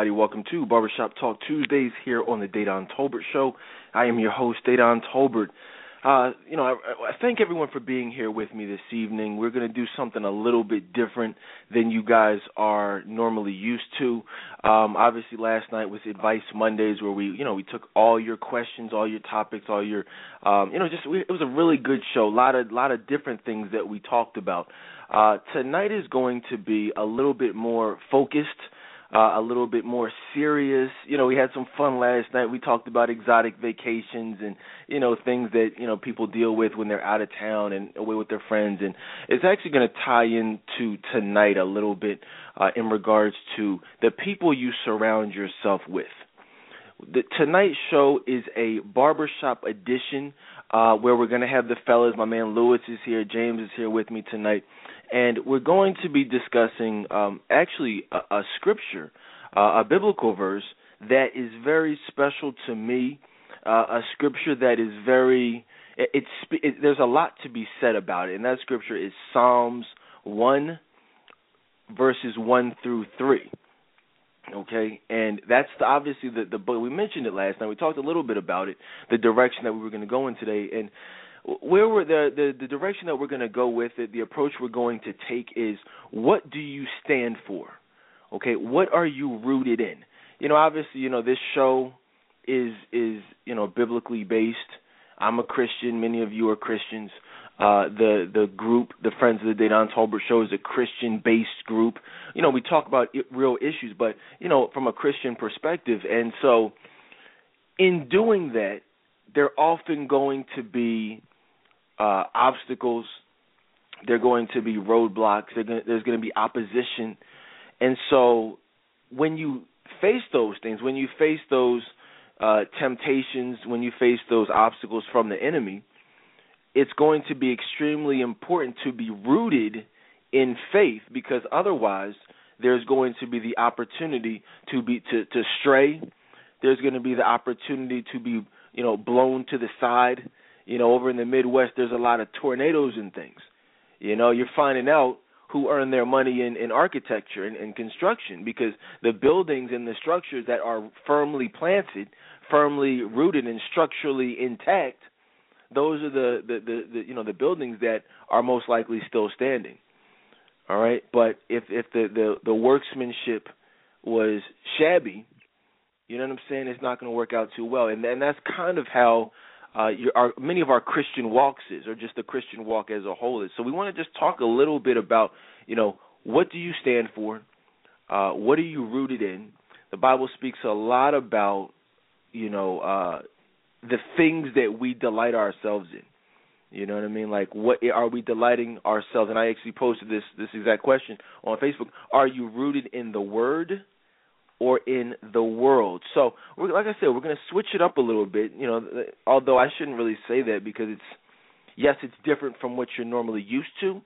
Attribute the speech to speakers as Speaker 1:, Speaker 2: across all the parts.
Speaker 1: everybody? Welcome to Barbershop Talk Tuesdays here on the Dedan Tolbert Show. I am your host, Dedan Tolbert. Uh, you know, I, I thank everyone for being here with me this evening. We're going to do something a little bit different than you guys are normally used to. Um, obviously, last night was Advice Mondays, where we, you know, we took all your questions, all your topics, all your, um, you know, just we, it was a really good show. A lot of, lot of different things that we talked about. Uh, tonight is going to be a little bit more focused uh, a little bit more serious. You know, we had some fun last night. We talked about exotic vacations and you know things that you know people deal with when they're out of town and away with their friends. And it's actually going to tie into tonight a little bit uh, in regards to the people you surround yourself with. The tonight's show is a barbershop edition uh, where we're going to have the fellas. My man Lewis is here. James is here with me tonight and we're going to be discussing um, actually a, a scripture, uh, a biblical verse that is very special to me, uh, a scripture that is very it, it's it, there's a lot to be said about it, and that scripture is Psalms one verses one through three. Okay, and that's the, obviously the the book. We mentioned it last night. We talked a little bit about it, the direction that we were going to go in today, and where we're the, the the direction that we're going to go with it, the approach we're going to take is what do you stand for? Okay, what are you rooted in? You know, obviously, you know this show is is you know biblically based. I'm a Christian. Many of you are Christians. Uh, the the group, the Friends of the Dedan Tolbert Show, is a Christian based group. You know, we talk about real issues, but you know, from a Christian perspective, and so in doing that, they're often going to be uh, obstacles. They're going to be roadblocks. Gonna, there's going to be opposition, and so when you face those things, when you face those uh, temptations, when you face those obstacles from the enemy, it's going to be extremely important to be rooted in faith because otherwise there's going to be the opportunity to be to, to stray. There's going to be the opportunity to be you know blown to the side you know, over in the Midwest, there's a lot of tornadoes and things. You know, you're finding out who earn their money in, in architecture and, and construction because the buildings and the structures that are firmly planted, firmly rooted and structurally intact, those are the, the, the, the you know the buildings that are most likely still standing. All right, but if if the the, the workmanship was shabby, you know what I'm saying, it's not going to work out too well, and and that's kind of how uh, your, our, many of our Christian walks is, or just the Christian walk as a whole is. So we want to just talk a little bit about, you know, what do you stand for? Uh, what are you rooted in? The Bible speaks a lot about, you know, uh, the things that we delight ourselves in. You know what I mean? Like, what are we delighting ourselves? And I actually posted this this exact question on Facebook. Are you rooted in the Word? Or in the world. So, like I said, we're going to switch it up a little bit. You know, although I shouldn't really say that because it's yes, it's different from what you're normally used to,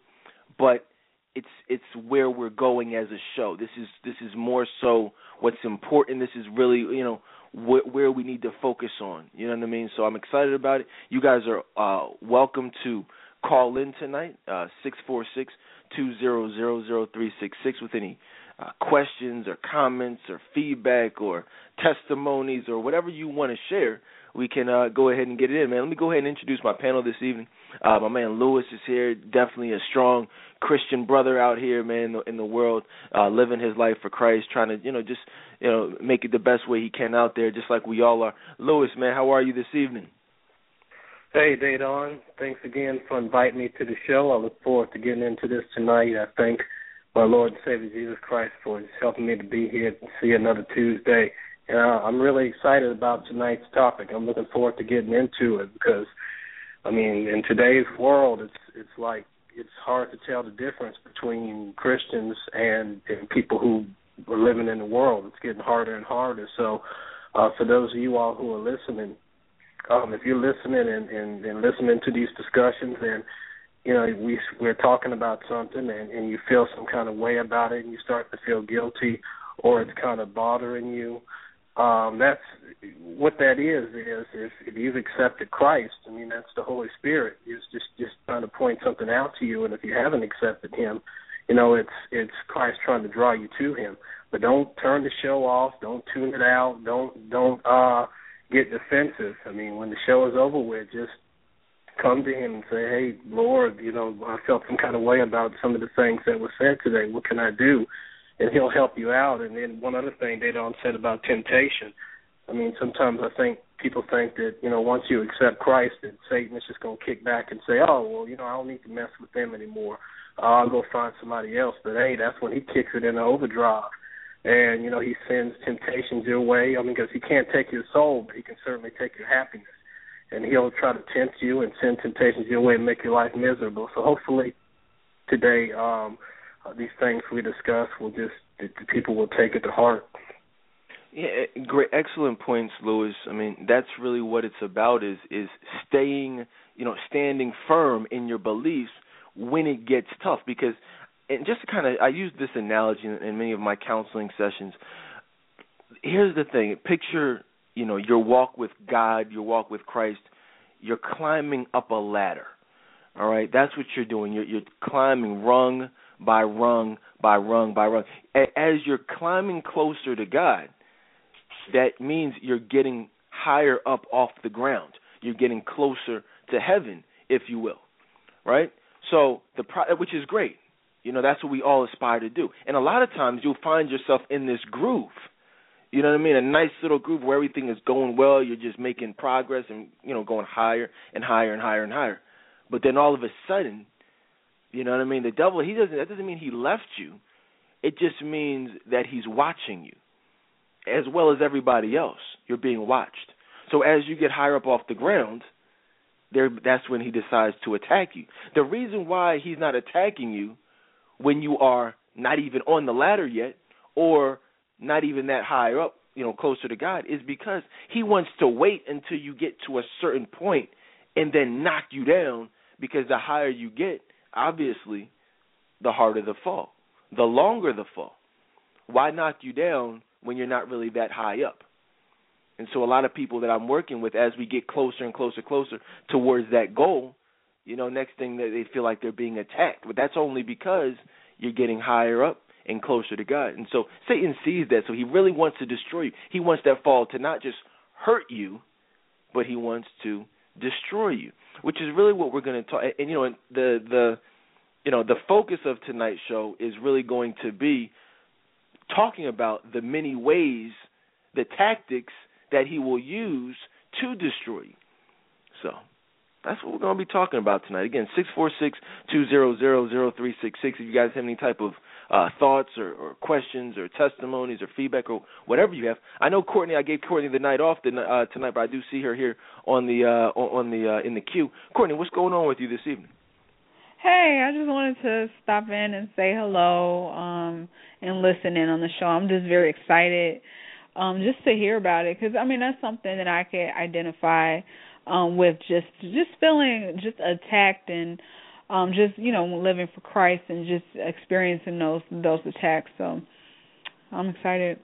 Speaker 1: but it's it's where we're going as a show. This is this is more so what's important. This is really you know wh- where we need to focus on. You know what I mean? So I'm excited about it. You guys are uh, welcome to call in tonight uh, six four six two zero zero zero three six six with any uh, questions or comments or feedback or testimonies or whatever you want to share, we can uh, go ahead and get it in, man. Let me go ahead and introduce my panel this evening. Uh, my man Lewis is here, definitely a strong Christian brother out here, man, in the, in the world, uh, living his life for Christ, trying to, you know, just, you know, make it the best way he can out there, just like we all are. Lewis, man, how are you this evening?
Speaker 2: Hey, Dedan. Thanks again for inviting me to the show. I look forward to getting into this tonight. I think my Lord and Savior Jesus Christ for helping me to be here to see another Tuesday. And uh, I'm really excited about tonight's topic. I'm looking forward to getting into it because, I mean, in today's world, it's it's like it's hard to tell the difference between Christians and, and people who are living in the world. It's getting harder and harder. So, uh, for those of you all who are listening, um, if you're listening and, and, and listening to these discussions and you know we we're talking about something and, and you feel some kind of way about it and you start to feel guilty or it's kind of bothering you um that's what that is is if, if you've accepted Christ I mean that's the Holy Spirit is just just trying to point something out to you and if you haven't accepted him you know, it's it's Christ trying to draw you to Him. But don't turn the show off. Don't tune it out. Don't don't uh get defensive. I mean, when the show is over with, just come to Him and say, "Hey, Lord, you know, I felt some kind of way about some of the things that were said today. What can I do?" And He'll help you out. And then one other thing they don't said about temptation. I mean, sometimes I think people think that you know once you accept Christ, that Satan is just going to kick back and say, "Oh, well, you know, I don't need to mess with them anymore. Uh, I'll go find somebody else." But hey, that's when he kicks it into overdrive, and you know he sends temptations your way. I mean, because he can't take your soul, but he can certainly take your happiness, and he'll try to tempt you and send temptations your way and make your life miserable. So hopefully, today, um, these things we discuss will just the, the people will take it to heart.
Speaker 1: Yeah, great, excellent points, Lewis. I mean, that's really what it's about is is staying, you know, standing firm in your beliefs when it gets tough. Because, and just to kind of, I use this analogy in, in many of my counseling sessions. Here's the thing: picture, you know, your walk with God, your walk with Christ. You're climbing up a ladder. All right, that's what you're doing. You're you're climbing rung by rung by rung by rung. As you're climbing closer to God that means you're getting higher up off the ground. You're getting closer to heaven, if you will, right? So the pro- which is great. You know, that's what we all aspire to do. And a lot of times you'll find yourself in this groove. You know what I mean? A nice little groove where everything is going well, you're just making progress and, you know, going higher and higher and higher and higher. But then all of a sudden, you know what I mean? The devil, he doesn't that doesn't mean he left you. It just means that he's watching you as well as everybody else. You're being watched. So as you get higher up off the ground, there that's when he decides to attack you. The reason why he's not attacking you when you are not even on the ladder yet or not even that higher up, you know, closer to God is because he wants to wait until you get to a certain point and then knock you down because the higher you get, obviously, the harder the fall. The longer the fall. Why knock you down when you're not really that high up. And so a lot of people that I'm working with as we get closer and closer closer towards that goal, you know, next thing that they feel like they're being attacked. But that's only because you're getting higher up and closer to God. And so Satan sees that, so he really wants to destroy you. He wants that fall to not just hurt you, but he wants to destroy you, which is really what we're going to talk. And you know, the the you know the focus of tonight's show is really going to be talking about the many ways, the tactics that he will use to destroy you. So that's what we're going to be talking about tonight. Again, six four six two zero zero zero three six six. If you guys have any type of uh, thoughts or, or questions or testimonies or feedback or whatever you have, I know Courtney. I gave Courtney the night off the, uh, tonight, but I do see her here on the uh, on the uh, in the queue. Courtney, what's going on with you this evening?
Speaker 3: Hey, I just wanted to stop in and say hello um and listen in on the show. I'm just very excited um just to hear about it cuz I mean that's something that I can identify um with just just feeling just attacked and um just you know living for Christ and just experiencing those those attacks. So I'm excited.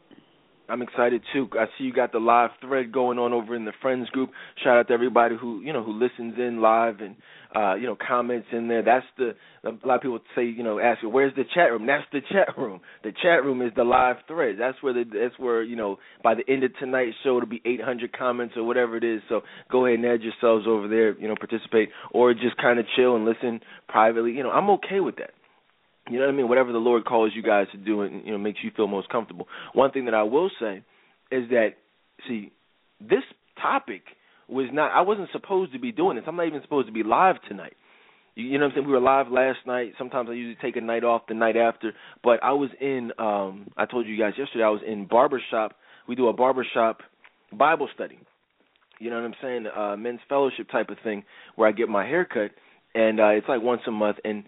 Speaker 1: I'm excited too. I see you got the live thread going on over in the friends group. Shout out to everybody who you know who listens in live and uh, you know comments in there. That's the a lot of people say you know ask you where's the chat room. That's the chat room. The chat room is the live thread. That's where the that's where you know by the end of tonight's show it'll be 800 comments or whatever it is. So go ahead and add yourselves over there. You know participate or just kind of chill and listen privately. You know I'm okay with that. You know what I mean? Whatever the Lord calls you guys to do, and you know makes you feel most comfortable. One thing that I will say is that, see, this topic was not. I wasn't supposed to be doing this. I'm not even supposed to be live tonight. You, know what I'm saying? We were live last night. Sometimes I usually take a night off the night after, but I was in. um I told you guys yesterday. I was in barbershop. We do a barbershop Bible study. You know what I'm saying? Uh men's fellowship type of thing where I get my hair cut, and uh it's like once a month and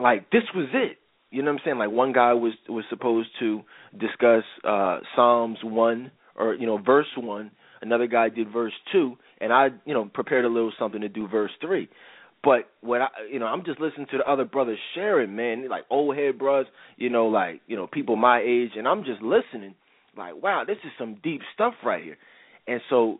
Speaker 1: like this was it. You know what I'm saying? Like one guy was was supposed to discuss uh Psalms one or you know verse one. Another guy did verse two, and I you know prepared a little something to do verse three. But what I you know I'm just listening to the other brothers sharing, man, like old head bros, you know, like you know people my age, and I'm just listening, like wow, this is some deep stuff right here. And so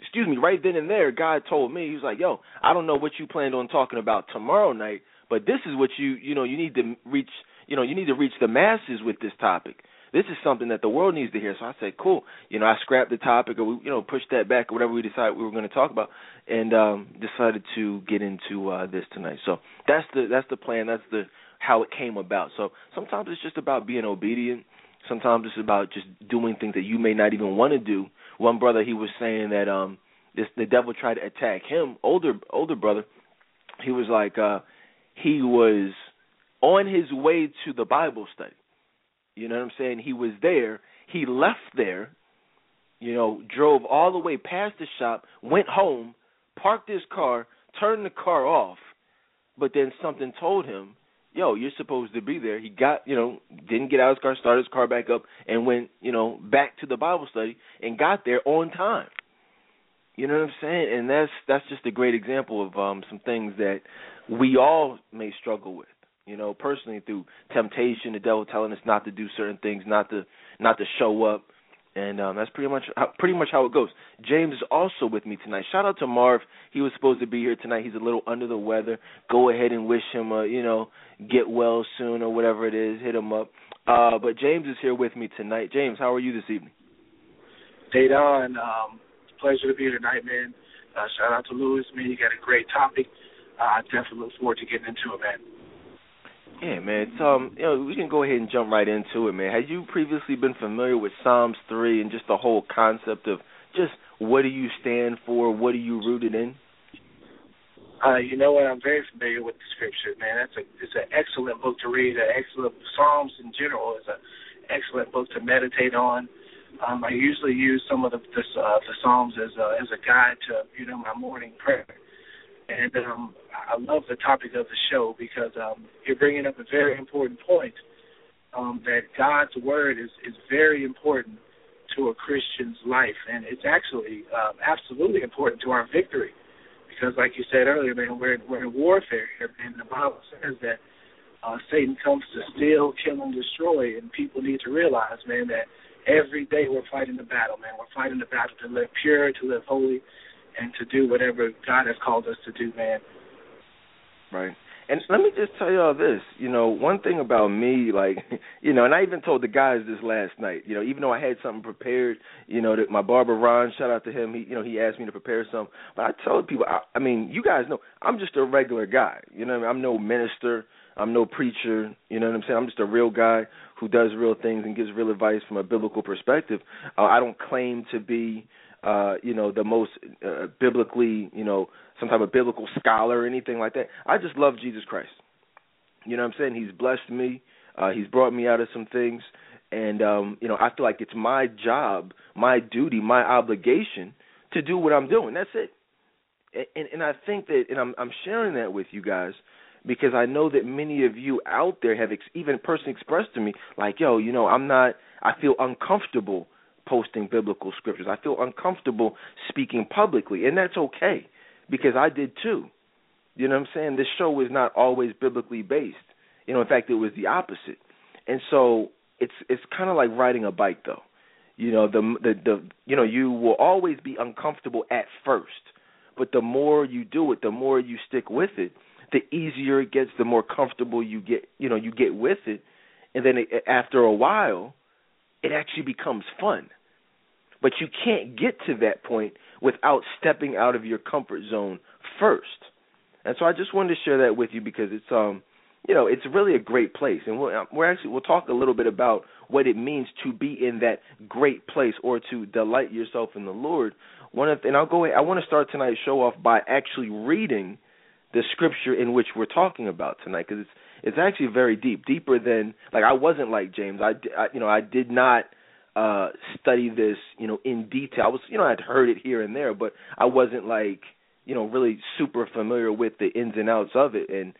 Speaker 1: excuse me, right then and there, God told me, he was like, yo, I don't know what you planned on talking about tomorrow night, but this is what you you know you need to reach you know you need to reach the masses with this topic. This is something that the world needs to hear. So I said, cool. You know, I scrapped the topic or we, you know pushed that back or whatever we decided we were going to talk about, and um decided to get into uh this tonight. So that's the that's the plan. That's the how it came about. So sometimes it's just about being obedient. Sometimes it's about just doing things that you may not even want to do. One brother he was saying that um this the devil tried to attack him, older older brother. He was like uh he was on his way to the Bible study. You know what I'm saying? He was there. He left there, you know, drove all the way past the shop, went home, parked his car, turned the car off, but then something told him, yo, you're supposed to be there. He got, you know, didn't get out of his car, started his car back up, and went, you know, back to the Bible study and got there on time. You know what I'm saying? And that's that's just a great example of um some things that we all may struggle with. You know, personally through temptation, the devil telling us not to do certain things, not to not to show up, and um that's pretty much how, pretty much how it goes. James is also with me tonight. Shout out to Marv. He was supposed to be here tonight. He's a little under the weather. Go ahead and wish him a you know get well soon or whatever it is. Hit him up. Uh, but James is here with me tonight. James, how are you this evening?
Speaker 4: Hey Don, um, pleasure to be here tonight, man. Uh, shout out to Lewis, man. You got a great topic. I definitely look forward to getting into it, man.
Speaker 1: Yeah, man. So, um, you know, we can go ahead and jump right into it, man. Had you previously been familiar with Psalms three and just the whole concept of just what do you stand for, what are you rooted in?
Speaker 4: Uh, you know what? I'm very familiar with the scripture, man. That's a it's an excellent book to read. An excellent Psalms in general is an excellent book to meditate on. Um, I usually use some of the the, uh, the Psalms as a, as a guide to you know my morning prayer. And um, I love the topic of the show because um, you're bringing up a very important point um, that God's word is is very important to a Christian's life, and it's actually um, absolutely important to our victory. Because, like you said earlier, man, we're we're in warfare here, and the Bible says that uh, Satan comes to steal, kill, and destroy, and people need to realize, man, that every day we're fighting the battle, man. We're fighting the battle to live pure, to live holy, and to do whatever God has called us to do, man.
Speaker 1: Right. And let me just tell y'all this, you know, one thing about me, like, you know, and I even told the guys this last night, you know, even though I had something prepared, you know, that my barber Ron, shout out to him, he, you know, he asked me to prepare something, but I told people, I, I mean, you guys know, I'm just a regular guy, you know, I mean? I'm no minister, I'm no preacher, you know what I'm saying? I'm just a real guy who does real things and gives real advice from a biblical perspective. Uh, I don't claim to be uh, you know, the most uh, biblically, you know, some type of biblical scholar or anything like that. I just love Jesus Christ. You know what I'm saying? He's blessed me. Uh, he's brought me out of some things, and um, you know, I feel like it's my job, my duty, my obligation to do what I'm doing. That's it. And, and I think that, and I'm, I'm sharing that with you guys because I know that many of you out there have ex- even personally expressed to me, like, yo, you know, I'm not, I feel uncomfortable posting biblical scriptures. I feel uncomfortable speaking publicly, and that's okay because I did too. You know what I'm saying? This show is not always biblically based. You know, in fact, it was the opposite. And so it's it's kind of like riding a bike, though. You know, the the the you know you will always be uncomfortable at first, but the more you do it, the more you stick with it, the easier it gets, the more comfortable you get. You know, you get with it, and then it, after a while, it actually becomes fun. But you can't get to that point without stepping out of your comfort zone first. And so I just wanted to share that with you because it's um you know, it's really a great place and we'll, we're actually we'll talk a little bit about what it means to be in that great place or to delight yourself in the Lord. One of and I'll go I want to start tonight's show off by actually reading the scripture in which we're talking about tonight because it's it's actually very deep, deeper than like I wasn't like James. I, I you know I did not uh study this you know in detail. I was you know I'd heard it here and there, but I wasn't like you know really super familiar with the ins and outs of it. And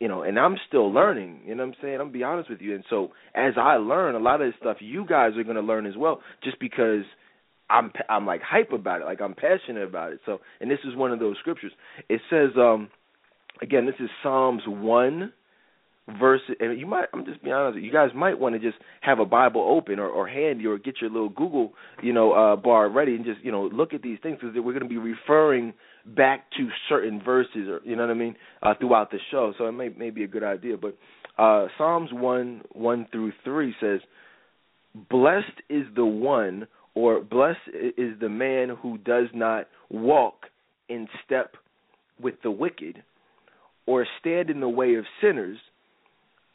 Speaker 1: you know and I'm still learning you know what I'm saying? I'm gonna be honest with you. And so as I learn a lot of this stuff you guys are going to learn as well just because I'm I'm like hype about it like I'm passionate about it. So and this is one of those scriptures. It says um again this is Psalms 1 versus and you might I'm just being honest you guys might want to just have a Bible open or, or handy or get your little Google you know uh bar ready and just you know look at these things because we're going to be referring back to certain verses, or you know what I mean, uh, throughout the show. So it may may be a good idea. But uh, Psalms one one through three says, "Blessed is the one, or blessed is the man who does not walk in step with the wicked, or stand in the way of sinners,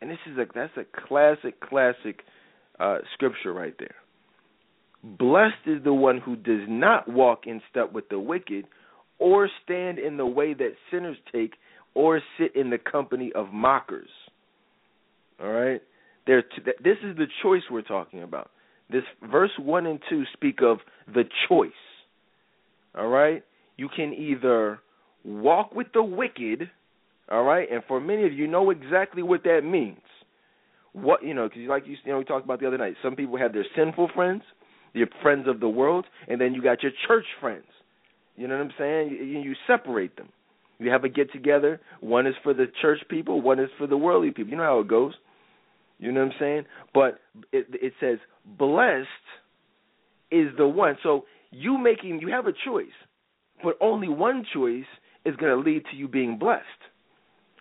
Speaker 1: And this is a that's a classic, classic uh, scripture right there. Blessed is the one who does not walk in step with the wicked, or stand in the way that sinners take, or sit in the company of mockers. All right? There, this is the choice we're talking about. This verse one and two speak of the choice. All right? You can either walk with the wicked, all right, and for many of you know exactly what that means. What you know, because like you, you know, we talked about the other night. Some people have their sinful friends, your friends of the world, and then you got your church friends. You know what I'm saying? You, you separate them. You have a get together. One is for the church people. One is for the worldly people. You know how it goes. You know what I'm saying? But it, it says blessed is the one. So you making you have a choice, but only one choice is going to lead to you being blessed.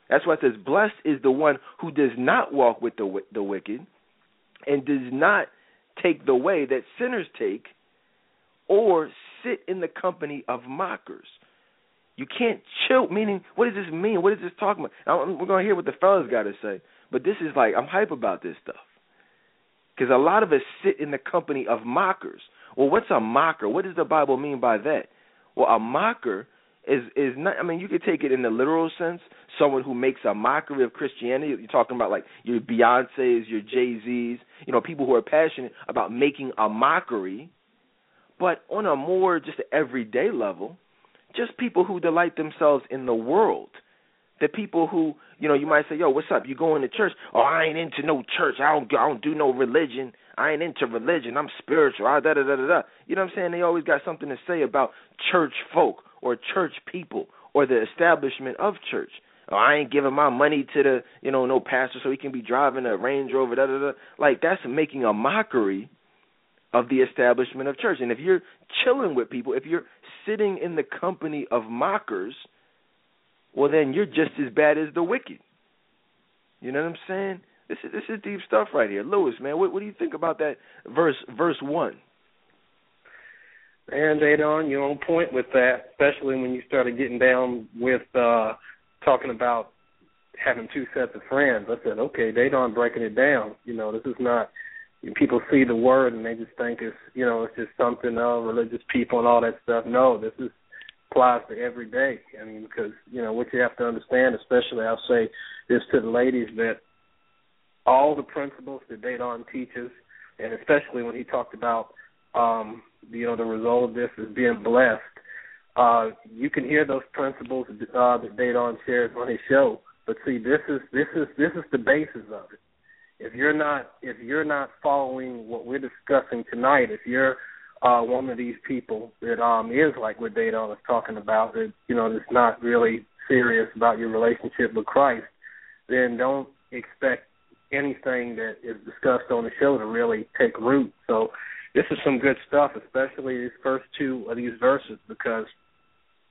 Speaker 1: That's why it says blessed is the one who does not walk with the the wicked, and does not take the way that sinners take, or sit in the company of mockers. You can't chill. Meaning, what does this mean? What is this talking about? we're going to hear what the fellas got to say. But this is like, I'm hype about this stuff. Because a lot of us sit in the company of mockers. Well, what's a mocker? What does the Bible mean by that? Well, a mocker is is not. I mean, you could take it in the literal sense. Someone who makes a mockery of Christianity. You're talking about like your Beyonces, your Jay Z's. You know, people who are passionate about making a mockery. But on a more just everyday level, just people who delight themselves in the world. The people who, you know, you might say, "Yo, what's up? You going to church? Oh, I ain't into no church. I don't, I don't do no religion. I ain't into religion. I'm spiritual. I, da da da da da." You know what I'm saying? They always got something to say about church folk or church people or the establishment of church. Oh, I ain't giving my money to the, you know, no pastor so he can be driving a Range Rover. Da da da. Like that's making a mockery of the establishment of church. And if you're chilling with people, if you're sitting in the company of mockers, well then you're just as bad as the wicked. You know what I'm saying? This is this is deep stuff right here, Lewis. Man, what what do you think about that verse verse one?
Speaker 2: And Adon, you're on point with that, especially when you started getting down with uh talking about having two sets of friends. I said, okay, Dedan breaking it down. You know, this is not people see the word and they just think it's you know it's just something of religious people and all that stuff. No, this is applies to every day. I mean, because you know what you have to understand, especially I'll say this to the ladies that all the principles that Dedan teaches, and especially when he talked about um, you know the result of this is being blessed. Uh, you can hear those principles uh, that Dedan shares on his show, but see, this is this is this is the basis of it. If you're not if you're not following what we're discussing tonight, if you're uh, one of these people that um, is like what Dedan is talking about, that you know that's not really serious about your relationship with Christ, then don't expect anything that is discussed on the show to really take root. So this is some good stuff, especially these first two of these verses, because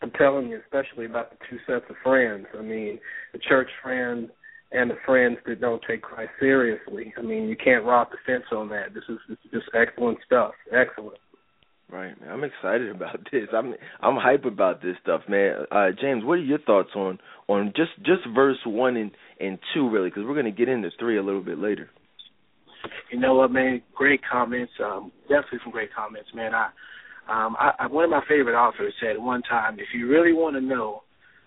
Speaker 2: I'm telling you, especially about the two sets of friends. I mean, the church friends and the friends that don't take Christ seriously. I mean, you can't rock the fence on that. This is, this is just excellent stuff. Excellent.
Speaker 1: Right, man. I'm excited about this. I'm I'm hype about this stuff, man. Uh, James, what are your thoughts on on just just verse one and and two, really? Because we're to get into three a little bit later.
Speaker 4: You know what, man? Great comments. Um, definitely some great comments, man. I, um, I, I, one of my favorite authors said one time, if you really want to know,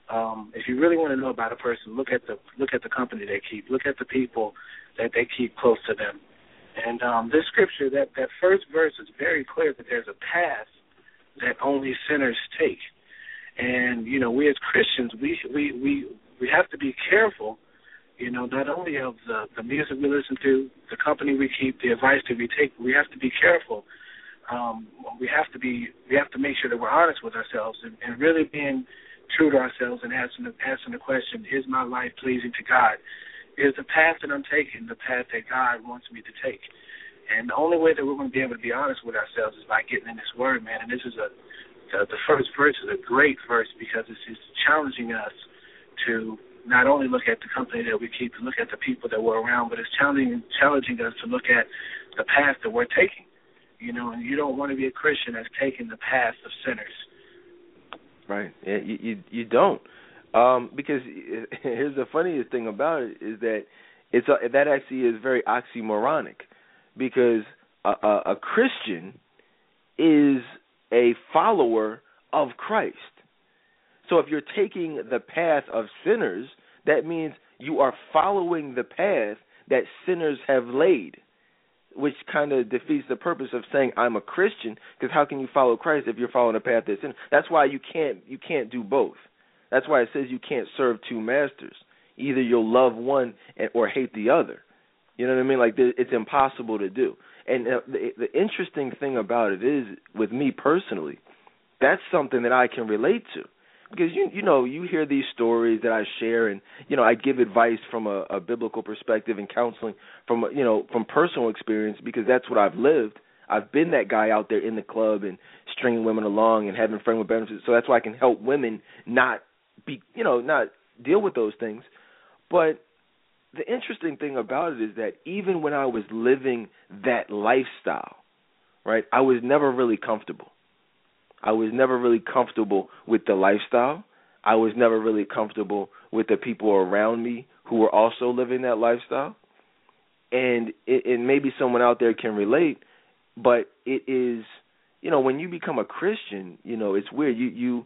Speaker 4: um, if you really want to know about a person, look at the look at the company they keep. Look at the people that they keep close to them. And um, this scripture, that that first verse is very clear that there's a path that only sinners take. And you know, we as Christians, we we we we have to be careful. You know, not only of the the music we listen to, the company we keep, the advice that we take. We have to be careful. Um, we have to be we have to make sure that we're honest with ourselves and, and really being true to ourselves and asking the, asking the question: Is my life pleasing to God? Is the path that I'm taking the path that God wants me to take? And the only way that we're going to be able to be honest with ourselves is by getting in this word, man. And this is a the, the first verse is a great verse because it's, it's challenging us to not only look at the company that we keep, to look at the people that we're around, but it's challenging challenging us to look at the path that we're taking. You know, and you don't want to be a Christian that's taking the path of sinners.
Speaker 1: Right. Yeah, you you, you don't. Um, because here's the funniest thing about it is that it's a, that actually is very oxymoronic because a, a, a Christian is a follower of Christ. So if you're taking the path of sinners, that means you are following the path that sinners have laid, which kind of defeats the purpose of saying I'm a Christian. Because how can you follow Christ if you're following a path that's sin? That's why you can't you can't do both. That's why it says you can't serve two masters. Either you'll love one or hate the other. You know what I mean? Like it's impossible to do. And uh, the, the interesting thing about it is, with me personally, that's something that I can relate to because you you know you hear these stories that I share and you know I give advice from a, a biblical perspective and counseling from you know from personal experience because that's what I've lived. I've been that guy out there in the club and stringing women along and having friend with benefits. So that's why I can help women not be you know not deal with those things. But the interesting thing about it is that even when I was living that lifestyle, right, I was never really comfortable. I was never really comfortable with the lifestyle. I was never really comfortable with the people around me who were also living that lifestyle. And it, and maybe someone out there can relate, but it is, you know, when you become a Christian, you know, it's weird. You you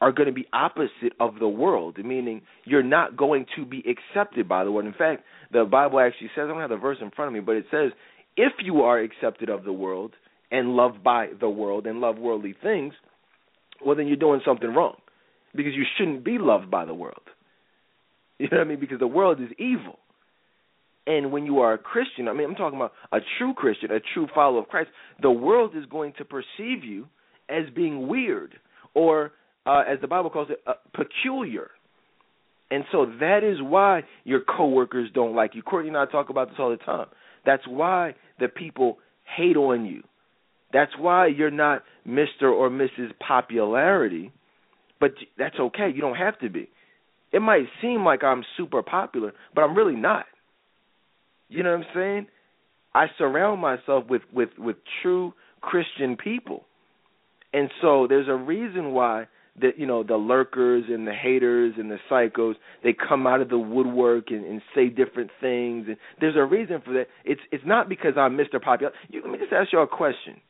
Speaker 1: are going to be opposite of the world, meaning you're not going to be accepted by the world. In fact, the Bible actually says, I don't have the verse in front of me, but it says, if you are accepted of the world and loved by the world and love worldly things, well, then you're doing something wrong because you shouldn't be loved by the world. You know what I mean? Because the world is evil. And when you are a Christian, I mean, I'm talking about a true Christian, a true follower of Christ, the world is going to perceive you as being weird or uh, as the Bible calls it, uh, peculiar. And so that is why your coworkers don't like you. Courtney and I talk about this all the time. That's why the people hate on you. That's why you're not Mr. or Mrs. Popularity, but that's okay. You don't have to be. It might seem like I'm super popular, but I'm really not. You know what I'm saying? I surround myself with with with true Christian people. And so there's a reason why the you know the lurkers and the haters and the psychos they come out of the woodwork and, and say different things and there's a reason for that it's it's not because i'm mr popular you, let me just ask you a question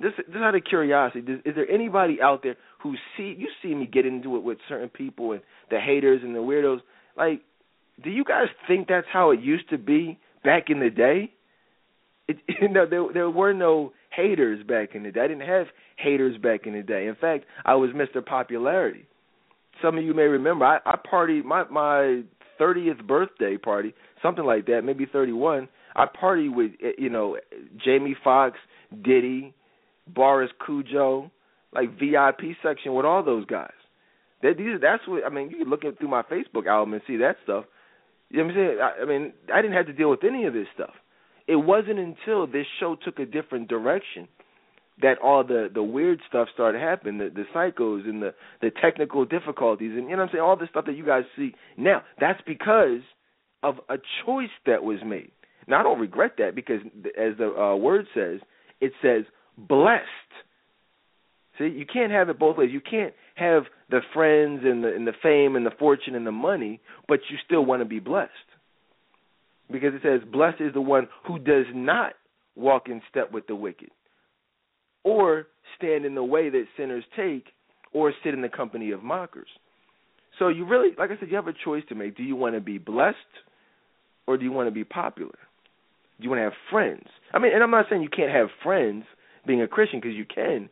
Speaker 1: just out of curiosity does, is there anybody out there who see you see me get into it with certain people and the haters and the weirdos like do you guys think that's how it used to be back in the day it, you know there there were no haters back in the day. I didn't have haters back in the day. In fact, I was Mr. Popularity. Some of you may remember I, I partied my my thirtieth birthday party, something like that, maybe thirty one. I partied with eh, you know Jamie Foxx, Diddy, Boris Kodjoe, like VIP section with all those guys. That these that's what I mean. You can look through my Facebook album and see that stuff. You know what I'm saying? I, I mean, I didn't have to deal with any of this stuff it wasn't until this show took a different direction that all the the weird stuff started happening, the the psychos and the the technical difficulties and you know what I'm saying, all the stuff that you guys see now. That's because of a choice that was made. Now I don't regret that because as the uh, word says, it says blessed. See, you can't have it both ways. You can't have the friends and the and the fame and the fortune and the money, but you still want to be blessed because it says, Blessed is the one who does not walk in step with the wicked, or stand in the way that sinners take, or sit in the company of mockers. So you really, like I said, you have a choice to make. Do you want to be blessed, or do you want to be popular? Do you want to have friends? I mean, and I'm not saying you can't have friends being a Christian because you can,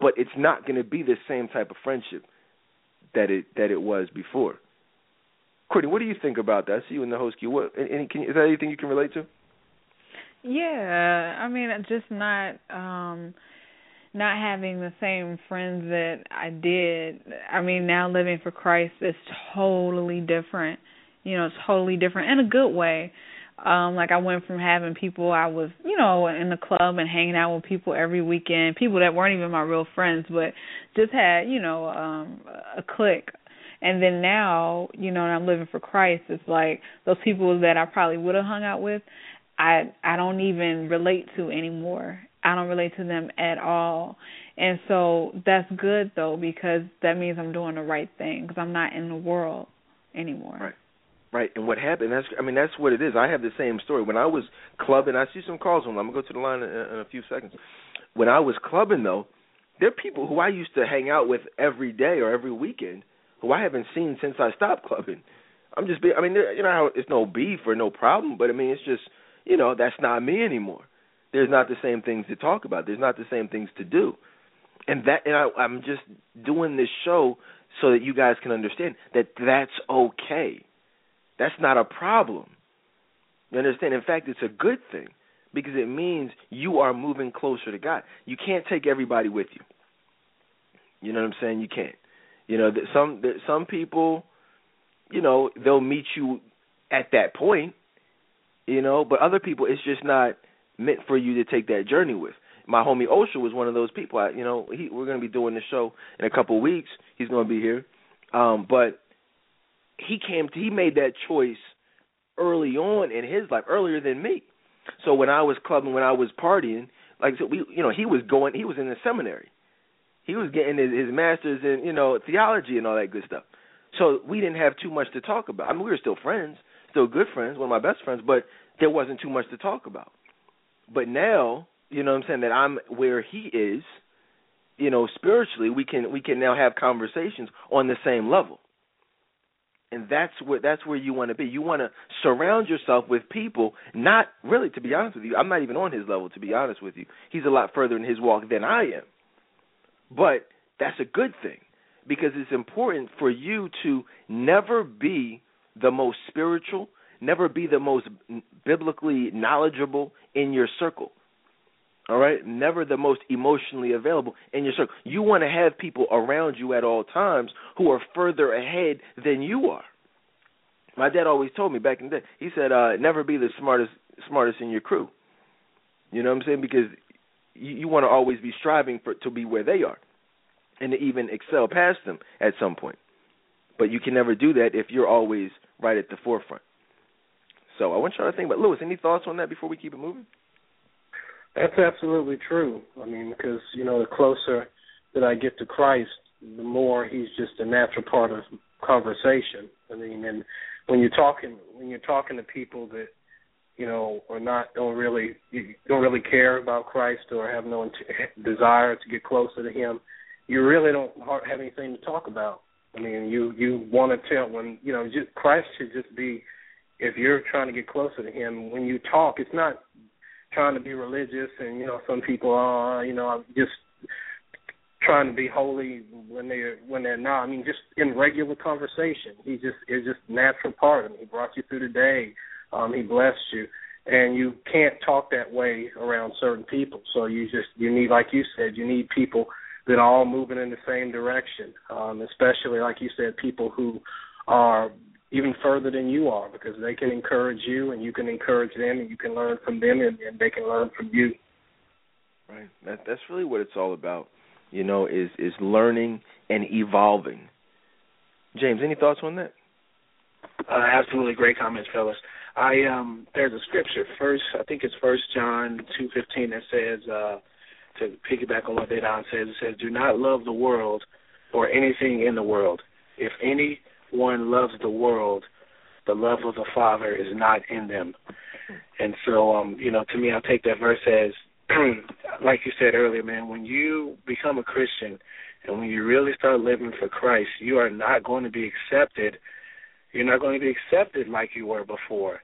Speaker 1: but it's not going to be the same type of friendship that it that it was before. Courtney, what do you think about that? I see you in the host queue. What any can is that anything you can relate to?
Speaker 3: Yeah, I mean, just not um not having the same friends that I did. I mean, now living for Christ is totally different. You know, it's totally different in a good way. Um, like I went from having people I was, you know, in the club and hanging out with people every weekend, people that weren't even my real friends, but just had, you know, um a clique. And then now, you know, and I'm living for Christ, it's like those people that I probably would have hung out with, I I don't even relate to anymore. I don't relate to them at all. And so that's good though because that means I'm doing the right thing because I'm not in the world anymore.
Speaker 1: Right. Right, and what happened? That's I mean that's what it is. I have the same story. When I was clubbing, I see some calls on. I'm gonna go to the line in, in a few seconds. When I was clubbing though, there are people who I used to hang out with every day or every weekend who I haven't seen since I stopped clubbing. I'm just being. I mean, you know how it's no beef or no problem, but I mean it's just you know that's not me anymore. There's not the same things to talk about. There's not the same things to do, and that and I, I'm just doing this show so that you guys can understand that that's okay that's not a problem. You understand? In fact, it's a good thing because it means you are moving closer to God. You can't take everybody with you. You know what I'm saying? You can't. You know, that some some people, you know, they'll meet you at that point, you know, but other people it's just not meant for you to take that journey with. My homie Osha was one of those people. I, you know, he, we're going to be doing the show in a couple of weeks. He's going to be here, um, but he came to, he made that choice early on in his life, earlier than me. So when I was clubbing, when I was partying, like so we, you know, he was going, he was in the seminary, he was getting his, his master's in, you know, theology and all that good stuff. So we didn't have too much to talk about. I mean, we were still friends, still good friends, one of my best friends, but there wasn't too much to talk about. But now, you know, what I'm saying that I'm where he is, you know, spiritually, we can we can now have conversations on the same level and that's where that's where you want to be. You want to surround yourself with people. Not really, to be honest with you, I'm not even on his level. To be honest with you, he's a lot further in his walk than I am. But that's a good thing because it's important for you to never be the most spiritual, never be the most biblically knowledgeable in your circle. All right, never the most emotionally available in your circle. You want to have people around you at all times who are further ahead than you are. My dad always told me back in the day. He said, uh, "Never be the smartest smartest in your crew." You know what I'm saying? Because you, you want to always be striving for to be where they are, and to even excel past them at some point. But you can never do that if you're always right at the forefront. So I want you to think about Lewis. Any thoughts on that before we keep it moving?
Speaker 2: That's absolutely true. I mean, because you know, the closer that I get to Christ, the more He's just a natural part of conversation. I mean, and when you're talking when you're talking to people that you know are not don't really don't really care about Christ or have no desire to get closer to Him, you really don't have anything to talk about. I mean, you you want to tell when you know just, Christ should just be if you're trying to get closer to Him. When you talk, it's not trying to be religious, and you know some people are you know just trying to be holy when they're when they're not. I mean, just in regular conversation, he just is just natural part of him. He brought you through the day. Um, he blessed you, and you can't talk that way around certain people. So you just you need, like you said, you need people that are all moving in the same direction. Um, especially like you said, people who are even further than you are because they can encourage you and you can encourage them and you can learn from them and, and they can learn from you.
Speaker 1: Right. That that's really what it's all about. You know, is is learning and evolving. James, any thoughts on that?
Speaker 4: Uh, absolutely great comments, fellas. I um there's a scripture first I think it's first John two fifteen that says uh to piggyback on what Dedan says, it says, Do not love the world or anything in the world. If any one loves the world, the love of the Father is not in them. And so, um, you know, to me, I take that verse as, like you said earlier, man, when you become a Christian and when you really start living for Christ, you are not going to be accepted. You're not going to be accepted like you were before.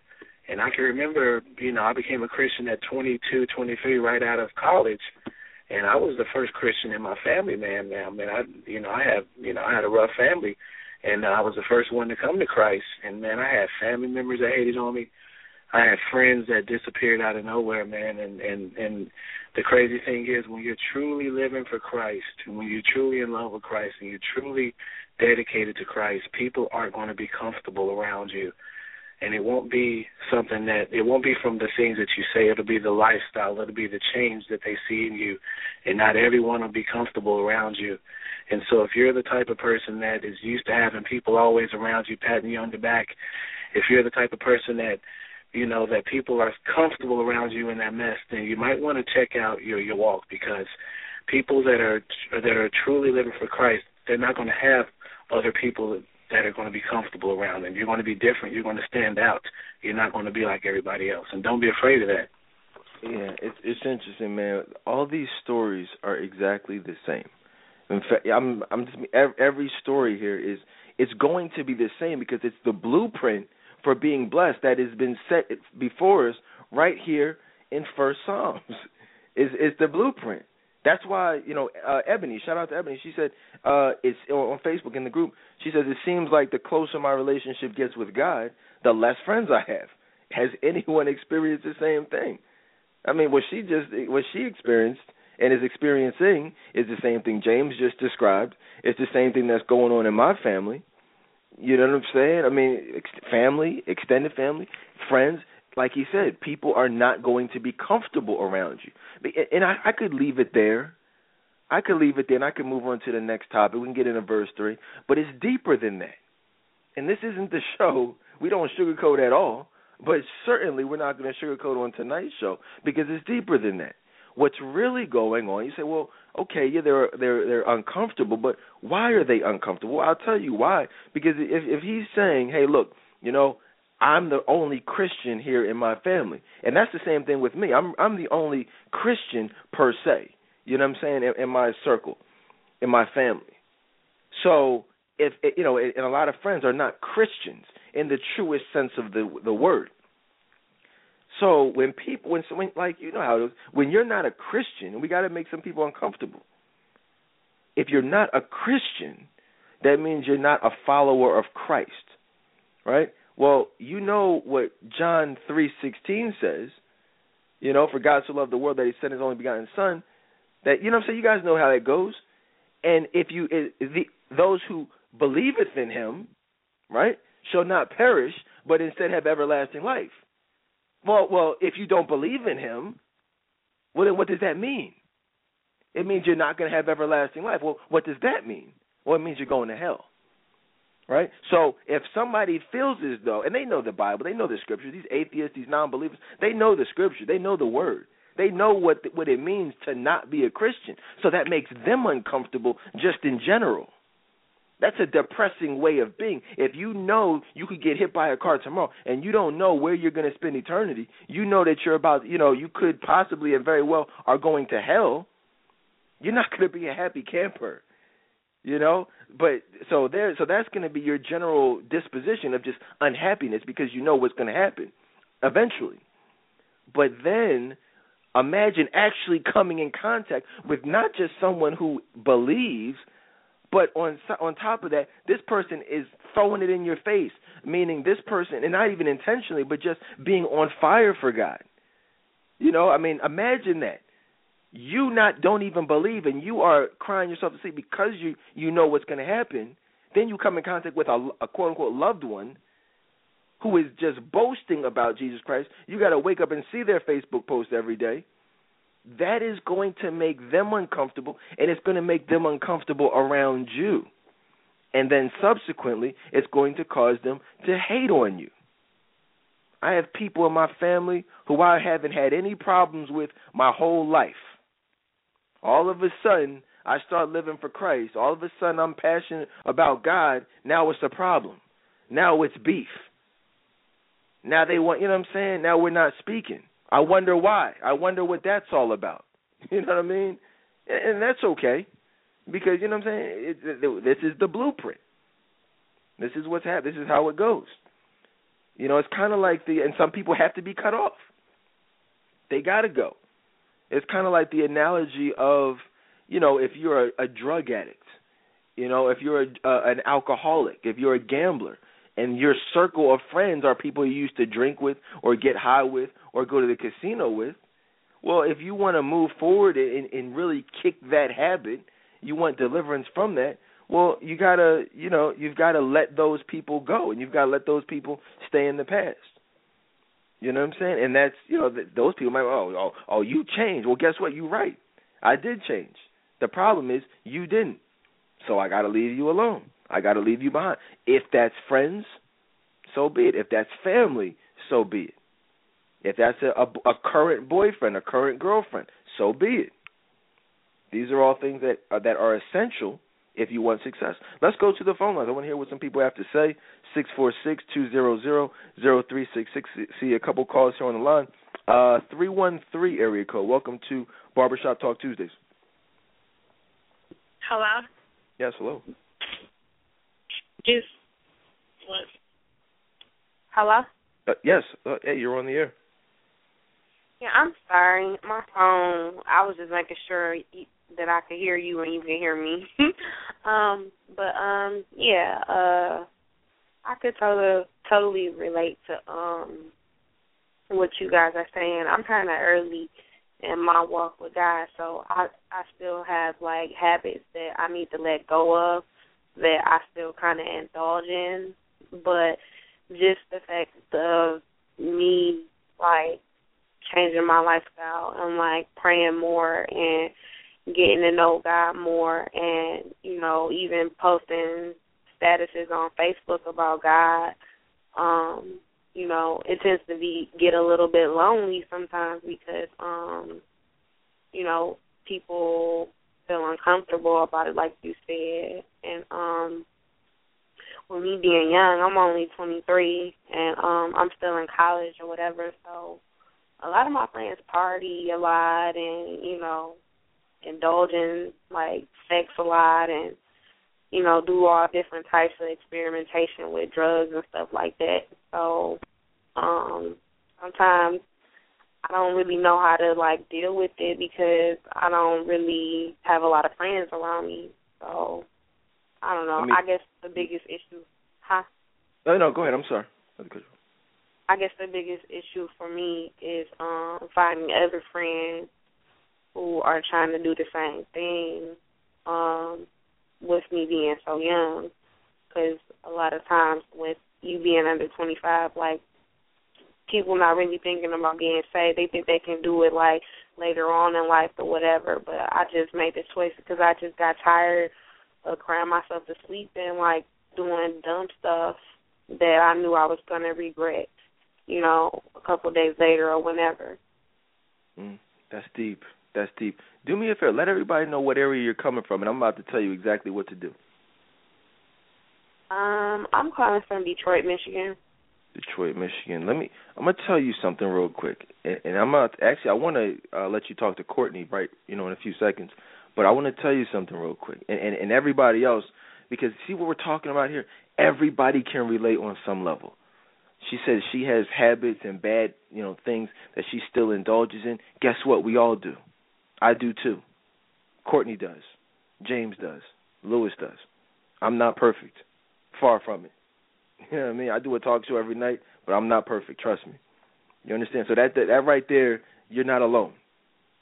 Speaker 4: And I can remember, you know, I became a Christian at 22, 23, right out of college. and I was the first Christian in my family, man. Man, I mean, I you know I have you know I had a rough family, and I was the first one to come to Christ. And man, I had family members that hated on me. I had friends that disappeared out of nowhere, man. And and and the crazy thing is, when you're truly living for Christ, when you're truly in love with Christ, and you're truly dedicated to Christ, people aren't going to be comfortable around you and it won't be something that it won't be from the things that you say. It'll be the lifestyle. It'll be the change that they see in you and not everyone will be comfortable around you. And so if you're the type of person that is used to having people always around you patting you on the back if you're the type of person that you know that people are comfortable around you in that mess then you might want to check out your your walk because people that are that are truly living for Christ they're not going to have other people that are going to be comfortable around them. You're going to be different. You're going to stand out. You're not going to be like everybody else, and don't be afraid of that.
Speaker 1: Yeah, it's it's interesting, man. All these stories are exactly the same. In fact, I'm I'm just every story here is it's going to be the same because it's the blueprint for being blessed that has been set before us right here in First Psalms. Is is the blueprint. That's why you know uh, Ebony. Shout out to Ebony. She said uh, it's on Facebook in the group. She says it seems like the closer my relationship gets with God, the less friends I have. Has anyone experienced the same thing? I mean, what she just what she experienced and is experiencing is the same thing James just described. It's the same thing that's going on in my family. You know what I'm saying? I mean, ex- family, extended family, friends like he said, people are not going to be comfortable around you. And I, I could leave it there. I could leave it there and I could move on to the next topic. We can get into verse 3. But it's deeper than that. And this isn't the show. We don't sugarcoat at all. But certainly we're not going to sugarcoat on tonight's show because it's deeper than that. What's really going on? You say, well, okay, yeah, they're they're they're uncomfortable, but why are they uncomfortable? I'll tell you why. Because if if he's saying, hey, look, you know, I'm the only Christian here in my family, and that's the same thing with me. I'm I'm the only Christian per se. You know what I'm saying? In, in my circle, in my family. So if you know, and a lot of friends are not Christians in the truest sense of the the word. So when people, when, when like you know how it is, when you're not a Christian, we got to make some people uncomfortable. If you're not a Christian, that means you're not a follower of Christ, right? Well, you know what John 3:16 says. You know, for God so loved the world that he sent his only begotten son, that you know I'm saying, you guys know how that goes. And if you it, the those who believeth in him, right, shall not perish, but instead have everlasting life. Well, well, if you don't believe in him, well then what does that mean? It means you're not going to have everlasting life. Well, what does that mean? Well, it means you're going to hell. Right? So if somebody feels as though, and they know the Bible, they know the scripture, these atheists, these non believers, they know the scripture, they know the word. They know what what it means to not be a Christian. So that makes them uncomfortable just in general. That's a depressing way of being. If you know you could get hit by a car tomorrow and you don't know where you're going to spend eternity, you know that you're about, you know, you could possibly and very well are going to hell. You're not going to be a happy camper you know? But so there so that's going to be your general disposition of just unhappiness because you know what's going to happen eventually. But then imagine actually coming in contact with not just someone who believes but on on top of that this person is throwing it in your face meaning this person and not even intentionally but just being on fire for God. You know i mean imagine that you not don't even believe and you are crying yourself to sleep because you you know what's going to happen then you come in contact with a, a quote unquote loved one who is just boasting about Jesus Christ. You got to wake up and see their Facebook post every day. That is going to make them uncomfortable and it's going to make them uncomfortable around you. And then subsequently it's going to cause them to hate on you. I have people in my family who I haven't had any problems with my whole life all of a sudden I start living for Christ. All of a sudden I'm passionate about God. Now it's a problem. Now it's beef. Now they want, you know what I'm saying? Now we're not speaking. I wonder why. I wonder what that's all about. You know what I mean? And that's okay because you know what I'm saying. It, it, this is the blueprint. This is what's happening. This is how it goes. You know, it's kind of like the and some people have to be cut off. They got to go. It's kind of like the analogy of, you know, if you're a, a drug addict, you know, if you're a, uh, an alcoholic, if you're a gambler, and your circle of friends are people you used to drink with or get high with or go to the casino with, well, if you want to move forward and, and really kick that habit, you want deliverance from that. Well, you gotta, you know, you've got to let those people go, and you've got to let those people stay in the past. You know what I'm saying? And that's, you know, those people might, oh, oh, oh, you changed. Well, guess what? You're right. I did change. The problem is you didn't. So I got to leave you alone. I got to leave you behind. If that's friends, so be it. If that's family, so be it. If that's a, a, a current boyfriend, a current girlfriend, so be it. These are all things that uh, that are essential if you want success. Let's go to the phone lines. I want to hear what some people have to say. Six four six two zero zero zero three six six. See a couple calls here on the line. Uh, three one three area code. Welcome to Barbershop Talk Tuesdays.
Speaker 5: Hello.
Speaker 1: Yes. Hello.
Speaker 5: Just what? Hello.
Speaker 1: Uh, yes. Uh, hey, you're on the air.
Speaker 5: Yeah, I'm sorry. My phone. I was just making sure that I could hear you and you can hear me. um, but um, yeah. Uh, I could totally totally relate to um what you guys are saying. I'm kind of early in my walk with God, so I I still have like habits that I need to let go of that I still kind of indulge in, but just the fact of me like changing my lifestyle and like praying more and getting to know God more and you know even posting statuses on Facebook about God um you know it tends to be get a little bit lonely sometimes because um you know people feel uncomfortable about it like you said. And um with me being young, I'm only 23 and um I'm still in college or whatever, so a lot of my friends party a lot and you know indulge in like sex a lot and you know do all different types of experimentation with drugs and stuff like that. So um sometimes I don't really know how to like deal with it because I don't really have a lot of friends around me. So I don't know. I, mean, I guess the biggest issue, huh?
Speaker 1: No, no, go ahead. I'm sorry.
Speaker 5: I guess the biggest issue for me is um finding other friends who are trying to do the same thing um with me being so young because a lot of times with you being under 25 like people not really thinking about being saved they think they can do it like later on in life or whatever but I just made the choice because I just got tired of crying myself to sleep and like doing dumb stuff that I knew I was gonna regret, you know, a couple of days later or whenever.
Speaker 1: Mm, that's deep. That's deep. Do me a favor, let everybody know what area you're coming from and I'm about to tell you exactly what to do.
Speaker 5: Um, I'm calling from Detroit, Michigan.
Speaker 1: Detroit, Michigan. Let me. I'm gonna tell you something real quick, and, and I'm not actually. I want to uh, let you talk to Courtney right, you know, in a few seconds. But I want to tell you something real quick, and, and and everybody else, because see what we're talking about here. Everybody can relate on some level. She says she has habits and bad, you know, things that she still indulges in. Guess what? We all do. I do too. Courtney does. James does. Lewis does. I'm not perfect. Far from it. You know what I mean? I do a talk show every night, but I'm not perfect. Trust me. You understand? So that that, that right there, you're not alone.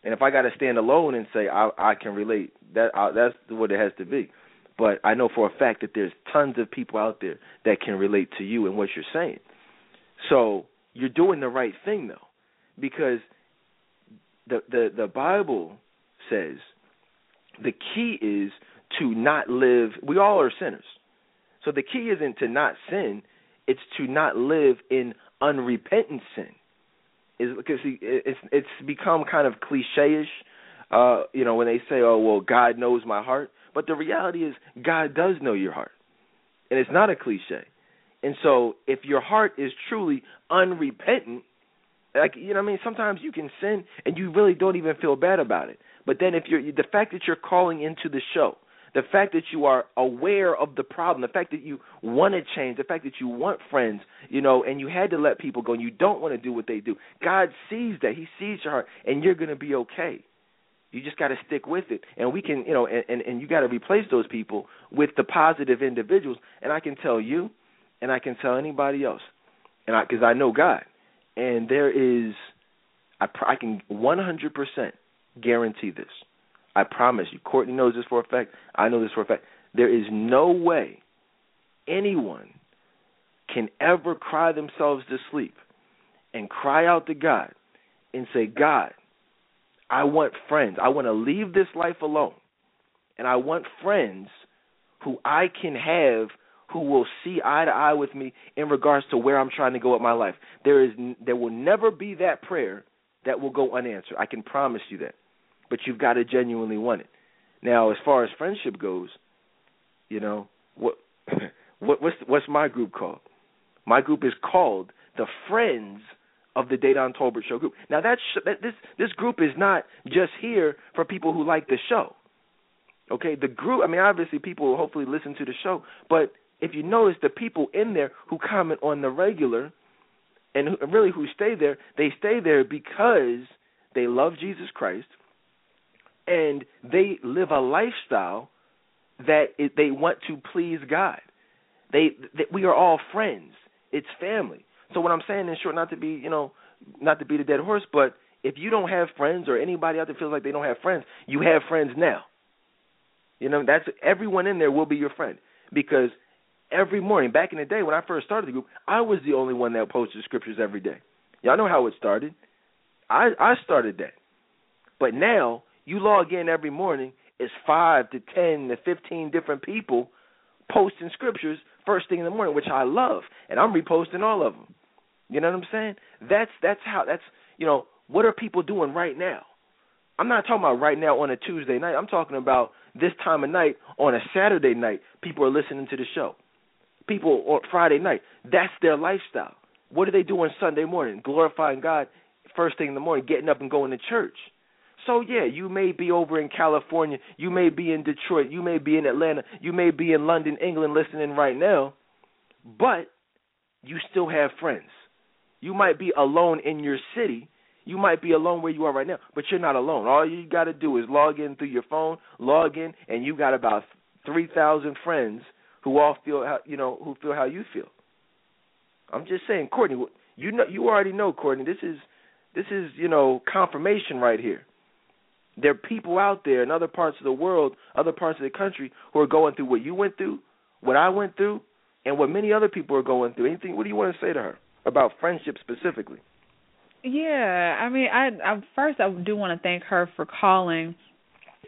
Speaker 1: And if I got to stand alone and say I, I can relate, that I, that's what it has to be. But I know for a fact that there's tons of people out there that can relate to you and what you're saying. So you're doing the right thing though, because the the the Bible says the key is to not live. We all are sinners, so the key isn't to not sin; it's to not live in unrepentant sin is because it's it's become kind of cliche-ish, uh, you know, when they say, "Oh, well, God knows my heart," but the reality is God does know your heart, and it's not a cliche. And so, if your heart is truly unrepentant, like you know, what I mean, sometimes you can sin and you really don't even feel bad about it. But then, if you're the fact that you're calling into the show, the fact that you are aware of the problem, the fact that you want to change, the fact that you want friends, you know, and you had to let people go and you don't want to do what they do. God sees that. He sees your heart and you're going to be okay. You just got to stick with it. And we can, you know, and and, and you got to replace those people with the positive individuals. And I can tell you and I can tell anybody else. And I cuz I know God. And there is I I can 100% guarantee this I promise you. Courtney knows this for a fact. I know this for a fact. There is no way anyone can ever cry themselves to sleep and cry out to God and say, God, I want friends. I want to leave this life alone. And I want friends who I can have who will see eye to eye with me in regards to where I'm trying to go with my life. There is there will never be that prayer that will go unanswered. I can promise you that but you've got to genuinely want it. Now, as far as friendship goes, you know what what what's what's my group called? My group is called the Friends of the Dedan Tolbert Show group. Now that's that this this group is not just here for people who like the show. Okay, the group. I mean, obviously, people will hopefully listen to the show, but if you notice, the people in there who comment on the regular, and who, really who stay there, they stay there because they love Jesus Christ and they live a lifestyle that it, they want to please God. They, they we are all friends. It's family. So what I'm saying in short, not to be you know, not to beat a dead horse, but if you don't have friends or anybody out there feels like they don't have friends, you have friends now. You know, that's everyone in there will be your friend because every morning back in the day when I first started the group, I was the only one that posted scriptures every day. Y'all know how it started. I I started that. But now you log in every morning, it's five to ten to fifteen different people posting scriptures first thing in the morning, which I love, and I'm reposting all of them. You know what I'm saying? That's that's how that's you know what are people doing right now? I'm not talking about right now on a Tuesday night. I'm talking about this time of night on a Saturday night. People are listening to the show. People on Friday night. That's their lifestyle. What do they do on Sunday morning? Glorifying God first thing in the morning, getting up and going to church. So yeah, you may be over in California, you may be in Detroit, you may be in Atlanta, you may be in London, England listening right now, but you still have friends. You might be alone in your city, you might be alone where you are right now, but you're not alone. All you got to do is log in through your phone, log in, and you got about 3,000 friends who all feel how, you know, who feel how you feel. I'm just saying, Courtney, you know you already know, Courtney, this is this is, you know, confirmation right here. There are people out there in other parts of the world, other parts of the country, who are going through what you went through, what I went through, and what many other people are going through. Anything? What do you want to say to her about friendship specifically?
Speaker 3: Yeah, I mean, I, I first I do want to thank her for calling.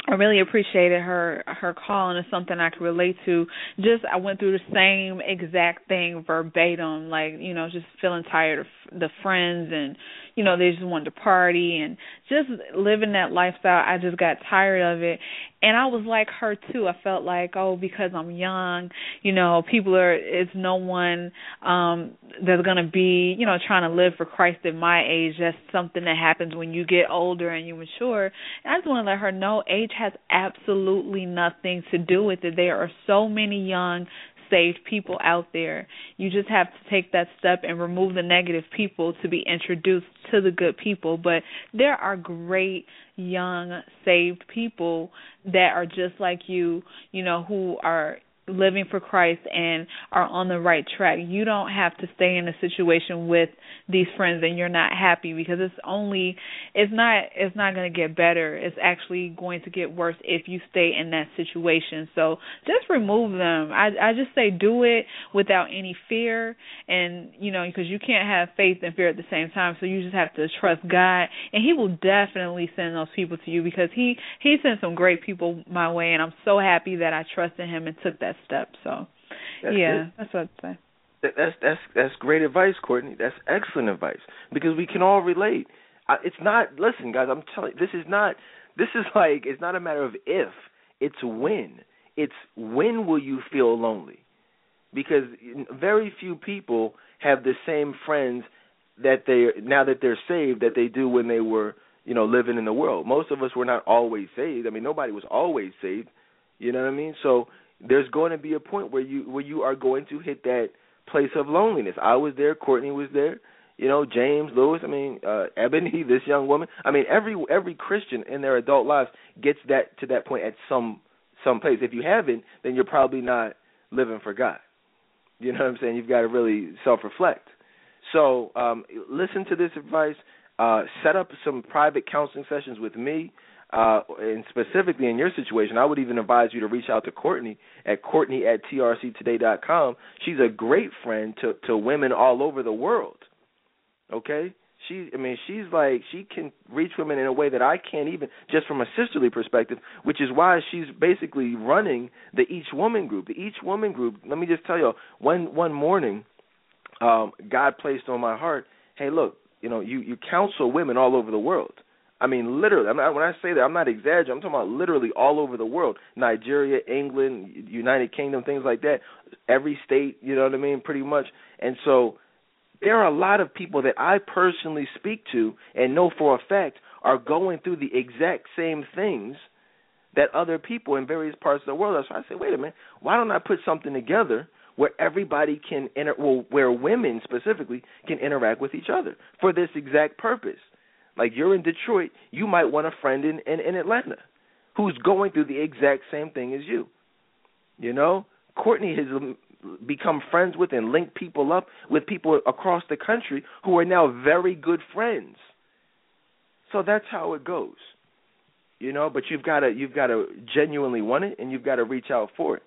Speaker 3: I really appreciated her her call and it's something I could relate to. Just I went through the same exact thing verbatim, like you know, just feeling tired of the friends and you know they just wanted to party and just living that lifestyle i just got tired of it. And i was like her too. I felt like oh because i'm young you know people are it's no one um that's going to be you know trying to live for christ at my age. That's something that happens when you get older and you mature. And i just want to let her know age has absolutely nothing to do with it. There are so many young saved people out there. You just have to take that step and remove the negative people to be introduced to the good people. But there are great young saved people that are just like you, you know, who are living for Christ and are on the right track. You don't have to stay in a situation with these friends and you're not happy because it's only it's not it's not going to get better. It's actually going to get worse if you stay in that situation. So just remove them. I I just say do it without any fear and you know because you can't have faith and fear at the same time. So you just have to trust God and he will definitely send those people to you because he he sent some great people my way and I'm so happy that I trusted him and took that that step. So
Speaker 1: that's
Speaker 3: yeah,
Speaker 1: good.
Speaker 3: that's what I'd say.
Speaker 1: That, that's that's that's great advice, Courtney. That's excellent advice because we can all relate. I, it's not. Listen, guys, I'm telling. You, this is not. This is like. It's not a matter of if. It's when. It's when will you feel lonely? Because very few people have the same friends that they now that they're saved that they do when they were you know living in the world. Most of us were not always saved. I mean, nobody was always saved You know what I mean? So there's going to be a point where you where you are going to hit that place of loneliness. I was there, Courtney was there, you know, James, Lewis, I mean, uh Ebony, this young woman. I mean, every every Christian in their adult lives gets that to that point at some some place. If you haven't, then you're probably not living for God. You know what I'm saying? You've got to really self-reflect. So, um listen to this advice, uh set up some private counseling sessions with me uh, and specifically in your situation, I would even advise you to reach out to Courtney at Courtney at trctoday.com. She's a great friend to to women all over the world. Okay, she I mean she's like she can reach women in a way that I can't even just from a sisterly perspective, which is why she's basically running the Each Woman group. The Each Woman group. Let me just tell you, one one morning, um, God placed on my heart, hey, look, you know, you you counsel women all over the world I mean, literally. I'm not, when I say that, I'm not exaggerating. I'm talking about literally all over the world: Nigeria, England, United Kingdom, things like that. Every state, you know what I mean, pretty much. And so, there are a lot of people that I personally speak to and know for a fact are going through the exact same things that other people in various parts of the world are. So I say, wait a minute, why don't I put something together where everybody can inter- well, where women specifically can interact with each other for this exact purpose? Like you're in Detroit, you might want a friend in, in, in Atlanta who's going through the exact same thing as you. You know, Courtney has become friends with and linked people up with people across the country who are now very good friends. So that's how it goes. You know, but you've got to you've got to genuinely want it and you've got to reach out for it.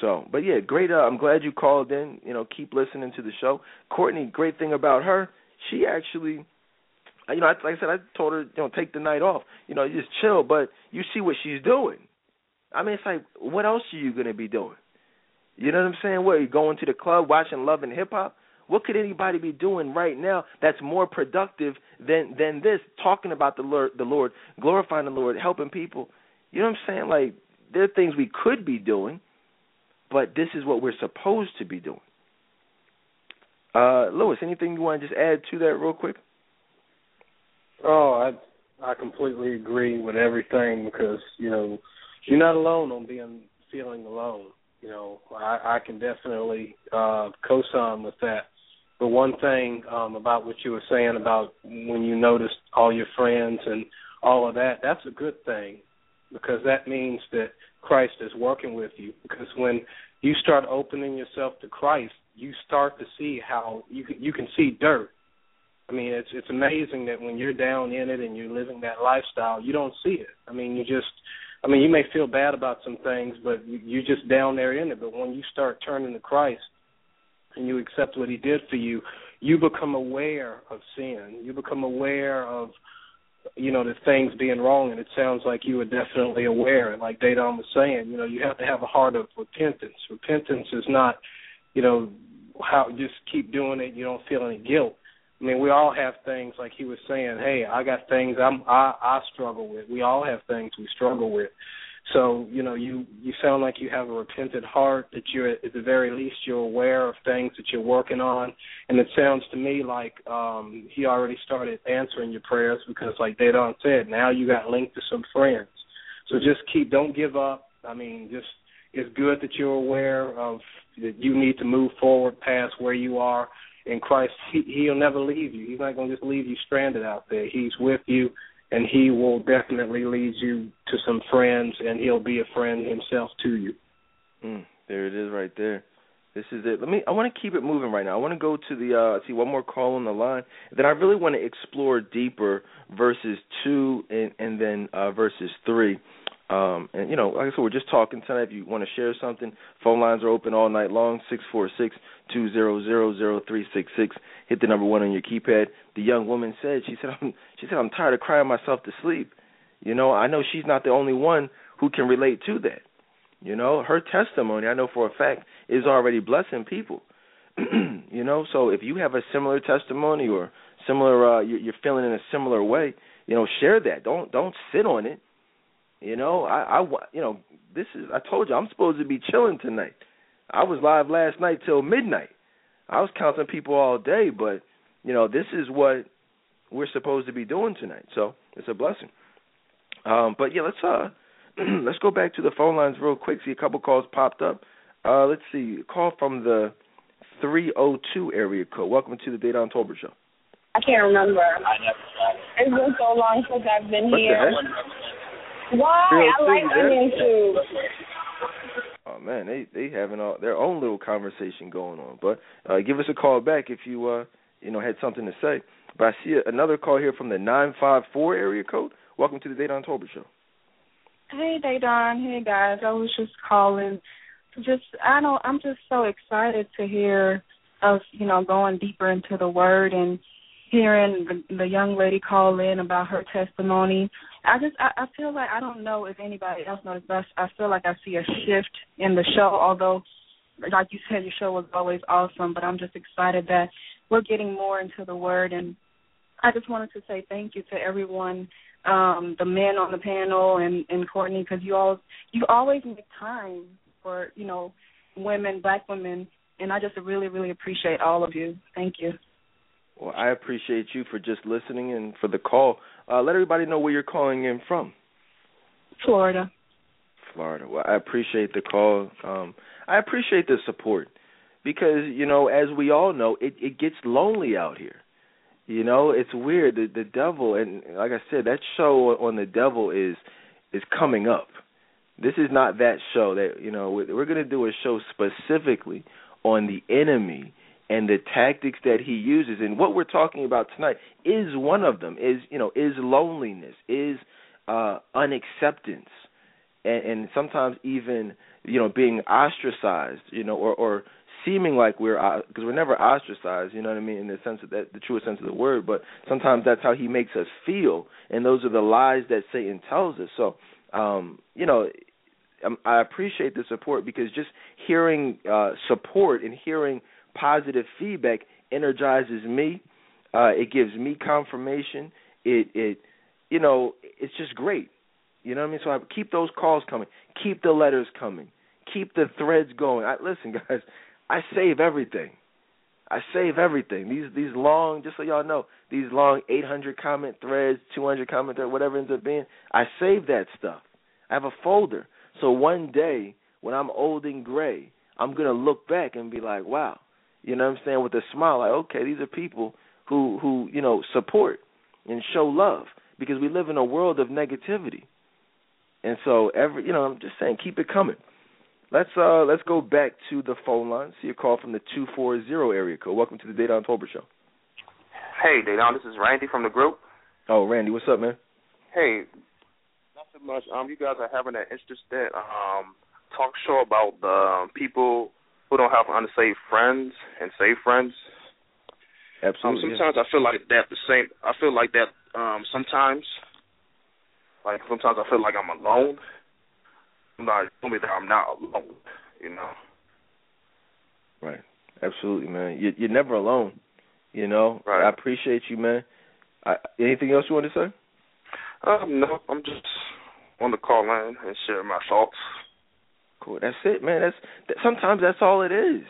Speaker 1: So, but yeah, great. Uh, I'm glad you called in. You know, keep listening to the show. Courtney, great thing about her, she actually you know, like I said, I told her, you know, take the night off. You know, just chill. But you see what she's doing. I mean, it's like, what else are you gonna be doing? You know what I'm saying? What you going to the club, watching Love and Hip Hop? What could anybody be doing right now that's more productive than than this? Talking about the Lord, the Lord, glorifying the Lord, helping people. You know what I'm saying? Like there are things we could be doing, but this is what we're supposed to be doing. Uh, Lewis, anything you want to just add to that real quick?
Speaker 2: Oh, I I completely agree with everything because you know you're not alone on being feeling alone. You know, I, I can definitely uh, co-sign with that. But one thing um, about what you were saying about when you noticed all your friends and all of that, that's a good thing because that means that Christ is working with you. Because when you start opening yourself to Christ, you start to see how you can, you can see dirt I mean, it's it's amazing that when you're down in it and you're living that lifestyle, you don't see it. I mean, you just, I mean, you may feel bad about some things, but you, you're just down there in it. But when you start turning to Christ and you accept what He did for you, you become aware of sin. You become aware of, you know, the things being wrong. And it sounds like you were definitely aware. And like Dedan was saying, you know, you have to have a heart of repentance. Repentance is not, you know, how just keep doing it. You don't feel any guilt I mean, we all have things like he was saying. Hey, I got things I'm I I struggle with. We all have things we struggle with. So you know, you you sound like you have a repentant heart. That you're at the very least you're aware of things that you're working on, and it sounds to me like um he already started answering your prayers because, like Dedan said, now you got linked to some friends. So just keep, don't give up. I mean, just it's good that you're aware of that you need to move forward past where you are in Christ, he, he'll never leave you. He's not going to just leave you stranded out there. He's with you, and he will definitely lead you to some friends, and he'll be a friend himself to you.
Speaker 1: Mm, there it is, right there. This is it. Let me. I want to keep it moving right now. I want to go to the. uh See one more call on the line. Then I really want to explore deeper verses two and and then uh verses three. Um, and you know, like I said, we're just talking tonight. If you want to share something, phone lines are open all night long. Six four six two zero zero zero three six six. Hit the number one on your keypad. The young woman said, she said, I'm, she said, I'm tired of crying myself to sleep. You know, I know she's not the only one who can relate to that. You know, her testimony, I know for a fact, is already blessing people. you know, so if you have a similar testimony or similar, uh, you're feeling in a similar way, you know, share that. Don't don't sit on it you know, I, I, you know, this is. I told you I'm supposed to be chilling tonight. I was live last night till midnight. I was counting people all day, but you know, this is what we're supposed to be doing tonight. So it's a blessing. Um, but yeah, let's uh, let's go back to the phone lines real quick. See a couple calls popped up. Uh, let's see. Call from the 302 area code. Welcome to the Dedan Tolbert Show.
Speaker 6: I can't remember. It's been so long since I've been
Speaker 1: what
Speaker 6: here.
Speaker 1: The heck?
Speaker 6: Why? I like
Speaker 1: there?
Speaker 6: onion soup.
Speaker 1: Oh man, they they having all, their own little conversation going on. But uh, give us a call back if you uh you know had something to say. But I see another call here from the nine five four area code. Welcome to the Dedan Tolbert Show.
Speaker 7: Hey, Dedan. Hey, guys. I was just calling. Just I don't. I'm just so excited to hear us, you know, going deeper into the Word and hearing the, the young lady call in about her testimony. I just I, I feel like I don't know if anybody else knows, but I feel like I see a shift in the show. Although, like you said, your show was always awesome, but I'm just excited that we're getting more into the Word and. I just wanted to say thank you to everyone um the men on the panel and and Courtney because you all you always make time for you know women black women and I just really really appreciate all of you thank you
Speaker 1: well I appreciate you for just listening and for the call. Uh let everybody know where you're calling in from.
Speaker 7: Florida.
Speaker 1: Florida. Well I appreciate the call. Um I appreciate the support because you know as we all know it it gets lonely out here. You know, it's weird. The the devil and like I said, that show on the devil is is coming up. This is not that show that you know we're going to do a show specifically on the enemy and the tactics that he uses and what we're talking about tonight is one of them is you know is loneliness is uh unacceptance and, and sometimes even you know being ostracized you know or or seeming like we're because we're never ostracized, you know what I mean, in the sense of that the truest sense of the word. But sometimes that's how he makes us feel, and those are the lies that Satan tells us. So, um, you know, um, I appreciate the support because just hearing uh, support and hearing positive feedback energizes me. Uh, it gives me confirmation. It it you know it's just great. You know what I mean? So I keep those calls coming. Keep the letters coming. Keep the threads going. I, listen, guys. I save everything. I save everything. These these long, just so y'all know, these long 800 comment threads, 200 comment threads, whatever ends up being, I save that stuff. I have a folder. So one day when I'm old and gray, I'm gonna look back and be like, wow, you know what I'm saying, with a smile, like, okay, these are people who who you know support and show love because we live in a world of negativity. And so every, you know, I'm just saying, keep it coming. Let's uh let's go back to the phone line. See a call from the two four zero area code. Welcome to the Dedan Tolbert Show.
Speaker 8: Hey, Dedan, this is Randy from the group.
Speaker 1: Oh, Randy, what's up, man?
Speaker 8: Hey, nothing much. Um, you guys are having an interesting um talk show about the um, people who don't have unsafe friends and safe friends.
Speaker 1: Absolutely.
Speaker 8: Um, sometimes
Speaker 1: yeah.
Speaker 8: I feel like that the same. I feel like that um sometimes. Like sometimes I feel like I'm alone. I'm not telling me that I'm not alone. You know.
Speaker 1: Right. Absolutely, man. You, you're never alone. You know.
Speaker 8: Right.
Speaker 1: I appreciate you, man. I, anything else you want to say?
Speaker 8: Um, no, I'm just on the call line and share my thoughts.
Speaker 1: Cool. That's it, man. That's that, sometimes that's all it is.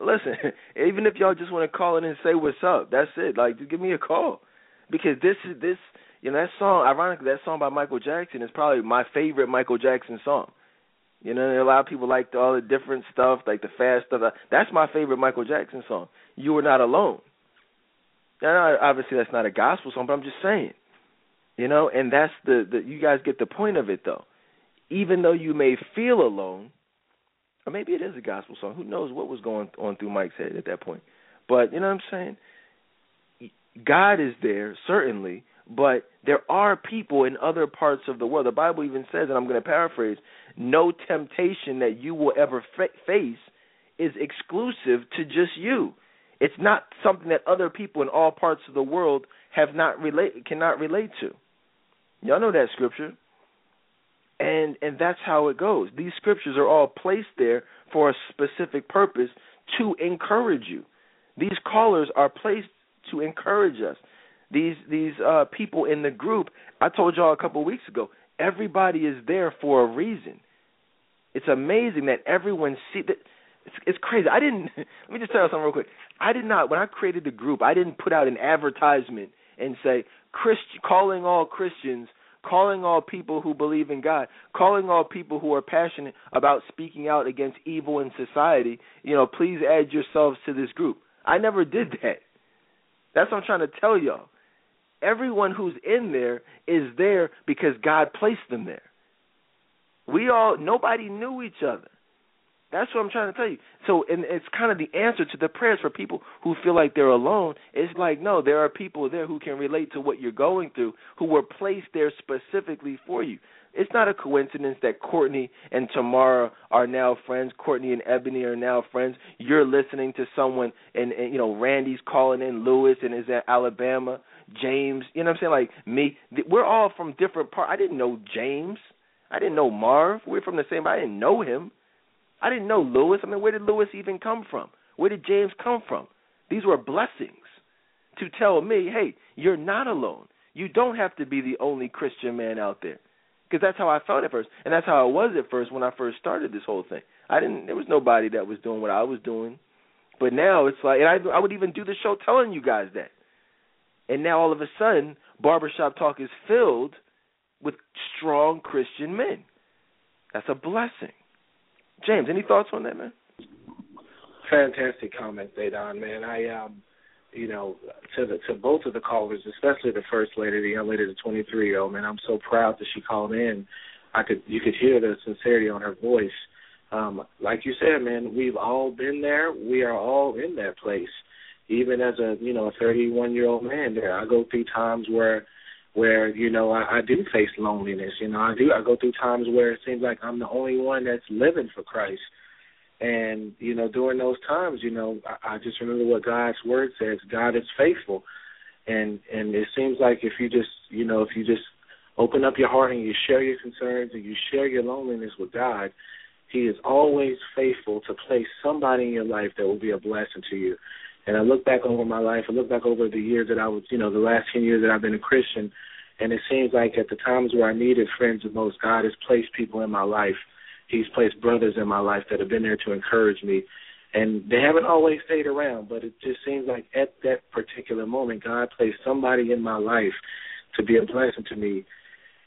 Speaker 1: Listen, even if y'all just want to call in and say what's up, that's it. Like, just give me a call because this is this. You know that song. Ironically, that song by Michael Jackson is probably my favorite Michael Jackson song. You know, a lot of people like all the different stuff, like the fast stuff. Uh, that's my favorite Michael Jackson song. You are not alone. Now, obviously, that's not a gospel song, but I'm just saying. You know, and that's the, the you guys get the point of it though. Even though you may feel alone, or maybe it is a gospel song. Who knows what was going on through Mike's head at that point? But you know what I'm saying? God is there certainly, but there are people in other parts of the world. The Bible even says, and I'm going to paraphrase, no temptation that you will ever fa- face is exclusive to just you. It's not something that other people in all parts of the world have not relate cannot relate to. Y'all know that scripture. And and that's how it goes. These scriptures are all placed there for a specific purpose to encourage you. These callers are placed to encourage us. These these uh people in the group, I told y'all a couple of weeks ago, everybody is there for a reason. It's amazing that everyone see that it's, it's crazy. I didn't let me just tell you something real quick. I did not when I created the group, I didn't put out an advertisement and say Christ calling all Christians calling all people who believe in God, calling all people who are passionate about speaking out against evil in society, you know, please add yourselves to this group. I never did that. That's what I'm trying to tell y'all. Everyone who's in there is there because God placed them there. We all nobody knew each other. That's what I'm trying to tell you. So, and it's kind of the answer to the prayers for people who feel like they're alone. It's like, no, there are people there who can relate to what you're going through, who were placed there specifically for you. It's not a coincidence that Courtney and Tamara are now friends. Courtney and Ebony are now friends. You're listening to someone, and, and you know, Randy's calling in Lewis and is at Alabama. James, you know what I'm saying? Like me, we're all from different parts. I didn't know James. I didn't know Marv. We're from the same. I didn't know him. I didn't know Lewis. I mean, where did Lewis even come from? Where did James come from? These were blessings to tell me, hey, you're not alone. You don't have to be the only Christian man out there. Because that's how I felt at first, and that's how I was at first when I first started this whole thing. I didn't. There was nobody that was doing what I was doing, but now it's like, and I, I would even do the show telling you guys that. And now all of a sudden, barbershop talk is filled with strong Christian men. That's a blessing. James, any thoughts on that, man?
Speaker 4: Fantastic comments, Dedan, man. I um you know, to the to both of the callers, especially the first lady, the young lady, the twenty three year old, man, I'm so proud that she called in. I could you could hear the sincerity on her voice. Um, like you said, man, we've all been there. We are all in that place. Even as a you know a 31 year old man, there I go through times where where you know I, I do face loneliness. You know, I do. I go through times where it seems like I'm the only one that's living for Christ. And you know, during those times, you know, I, I just remember what God's word says: God is faithful. And and it seems like if you just you know if you just open up your heart and you share your concerns and you share your loneliness with God, He is always faithful to place somebody in your life that will be a blessing to you. And I look back over my life, I look back over the years that I was, you know, the last 10 years that I've been a Christian, and it seems like at the times where I needed friends the most, God has placed people in my life. He's placed brothers in my life that have been there to encourage me. And they haven't always stayed around, but it just seems like at that particular moment, God placed somebody in my life to be a blessing to me.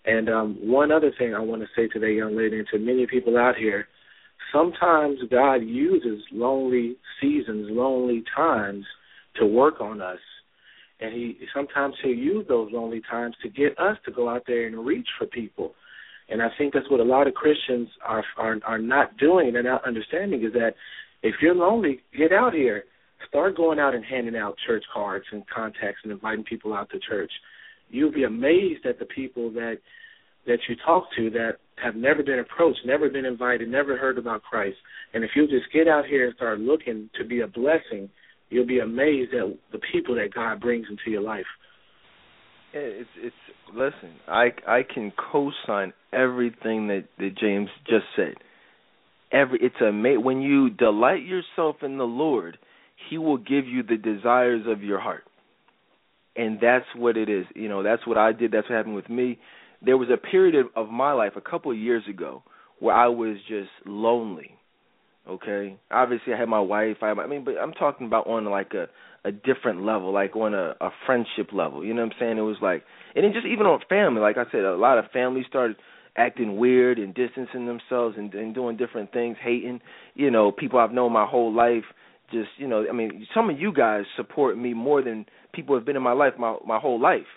Speaker 4: And um, one other thing I want to say to that young lady and to many people out here sometimes God uses lonely seasons, lonely times to work on us. And he sometimes he'll use those lonely times to get us to go out there and reach for people. And I think that's what a lot of Christians are are are not doing and not understanding is that if you're lonely, get out here. Start going out and handing out church cards and contacts and inviting people out to church. You'll be amazed at the people that that you talk to that have never been approached, never been invited, never heard about Christ. And if you'll just get out here and start looking to be a blessing, you'll be amazed at the people that God brings into your life.
Speaker 1: It's it's listen, I I can co-sign everything that that James just said. Every it's a when you delight yourself in the Lord, He will give you the desires of your heart, and that's what it is. You know, that's what I did. That's what happened with me there was a period of, my life a couple of years ago where I was just lonely. Okay, obviously I had my wife. I, I mean, but I'm talking about on like a a different level, like on a a friendship level. You know what I'm saying? It was like, and then just even on family. Like I said, a lot of families started acting weird and distancing themselves and, and doing different things, hating. You know, people I've known my whole life. Just you know, I mean, some of you guys support me more than people have been in my life my my whole life.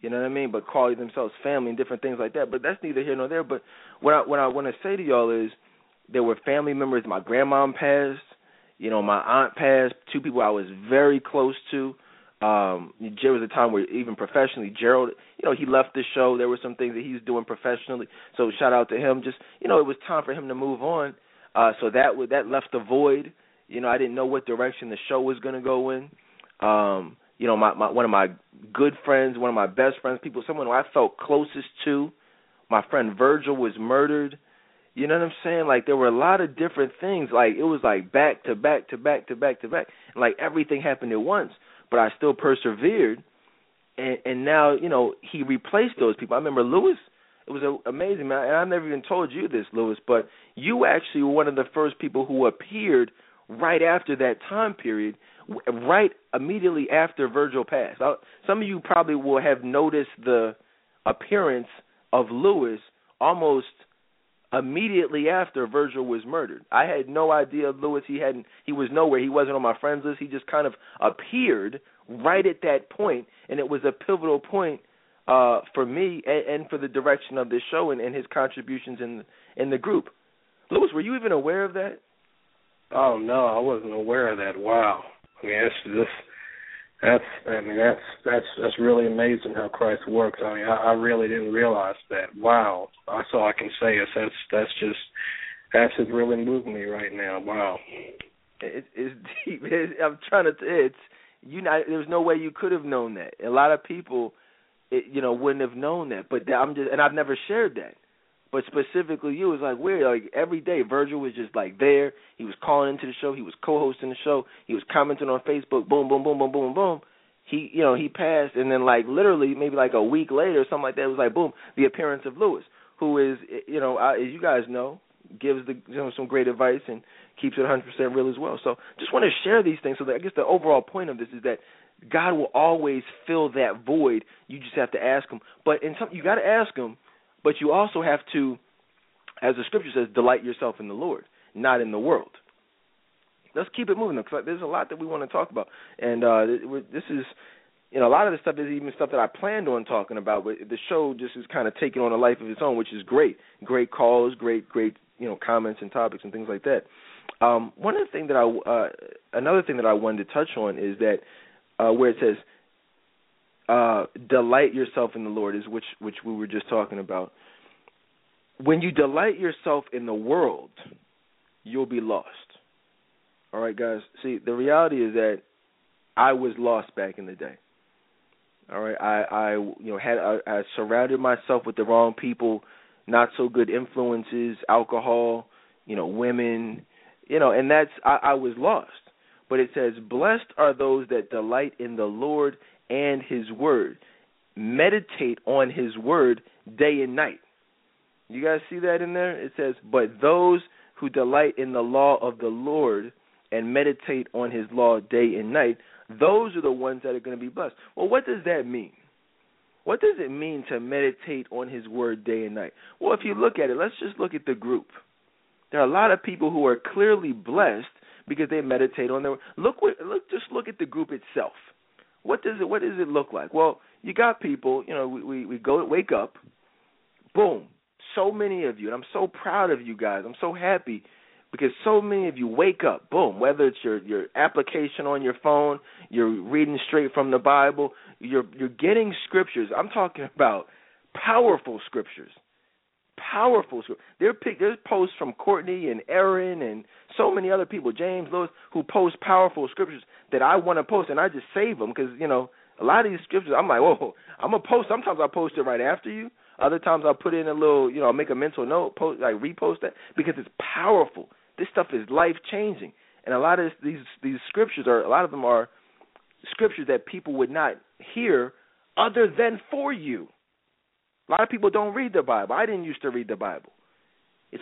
Speaker 1: You know what I mean? But call themselves family and different things like that. But that's neither here nor there. But what I what I want to say to y'all is there were family members. My grandma passed. You know, my aunt passed. Two people I was very close to. Um, there was a time where even professionally, Gerald, you know, he left the show. There were some things that he was doing professionally. So shout out to him. Just you know, it was time for him to move on. Uh, so that that left a void. You know, I didn't know what direction the show was going to go in. Um, you know, my, my one of my good friends, one of my best friends, people, someone who I felt closest to. My friend Virgil was murdered. You know what I'm saying? Like there were a lot of different things. Like it was like back to back to back to back to back. And like everything happened at once, but I still persevered. And and now you know he replaced those people. I remember Lewis. It was amazing, man. And I never even told you this, Lewis, but you actually were one of the first people who appeared right after that time period right immediately after Virgil passed. Some of you probably will have noticed the appearance of Lewis almost immediately after Virgil was murdered. I had no idea Lewis. He hadn't. He was nowhere. He wasn't on my friends list. He just kind of appeared right at that point, and it was a pivotal point uh, for me and, and for the direction of this show and, and his contributions in in the group. Lewis, were you even aware of that?
Speaker 2: Oh no, I wasn't aware of that. Wow. I mean, it's just that's I mean that's that's that's really amazing how Christ works. I mean, I, I really didn't realize that. Wow. That's all I can say is that's that's just that's just really moving me right now. Wow.
Speaker 1: It, it's deep. It, I'm trying to. It's you know. There's no way you could have known that. A lot of people, it, you know, wouldn't have known that. But I'm just, and I've never shared that. But specifically, you was like weird. Like every day, Virgil was just like there. He was calling into the show. He was co-hosting the show. He was commenting on Facebook. Boom, boom, boom, boom, boom, boom. He, you know, he passed, and then like literally maybe like a week later, or something like that. It was like boom, the appearance of Lewis, who is, you know, as you guys know, gives the you know some great advice and keeps it 100% real as well. So just want to share these things. So that I guess the overall point of this is that God will always fill that void. You just have to ask Him. But in some, you got to ask Him but you also have to, as the scripture says, delight yourself in the Lord, not in the world. Let's keep it moving because there's a lot that we want to talk about, and uh, this is, you know, a lot of this stuff is even stuff that I planned on talking about, but the show just is kind of taking on a life of its own, which is great. Great calls, great, great, you know, comments and topics and things like that. Um, one of the things that I, uh, another thing that I wanted to touch on is that uh, where it says uh, delight yourself in the Lord is which which we were just talking about. When you delight yourself in the world, you'll be lost. All right, guys. See, the reality is that I was lost back in the day. All right, I I you know had I, I surrounded myself with the wrong people, not so good influences, alcohol, you know, women, you know, and that's I, I was lost. But it says, "Blessed are those that delight in the Lord and his word. Meditate on his word day and night. You guys see that in there? It says, But those who delight in the law of the Lord and meditate on his law day and night, those are the ones that are going to be blessed. Well, what does that mean? What does it mean to meditate on his word day and night? Well, if you look at it, let's just look at the group. There are a lot of people who are clearly blessed because they meditate on their look look just look at the group itself what does it what does it look like? Well, you got people, you know, we we, we go wake up, boom, so many of you, and I'm so proud of you guys. I'm so happy because so many of you wake up, boom, whether it's your your application on your phone, you're reading straight from the Bible, you're you're getting scriptures. I'm talking about powerful scriptures powerful. There pick there's posts from Courtney and Aaron and so many other people, James Lewis, who post powerful scriptures that I want to post, and I just save them because you know a lot of these scriptures. I'm like, whoa, I'm gonna post. Sometimes I post it right after you. Other times I'll put in a little, you know, I'll make a mental note, post like repost that because it's powerful. This stuff is life changing, and a lot of these these scriptures are a lot of them are scriptures that people would not hear other than for you. A lot of people don't read the Bible. I didn't used to read the Bible.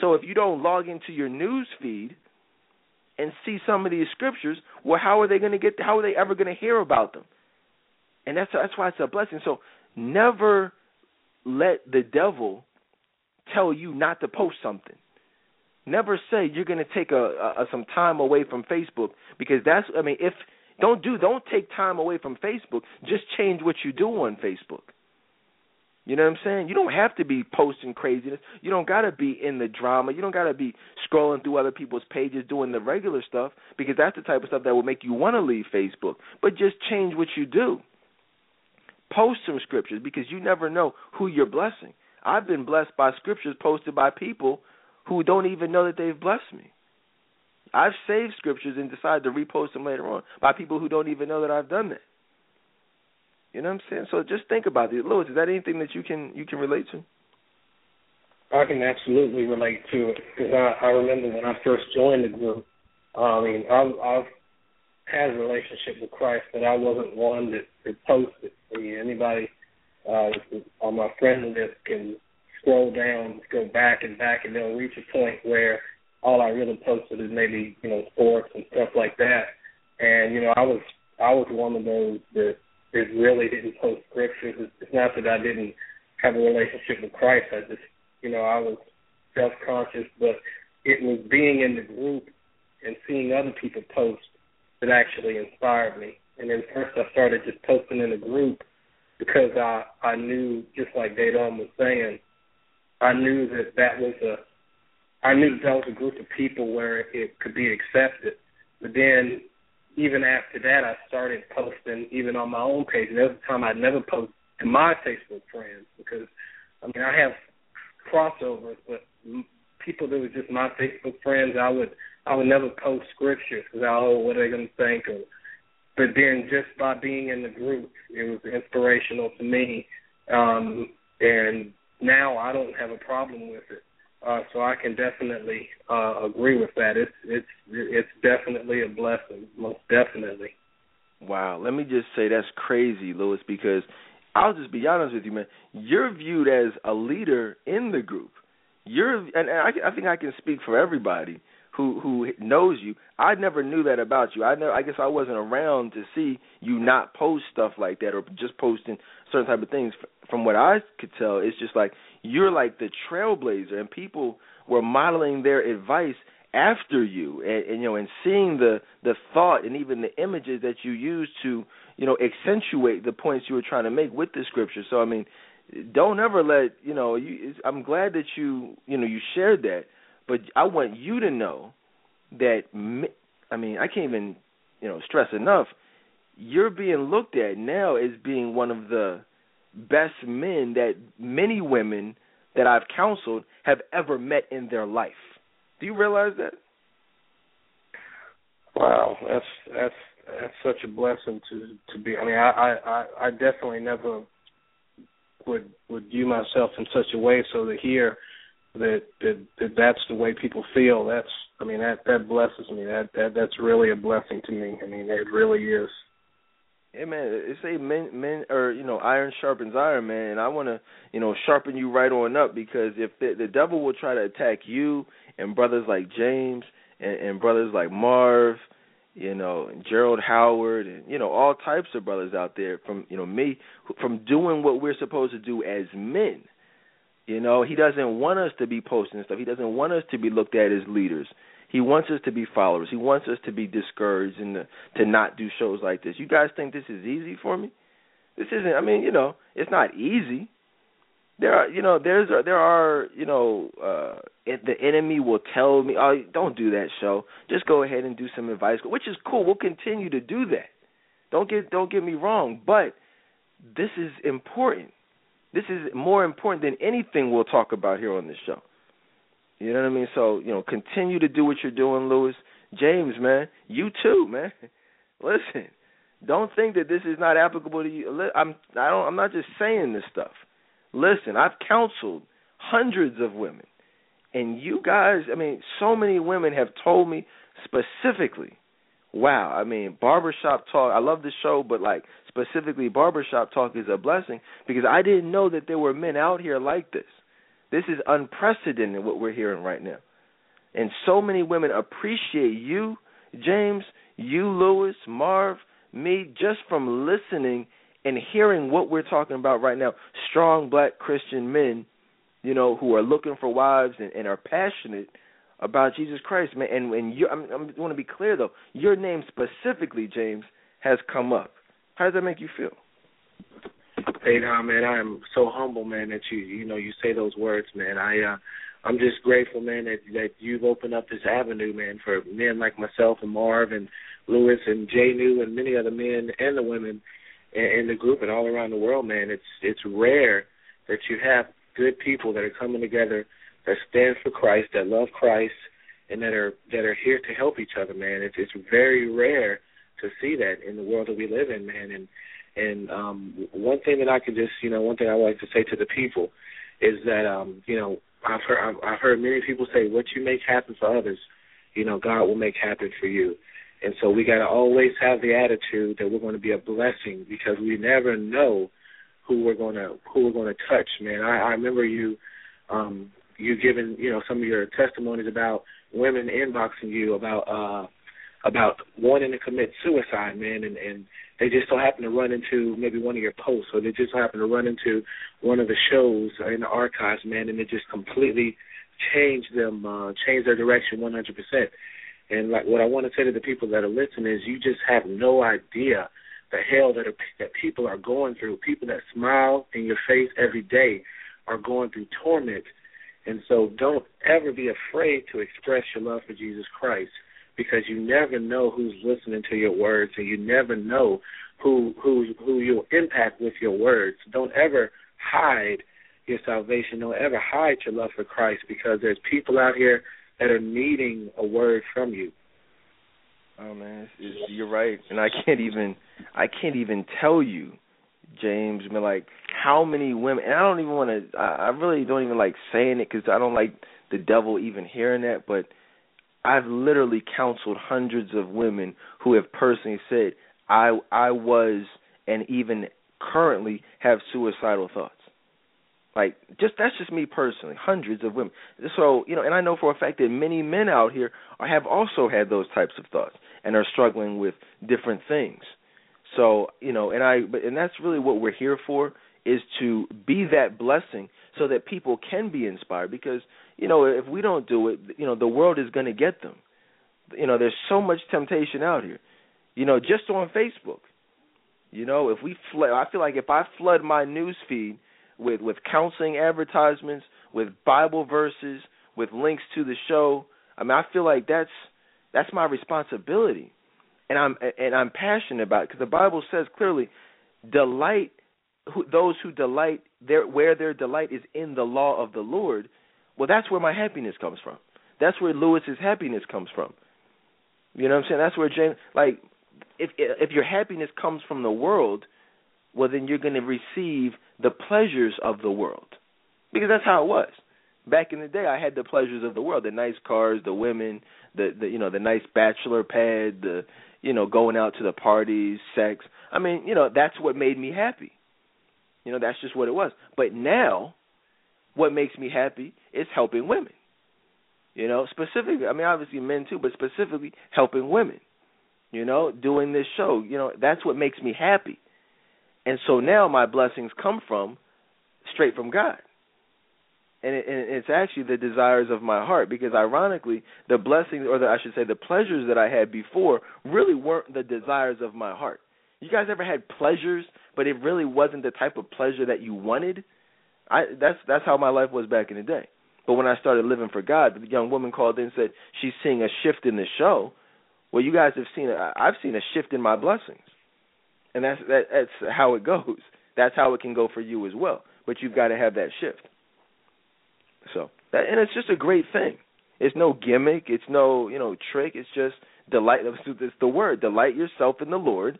Speaker 1: So if you don't log into your news feed and see some of these scriptures, well, how are they going to get? How are they ever going to hear about them? And that's that's why it's a blessing. So never let the devil tell you not to post something. Never say you're going to take a, a some time away from Facebook because that's I mean if don't do don't take time away from Facebook. Just change what you do on Facebook. You know what I'm saying? You don't have to be posting craziness. You don't got to be in the drama. You don't got to be scrolling through other people's pages doing the regular stuff because that's the type of stuff that will make you want to leave Facebook. But just change what you do. Post some scriptures because you never know who you're blessing. I've been blessed by scriptures posted by people who don't even know that they've blessed me. I've saved scriptures and decided to repost them later on by people who don't even know that I've done that. You know what I'm saying? So just think about it. Lewis, is that anything that you can you can relate to?
Speaker 2: I can absolutely relate to it because I, I remember when I first joined the group. I mean, I've, I've had a relationship with Christ, but I wasn't one that, that posted. I mean, anybody uh, on my friend list can scroll down, go back and back, and they'll reach a point where all I really posted is maybe you know sports and stuff like that. And you know, I was I was one of those that it really didn't post scriptures. It's not that I didn't have a relationship with Christ. I just, you know, I was self conscious, but it was being in the group and seeing other people post that actually inspired me. And then first I started just posting in the group because I I knew just like Dedan was saying, I knew that that was a I knew that was a group of people where it could be accepted. But then even after that, I started posting even on my own page. And there was a time I'd never post to my Facebook friends because I mean I have crossovers, but people that were just my Facebook friends, I would I would never post scriptures because I oh what are they to think or but then just by being in the group, it was inspirational to me. Um, and now I don't have a problem with it. Uh, so I can definitely uh, agree with that. It's it's it's definitely a blessing, most definitely.
Speaker 1: Wow, let me just say that's crazy, Lewis, because I'll just be honest with you, man. You're viewed as a leader in the group. You're, and I, I think I can speak for everybody who who knows you. I never knew that about you. I never. I guess I wasn't around to see you not post stuff like that or just posting certain type of things. From what I could tell, it's just like you're like the trailblazer, and people were modeling their advice after you, and, and you know, and seeing the the thought and even the images that you use to you know accentuate the points you were trying to make with the scripture. So I mean, don't ever let you know. You, I'm glad that you you know you shared that but I want you to know that I mean, I can't even, you know, stress enough. You're being looked at now as being one of the best men that many women that I've counseled have ever met in their life. Do you realize that?
Speaker 2: Wow, that's that's that's such a blessing to to be. I mean, I I I definitely never would would view myself in such a way so to hear that, that that that's the way people feel. That's I mean that that blesses me. That that that's really a blessing to me. I mean it really is.
Speaker 1: Yeah, man. It's a men, men, or you know, iron sharpens iron, man. And I want to, you know, sharpen you right on up because if the, the devil will try to attack you and brothers like James and, and brothers like Marv, you know, and Gerald Howard, and you know, all types of brothers out there from you know me from doing what we're supposed to do as men you know, he doesn't want us to be posting stuff. He doesn't want us to be looked at as leaders. He wants us to be followers. He wants us to be discouraged and to, to not do shows like this. You guys think this is easy for me? This isn't. I mean, you know, it's not easy. There are, you know, there's there are, you know, uh the enemy will tell me, "Oh, don't do that show. Just go ahead and do some advice," which is cool. We'll continue to do that. Don't get don't get me wrong, but this is important this is more important than anything we'll talk about here on this show. You know what I mean? So, you know, continue to do what you're doing, Lewis. James, man, you too, man. Listen, don't think that this is not applicable to you. I'm I don't I'm not just saying this stuff. Listen, I've counseled hundreds of women. And you guys, I mean, so many women have told me specifically wow, I mean, barbershop talk. I love the show, but like specifically, barbershop talk is a blessing because I didn't know that there were men out here like this. This is unprecedented what we're hearing right now, and so many women appreciate you, James, you, Lewis, Marv, me, just from listening and hearing what we're talking about right now. Strong Black Christian men, you know, who are looking for wives and, and are passionate about Jesus Christ, man. And when you, I'm, I'm, I want to be clear though, your name specifically, James, has come up. How does that make you feel?
Speaker 4: Hey, now, man, I am so humble, man, that you, you know, you say those words, man. I, uh, I'm just grateful, man, that that you've opened up this avenue, man, for men like myself and Marv and Lewis and Jay New and many other men and the women in, in the group and all around the world, man. It's it's rare that you have good people that are coming together that stand for Christ, that love Christ, and that are that are here to help each other, man. It's it's very rare to see that in the world that we live in, man. And and um one thing that I can just you know one thing I like to say to the people is that um you know I've heard I've heard many people say what you make happen for others, you know God will make happen for you. And so we got to always have the attitude that we're going to be a blessing because we never know who we're going to who we're going to touch, man. I, I remember you um you giving you know some of your testimonies about women inboxing you about uh about wanting to commit suicide, man, and and they just so happen to run into maybe one of your posts, or they just so happen to run into one of the shows in the archives, man, and it just completely changed them, uh, changed their direction 100%. And like what I want to say to the people that are listening is, you just have no idea the hell that are, that people are going through. People that smile in your face every day are going through torment. And so don't ever be afraid to express your love for Jesus Christ because you never know who's listening to your words and you never know who who who you'll impact with your words. Don't ever hide your salvation. Don't ever hide your love for Christ because there's people out here that are needing a word from you.
Speaker 1: Oh man, it's, it's, you're right, and I can't even I can't even tell you, James. I mean, like how many women? And I don't even want to. I, I really don't even like saying it because I don't like the devil even hearing that. But I've literally counseled hundreds of women who have personally said I I was and even currently have suicidal thoughts. Like just that's just me personally. Hundreds of women. So you know, and I know for a fact that many men out here have also had those types of thoughts and are struggling with different things. So you know, and I, but and that's really what we're here for is to be that blessing so that people can be inspired. Because you know if we don't do it you know the world is going to get them. You know there's so much temptation out here. You know just on facebook. You know if we flood i feel like if i flood my news feed with with counseling advertisements with bible verses with links to the show i mean i feel like that's that's my responsibility and i'm and i'm passionate about it because the bible says clearly delight who, those who delight their where their delight is in the law of the Lord, well, that's where my happiness comes from. That's where Lewis's happiness comes from. You know what I'm saying? That's where James like if if your happiness comes from the world, well then you're going to receive the pleasures of the world. Because that's how it was. Back in the day I had the pleasures of the world, the nice cars, the women, the the you know, the nice bachelor pad, the you know, going out to the parties, sex. I mean, you know, that's what made me happy. You know, that's just what it was. But now, what makes me happy is helping women. You know, specifically, I mean, obviously men too, but specifically helping women. You know, doing this show. You know, that's what makes me happy. And so now my blessings come from straight from God. And, it, and it's actually the desires of my heart because ironically the blessings or the, I should say the pleasures that I had before really weren't the desires of my heart. You guys ever had pleasures, but it really wasn't the type of pleasure that you wanted? I that's that's how my life was back in the day. But when I started living for God, the young woman called in and said she's seeing a shift in the show. Well, you guys have seen it. I've seen a shift in my blessings, and that's that, that's how it goes. That's how it can go for you as well. But you've got to have that shift. So, that, and it's just a great thing. It's no gimmick. It's no you know trick. It's just delight. It's the word. Delight yourself in the Lord,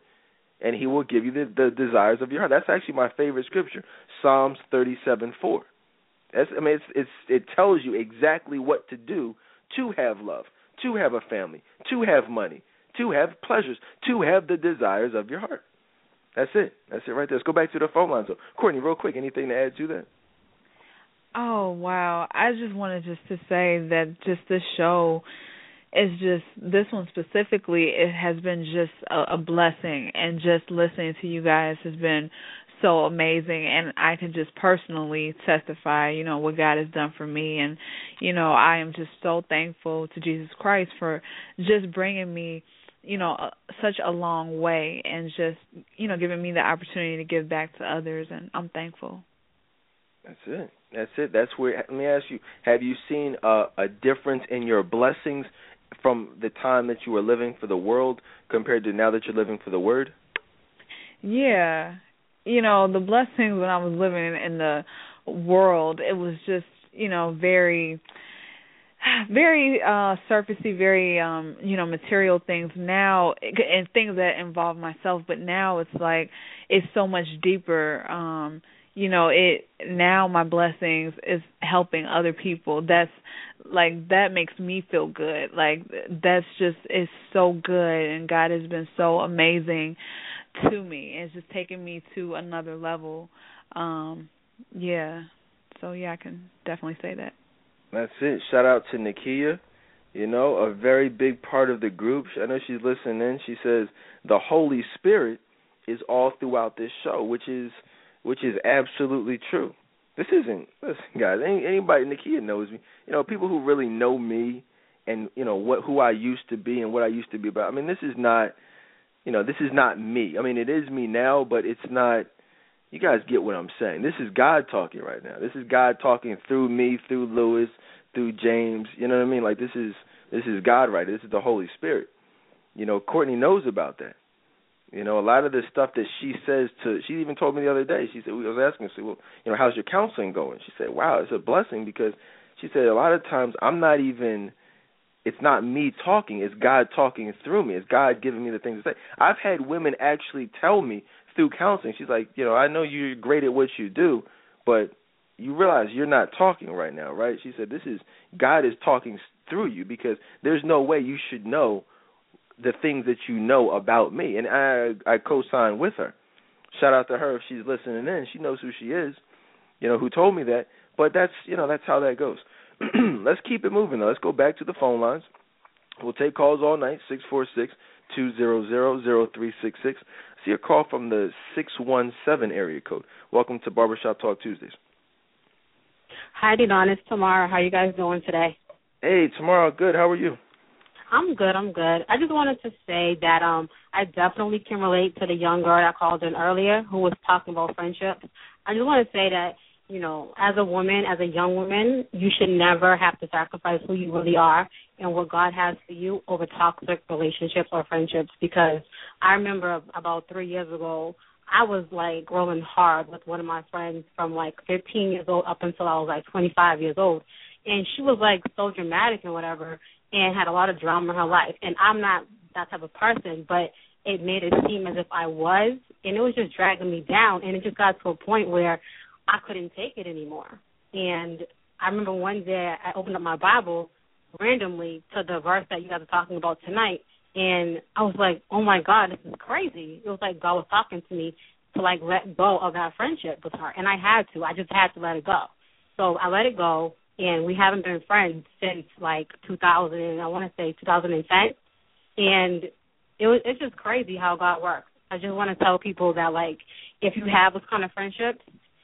Speaker 1: and he will give you the, the desires of your heart. That's actually my favorite scripture, Psalms thirty-seven four. That's, I mean, it's, it's it tells you exactly what to do to have love, to have a family, to have money, to have pleasures, to have the desires of your heart. That's it. That's it right there. Let's go back to the phone line. So, Courtney, real quick, anything to add to that?
Speaker 3: Oh wow! I just wanted just to say that just this show is just this one specifically it has been just a, a blessing and just listening to you guys has been so amazing and I can just personally testify, you know, what God has done for me and you know, I am just so thankful to Jesus Christ for just bringing me, you know, such a long way and just, you know, giving me the opportunity to give back to others and I'm thankful.
Speaker 1: That's it. That's it. That's where let me ask you, have you seen a, a difference in your blessings from the time that you were living for the world compared to now that you're living for the word?
Speaker 3: Yeah. You know, the blessings when I was living in, the world, it was just, you know, very very uh surfacey very um you know material things now and things that involve myself but now it's like it's so much deeper um you know it now my blessings is helping other people. That's like that makes me feel good. Like that's just it's so good and god has been so amazing to me. It's just taking me to another level. Um yeah. So yeah i can definitely say that.
Speaker 1: That's it. Shout out to Nakia You know, a very big part of the group. I know she's listening. She says the Holy Spirit is all throughout this show, which is which is absolutely true. This isn't listen, guys. Any, anybody, Nakia knows me. You know, people who really know me and you know what who I used to be and what I used to be about. I mean, this is not, you know, this is not me. I mean, it is me now, but it's not. You guys get what I'm saying. This is God talking right now. This is God talking through me, through Lewis, through James. You know what I mean? Like this is this is God right. This is the Holy Spirit. You know, Courtney knows about that. You know, a lot of the stuff that she says to she even told me the other day, she said we was asking her, well, you know, how's your counseling going? She said, Wow, it's a blessing because she said a lot of times I'm not even it's not me talking, it's God talking through me. It's God giving me the things to say. I've had women actually tell me through counseling, she's like, you know, I know you're great at what you do, but you realize you're not talking right now, right? She said, This is God is talking through you because there's no way you should know the things that you know about me. And I I co-signed with her. Shout out to her if she's listening in. She knows who she is, you know, who told me that. But that's you know, that's how that goes. Let's keep it moving though. Let's go back to the phone lines. We'll take calls all night, six four six two zero zero zero three six six. See a call from the six one seven area code. Welcome to Barbershop Talk Tuesdays.
Speaker 9: Hi, Dedan. It's Tamara. How you guys doing today?
Speaker 1: Hey, Tamara. Good. How are you?
Speaker 9: I'm good. I'm good. I just wanted to say that um I definitely can relate to the young girl that called in earlier who was talking about friendships. I just want to say that you know, as a woman, as a young woman, you should never have to sacrifice who you really are and what God has for you over toxic relationships or friendships. Because I remember about three years ago, I was like growing hard with one of my friends from like 15 years old up until I was like 25 years old, and she was like so dramatic and whatever, and had a lot of drama in her life. And I'm not that type of person, but it made it seem as if I was, and it was just dragging me down. And it just got to a point where I couldn't take it anymore. And I remember one day I opened up my Bible randomly to the verse that you guys are talking about tonight, and I was like, "Oh my God, this is crazy!" It was like God was talking to me to like let go of that friendship with her, and I had to. I just had to let it go. So I let it go, and we haven't been friends since like 2000. I want to say 2010, and it was it's just crazy how God works. I just want to tell people that like if you have this kind of friendship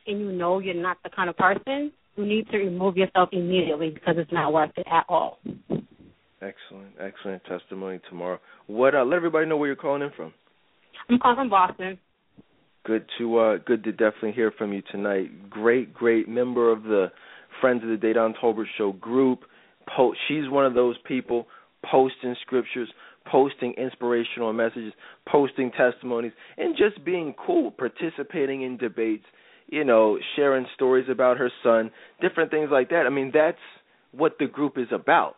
Speaker 9: and you know you're not the kind of person, you need to remove yourself immediately because it's not worth it at all.
Speaker 1: Excellent, excellent testimony Tamara. What? Uh, let everybody know where you're calling in from.
Speaker 9: I'm calling from Boston.
Speaker 1: Good to uh, good to definitely hear from you tonight. Great, great member of the Friends of the Dedan Tolbert Show group. Po- she's one of those people posting scriptures, posting inspirational messages, posting testimonies, and just being cool, participating in debates you know, sharing stories about her son, different things like that. I mean, that's what the group is about.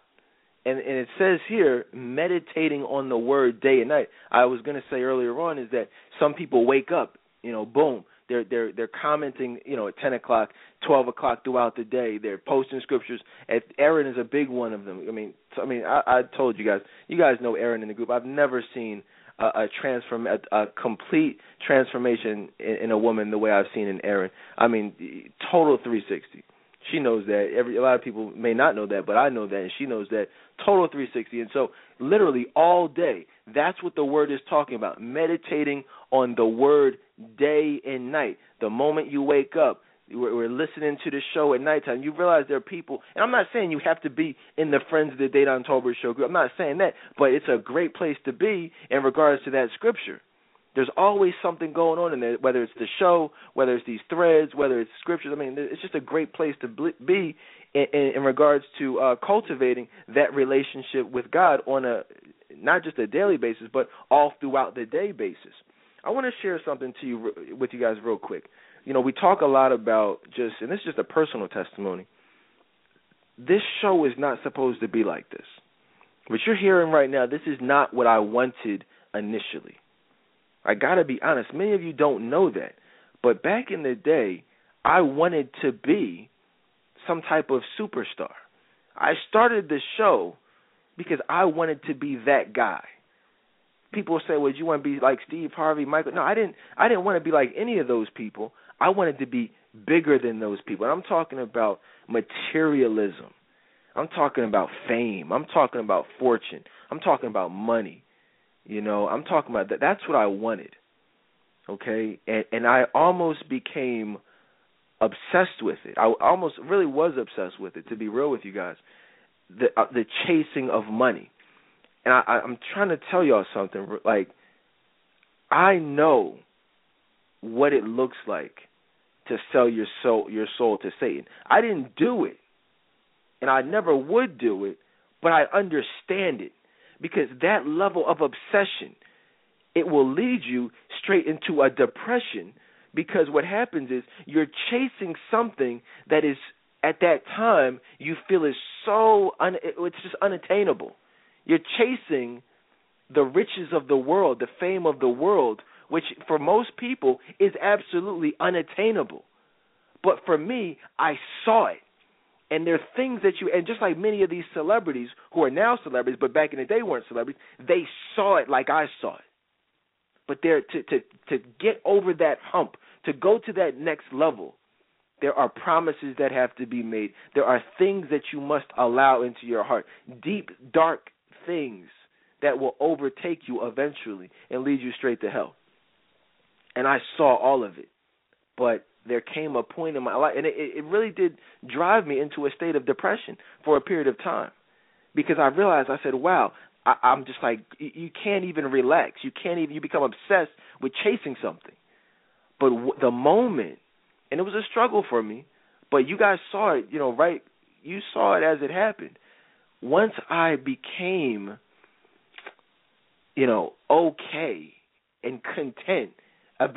Speaker 1: And and it says here, meditating on the word day and night. I was going to say earlier on is that some people wake up, you know, boom, they're they're they're commenting, you know, at ten o'clock, twelve o'clock throughout the day. They're posting scriptures. And Aaron is a big one of them. I mean, I mean, I, I told you guys, you guys know Aaron in the group. I've never seen a, a transform a, a complete transformation in, in a woman the way I've seen in Aaron. I mean, total 360. She knows that. Every a lot of people may not know that, but I know that, and she knows that. Total 360. And so, literally all day, that's what the word is talking about. Meditating on the word day and night. The moment you wake up, we're, listening to the show at nighttime, you realize there are people, and I'm not saying you have to be in the Friends of the Dedan Tolbert show group. I'm not saying that, but it's a great place to be in regards to that scripture. There's always something going on in there, whether it's the show, whether it's these threads, whether it's scriptures. I mean, it's just a great place to be in, in, regards to uh, cultivating that relationship with God on a not just a daily basis, but all throughout the day basis. I want to share something to you with you guys real quick you know, we talk a lot about just, and this is just a personal testimony. This show is not supposed to be like this. What you're hearing right now, this is not what I wanted initially. I got to be honest. Many of you don't know that. But back in the day, I wanted to be some type of superstar. I started the show because I wanted to be that guy. People say, "Well, you want to be like Steve Harvey, Michael?" No, I didn't. I didn't want to be like any of those people. I wanted to be bigger than those people. And I'm talking about materialism. I'm talking about fame. I'm talking about fortune. I'm talking about money. You know, I'm talking about that. That's what I wanted. Okay, and and I almost became obsessed with it. I almost really was obsessed with it. To be real with you guys, the uh, the chasing of money, and I, I'm trying to tell y'all something. Like, I know what it looks like to sell your soul your soul to Satan. I didn't do it, and I never would do it, but I understand it because that level of obsession it will lead you straight into a depression because what happens is you're chasing something that is at that time you feel is so un, it's just unattainable. You're chasing the riches of the world, the fame of the world, which for most people is absolutely unattainable. But for me, I saw it. And there are things that you, and just like many of these celebrities who are now celebrities, but back in the day weren't celebrities, they saw it like I saw it. But there, to to to get over that hump, to go to that next level, there are promises that have to be made. There are things that you must allow into your heart, deep, dark things that will overtake you eventually and lead you straight to hell. And I saw all of it, but there came a point in my life, and it, it really did drive me into a state of depression for a period of time, because I realized I said, "Wow." I, I'm just like you can't even relax. You can't even. You become obsessed with chasing something. But w- the moment, and it was a struggle for me, but you guys saw it. You know, right? You saw it as it happened. Once I became, you know, okay and content, uh,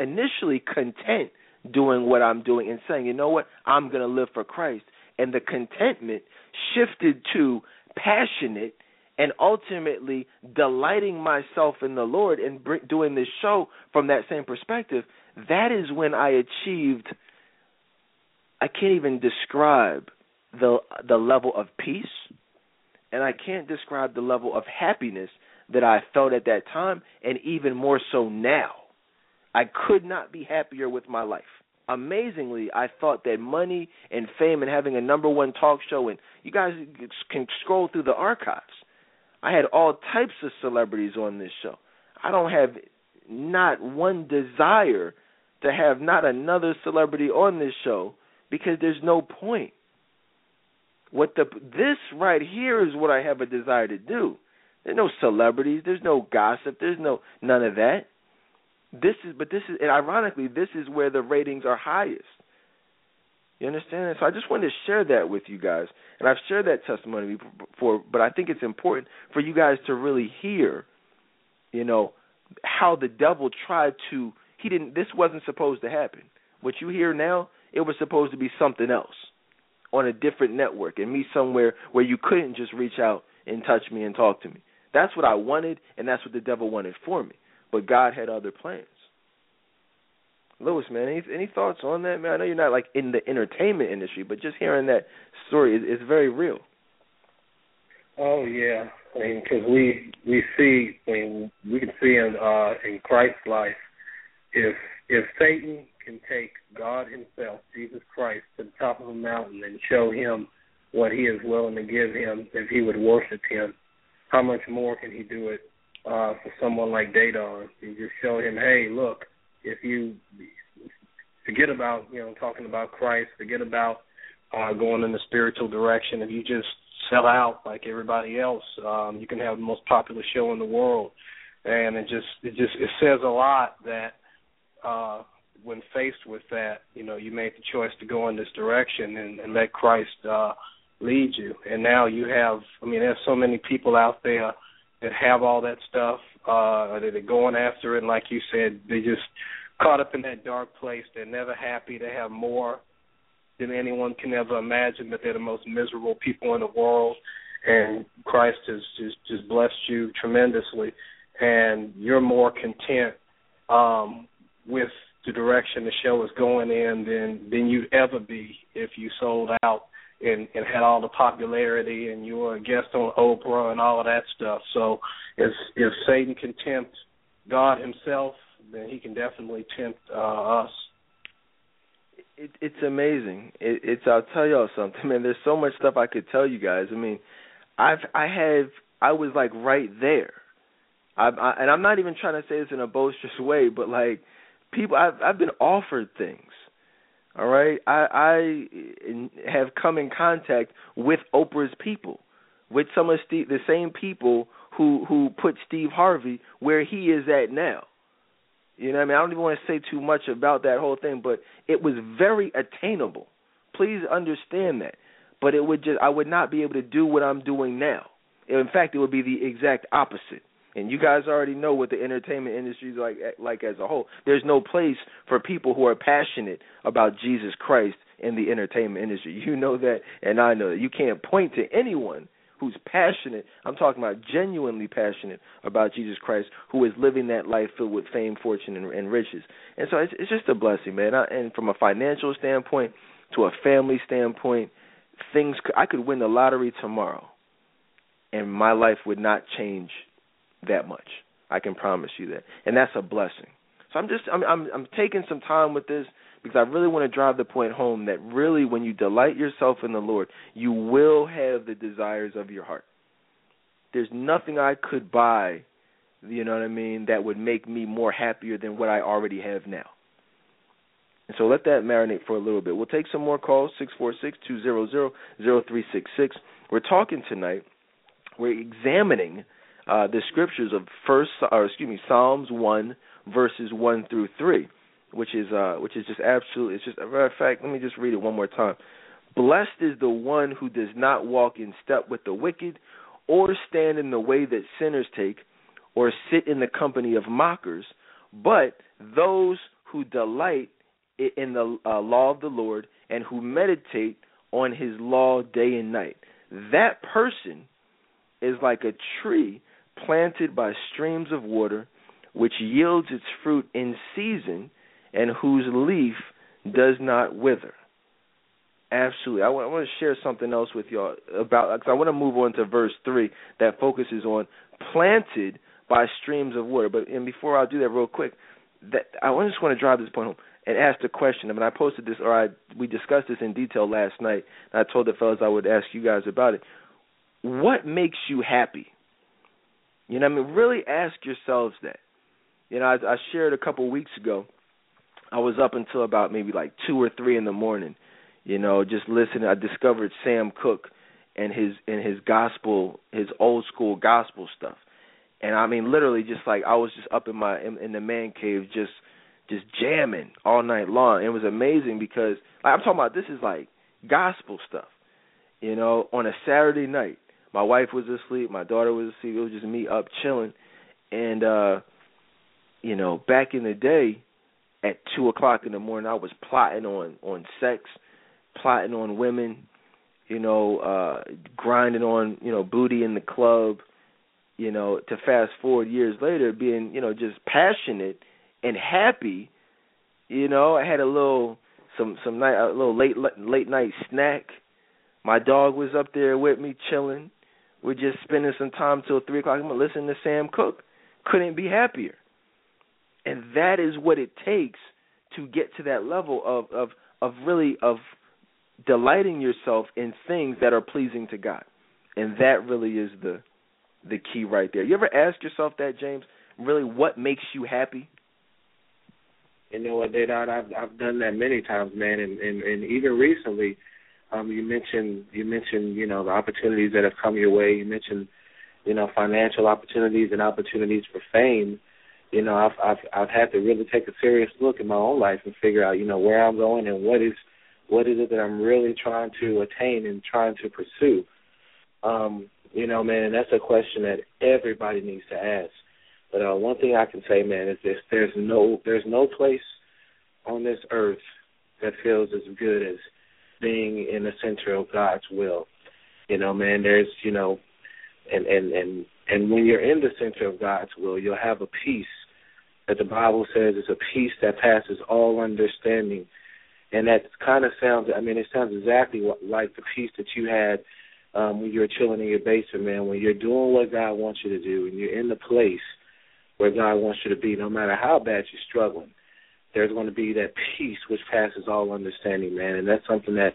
Speaker 1: initially content doing what I'm doing and saying, you know what, I'm going to live for Christ. And the contentment shifted to passionate and ultimately delighting myself in the Lord and doing this show from that same perspective. That is when I achieved. I can't even describe the the level of peace, and I can't describe the level of happiness that I felt at that time, and even more so now. I could not be happier with my life. Amazingly, I thought that money and fame and having a number one talk show, and you guys can scroll through the archives. I had all types of celebrities on this show. I don't have not one desire to have not another celebrity on this show because there's no point. What the this right here is what I have a desire to do. There's no celebrities, there's no gossip, there's no none of that. This is, but this is, and ironically, this is where the ratings are highest. You understand? So I just wanted to share that with you guys, and I've shared that testimony before, but I think it's important for you guys to really hear, you know, how the devil tried to. He didn't. This wasn't supposed to happen. What you hear now, it was supposed to be something else on a different network, and me somewhere where you couldn't just reach out and touch me and talk to me. That's what I wanted, and that's what the devil wanted for me but God had other plans. Lewis, man, any any thoughts on that, man? I know you're not like in the entertainment industry, but just hearing that story is, is very real.
Speaker 2: Oh yeah, I mean, because we we see, I mean, we can see in uh, in Christ's life, if if Satan can take God Himself, Jesus Christ, to the top of a mountain and show him what He is willing to give him if he would worship Him, how much more can He do it uh, for someone like Dedan. You just show him, hey, look, if you forget about you know talking about Christ, forget about uh, going in the spiritual direction. If you just sell out like everybody else, um, you can have the most popular show in the world. And it just it just it says a lot that uh, when faced with that, you know, you made the choice to go in this direction and, and let Christ uh, lead you. And now you have, I mean, there's so many people out there that have all that stuff, uh, that are going after it. And like you said, they just caught up in that dark place. They're never happy. They have more than anyone can ever imagine. That they're the most miserable people in the world. And Christ has just just blessed you tremendously, and you're more content um, with the direction the show is going in than than you'd ever be if you sold out and and had all the popularity and you were a guest on Oprah and all of that stuff. So if if Satan can tempt God himself, then he can definitely tempt uh, us.
Speaker 1: it, it's amazing. It, it's I'll tell y'all something, man. There's so much stuff I could tell you guys. I mean, I've I have I was like right there. I, I and I'm not even trying to say this in a boisterous way, but like people, I've I've been offered things. All right, I I have come in contact with Oprah's people, with some of Steve, the same people who who put Steve Harvey where he is at now. You know what I mean? I don't even want to say too much about that whole thing, but it was very attainable. Please understand that. But it would just I would not be able to do what I'm doing now. In fact, it would be the exact opposite. And you guys already know what the entertainment industry is like like as a whole. There's no place for people who are passionate about Jesus Christ in the entertainment industry. You know that and I know that. You can't point to anyone who's passionate, I'm talking about genuinely passionate about Jesus Christ, who is living that life filled with fame, fortune, and, and riches. And so it's, it's just a blessing, man. I, and from a financial standpoint to a family standpoint, things I could win the lottery tomorrow, and my life would not change that much. I can promise you that, and that's a blessing. So I'm just I'm I'm, I'm taking some time with this because I really want to drive the point home that really when you delight yourself in the Lord, you will have the desires of your heart. There's nothing I could buy, you know what I mean, that would make me more happier than what I already have now. And so let that marinate for a little bit. We'll take some more calls, six four six two zero zero zero three six six. We're talking tonight, we're examining uh, the scriptures of first or excuse me, Psalms one verses one through three which is uh which is just absolutely it's just a matter of fact let me just read it one more time. Blessed is the one who does not walk in step with the wicked or stand in the way that sinners take or sit in the company of mockers but those who delight in the uh, law of the Lord and who meditate on his law day and night. That person is like a tree planted by streams of water which yields its fruit in season and whose leaf does not wither. Absolutely. I want, I want to share something else with y'all about because I want to move on to verse three that focuses on planted by streams of water. But and before I do that, real quick, that I just want to drive this point home and ask the question. I mean, I posted this or I we discussed this in detail last night. I told the fellas I would ask you guys about it. What makes you happy? You know, I mean, really ask yourselves that. You know, I, I shared a couple weeks ago I was up until about maybe like two or three in the morning, you know, just listening. I discovered Sam Cooke and his and his gospel, his old school gospel stuff, and I mean literally just like I was just up in my in, in the man cave just just jamming all night long. It was amazing because like, I'm talking about this is like gospel stuff, you know, on a Saturday night. My wife was asleep, my daughter was asleep. It was just me up chilling, and uh, you know, back in the day at two o'clock in the morning I was plotting on on sex, plotting on women, you know, uh grinding on, you know, booty in the club, you know, to fast forward years later being, you know, just passionate and happy. You know, I had a little some some night a little late late night snack. My dog was up there with me chilling. We're just spending some time till three o'clock. I'm listening to Sam Cooke. Couldn't be happier and that is what it takes to get to that level of of of really of delighting yourself in things that are pleasing to God. And that really is the the key right there. You ever ask yourself that, James? Really what makes you happy?
Speaker 4: You know what, Dad, I've I've done that many times, man, and and, and even recently, um, you mentioned you mentioned, you know, the opportunities that have come your way. You mentioned, you know, financial opportunities and opportunities for fame you know, I've I've I've had to really take a serious look in my own life and figure out, you know, where I'm going and what is what is it that I'm really trying to attain and trying to pursue. Um, you know, man, that's a question that everybody needs to ask. But uh, one thing I can say, man, is this: there's no there's no place on this earth that feels as good as being in the center of God's will. You know, man, there's you know, and and and and when you're in the center of God's will, you'll have a peace that the Bible says is a peace that passes all understanding. And that kind of sounds, I mean, it sounds exactly like the peace that you had um, when you were chilling in your basement, man, when you're doing what God wants you to do and you're in the place where God wants you to be, no matter how bad you're struggling. There's going to be that peace which passes all understanding, man. And that's something that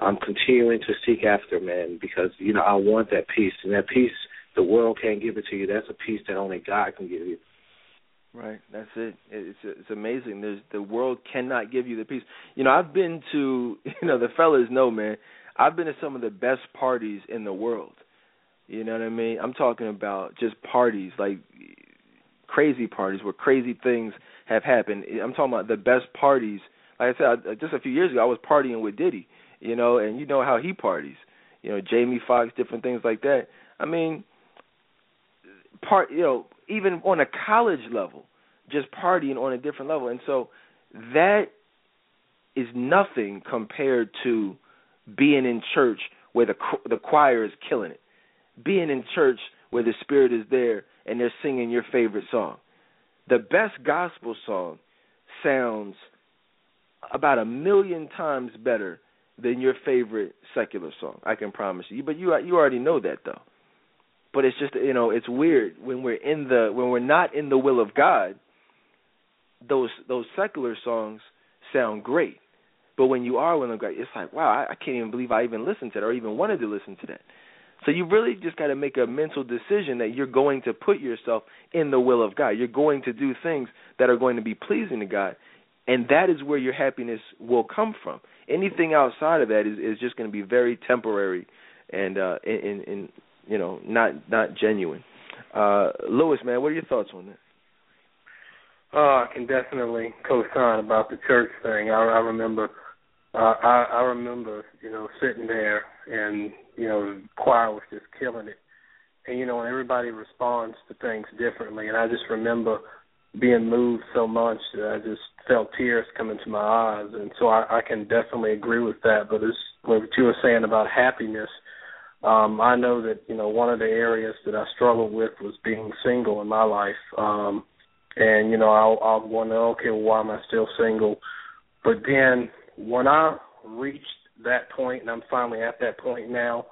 Speaker 4: I'm continuing to seek after, man, because you know I want that peace, and that peace the world can't give it to you. That's a peace that only God can give you.
Speaker 1: Right, that's it. It's it's amazing. There's the world cannot give you the peace. You know, I've been to you know the fellas know, man. I've been to some of the best parties in the world. You know what I mean? I'm talking about just parties like crazy parties where crazy things have happened. I'm talking about the best parties. Like I said, just a few years ago, I was partying with Diddy. You know, and you know how he parties. You know, Jamie Foxx, different things like that. I mean, part. You know, even on a college level, just partying on a different level, and so that is nothing compared to being in church where the the choir is killing it, being in church where the spirit is there and they're singing your favorite song. The best gospel song sounds about a million times better than your favorite secular song. I can promise you. But you you already know that though. But it's just you know it's weird when we're in the when we're not in the will of God. Those those secular songs sound great, but when you are in the God, it's like wow I, I can't even believe I even listened to that or even wanted to listen to that. So you really just got to make a mental decision that you're going to put yourself in the will of God. You're going to do things that are going to be pleasing to God, and that is where your happiness will come from. Anything outside of that is is just going to be very temporary and uh in in you know not not genuine. Uh Lewis, man, what are your thoughts on that?
Speaker 2: Uh, I can definitely co-sign about the church thing. I, I remember, uh, I, I remember, you know, sitting there and you know the choir was just killing it, and you know, and everybody responds to things differently. And I just remember being moved so much that I just felt tears coming to my eyes, and so I, I can definitely agree with that. But as what you were saying about happiness, um, I know that you know one of the areas that I struggled with was being single in my life, um, and you know I, I wonder, okay, well, why am I still single? But then when I reached that point, and I'm finally at that point now,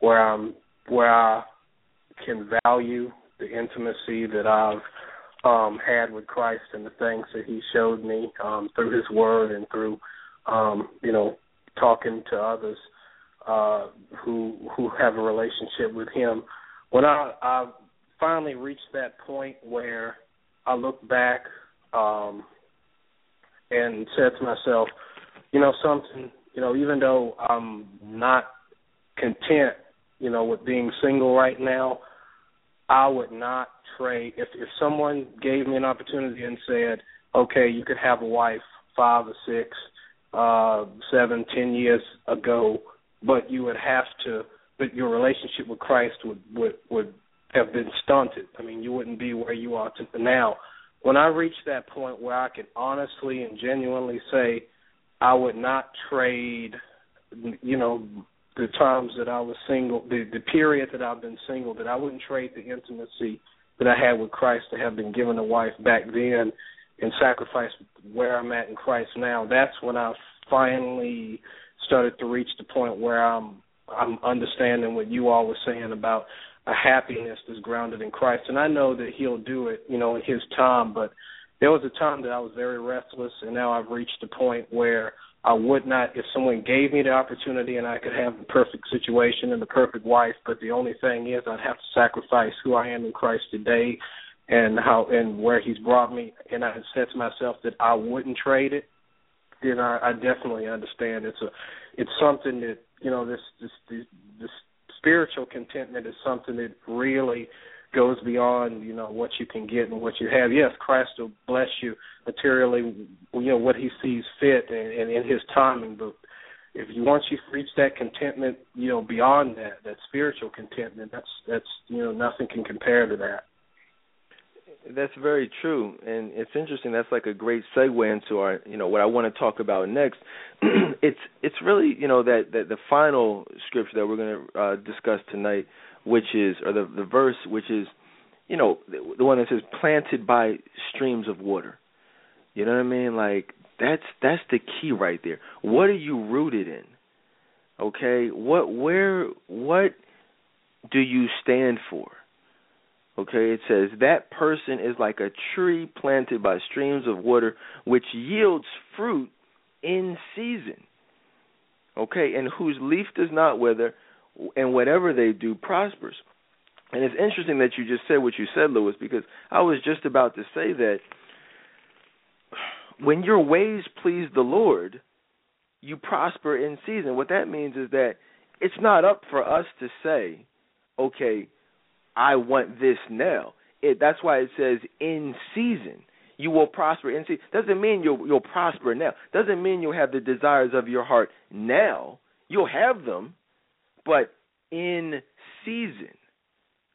Speaker 2: where I'm where I can value the intimacy that I've um, had with Christ and the things that He showed me um, through His Word and through, um, you know, talking to others uh, who who have a relationship with Him. When I, I finally reached that point where I look back um, and said to myself, you know, something, you know, even though I'm not content, you know, with being single right now, I would not trade if if someone gave me an opportunity and said, "Okay, you could have a wife five or six, uh, seven, ten years ago, but you would have to, but your relationship with Christ would would would have been stunted. I mean, you wouldn't be where you are to now." When I reach that point where I can honestly and genuinely say, I would not trade, you know, the times that I was single, the the period that I've been single, that I wouldn't trade the intimacy that I had with Christ to have been given a wife back then and sacrifice where I'm at in Christ now. That's when I finally started to reach the point where I'm I'm understanding what you all were saying about a happiness that's grounded in Christ. And I know that he'll do it, you know, in his time, but there was a time that I was very restless and now I've reached the point where I would not if someone gave me the opportunity and I could have the perfect situation and the perfect wife, but the only thing is I'd have to sacrifice who I am in Christ today and how and where he's brought me. And I said to myself that I wouldn't trade it, then I, I definitely understand. It's a it's something that, you know, this this this, this spiritual contentment is something that really goes beyond you know what you can get and what you have. Yes, Christ will bless you materially, you know what He sees fit and, and in His timing. But if you once you reach that contentment, you know beyond that, that spiritual contentment, that's that's you know nothing can compare to that.
Speaker 1: That's very true, and it's interesting. That's like a great segue into our, you know, what I want to talk about next. it's it's really, you know, that that the final scripture that we're going to uh, discuss tonight which is or the the verse which is you know the, the one that says planted by streams of water. You know what i mean? Like that's that's the key right there. What are you rooted in? Okay? What where what do you stand for? Okay, it says that person is like a tree planted by streams of water which yields fruit in season. Okay, and whose leaf does not wither, and whatever they do prospers. And it's interesting that you just said what you said, Lewis, because I was just about to say that when your ways please the Lord, you prosper in season. What that means is that it's not up for us to say, okay, I want this now. It, that's why it says in season. You will prosper in season. Doesn't mean you'll you'll prosper now. Doesn't mean you'll have the desires of your heart now. You'll have them, but in season.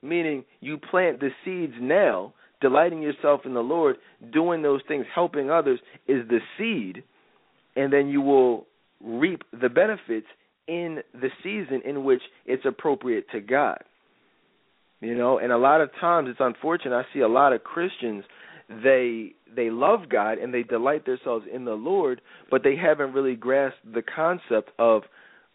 Speaker 1: Meaning you plant the seeds now, delighting yourself in the Lord, doing those things, helping others is the seed, and then you will reap the benefits in the season in which it's appropriate to God. You know, and a lot of times it's unfortunate. I see a lot of Christians they they love God and they delight themselves in the Lord, but they haven't really grasped the concept of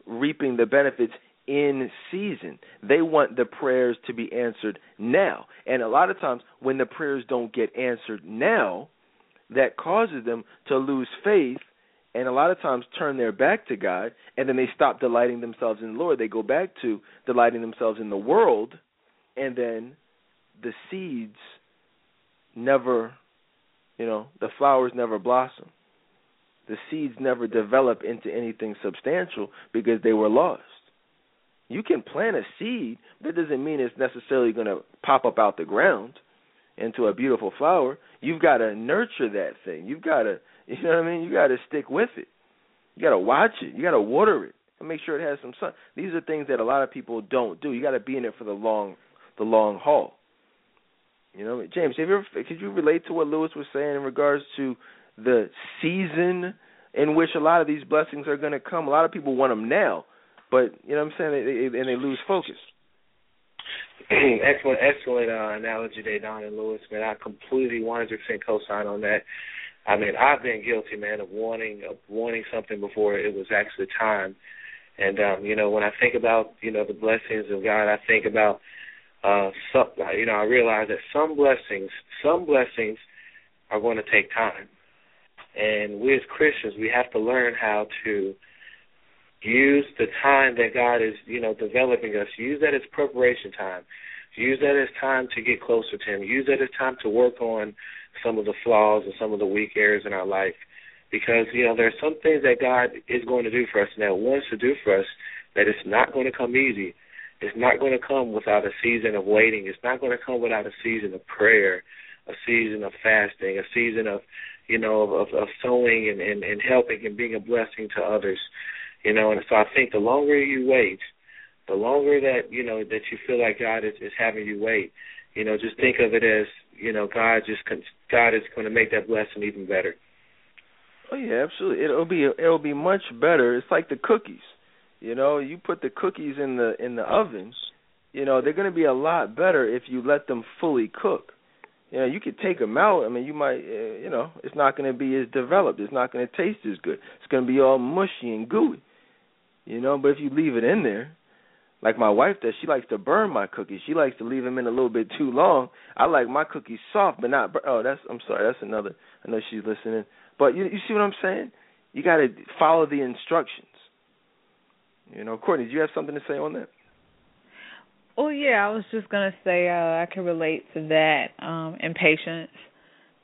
Speaker 1: reaping the benefits in season. They want the prayers to be answered now. And a lot of times when the prayers don't get answered now, that causes them to lose faith and a lot of times turn their back to God and then they stop delighting themselves in the Lord. They go back to delighting themselves in the world and then the seeds never you know, the flowers never blossom. The seeds never develop into anything substantial because they were lost. You can plant a seed, that doesn't mean it's necessarily going to pop up out the ground into a beautiful flower. You've got to nurture that thing. You've got to You know what I mean? You got to stick with it. You got to watch it. You got to water it and make sure it has some sun. These are things that a lot of people don't do. You got to be in it for the long, the long haul. You know, James, have you ever, could you relate to what Lewis was saying in regards to the season in which a lot of these blessings are going to come? A lot of people want them now, but you know what I'm saying, they, they, and they lose focus.
Speaker 4: excellent, excellent uh, analogy there, Don and Lewis. Man, I completely 100% co-sign on that. I mean, I've been guilty, man, of wanting of wanting something before it was actually time. And um, you know, when I think about you know the blessings of God, I think about uh, some, you know, I realize that some blessings, some blessings are going to take time, and we as Christians, we have to learn how to use the time that God is, you know, developing us. Use that as preparation time. Use that as time to get closer to Him. Use that as time to work on some of the flaws and some of the weak areas in our life. Because, you know, there are some things that God is going to do for us and that wants to do for us that it's not going to come easy. It's not going to come without a season of waiting. It's not going to come without a season of prayer, a season of fasting, a season of, you know, of, of sowing and, and, and helping and being a blessing to others. You know, and so I think the longer you wait, the longer that, you know, that you feel like God is, is having you wait, you know, just think of it as, you know, God just God is going to make that blessing even better.
Speaker 1: Oh yeah, absolutely. It'll be it'll be much better. It's like the cookies. You know, you put the cookies in the in the oven, you know, they're going to be a lot better if you let them fully cook. You know, you could take them out. I mean, you might, uh, you know, it's not going to be as developed. It's not going to taste as good. It's going to be all mushy and gooey. You know, but if you leave it in there, like my wife does, she likes to burn my cookies. She likes to leave them in a little bit too long. I like my cookies soft, but not. Bur- oh, that's. I'm sorry. That's another. I know she's listening, but you you see what I'm saying? You got to follow the instructions. You know, Courtney, do you have something to say on that?
Speaker 3: Oh yeah, I was just gonna say uh, I can relate to that. Um, impatience.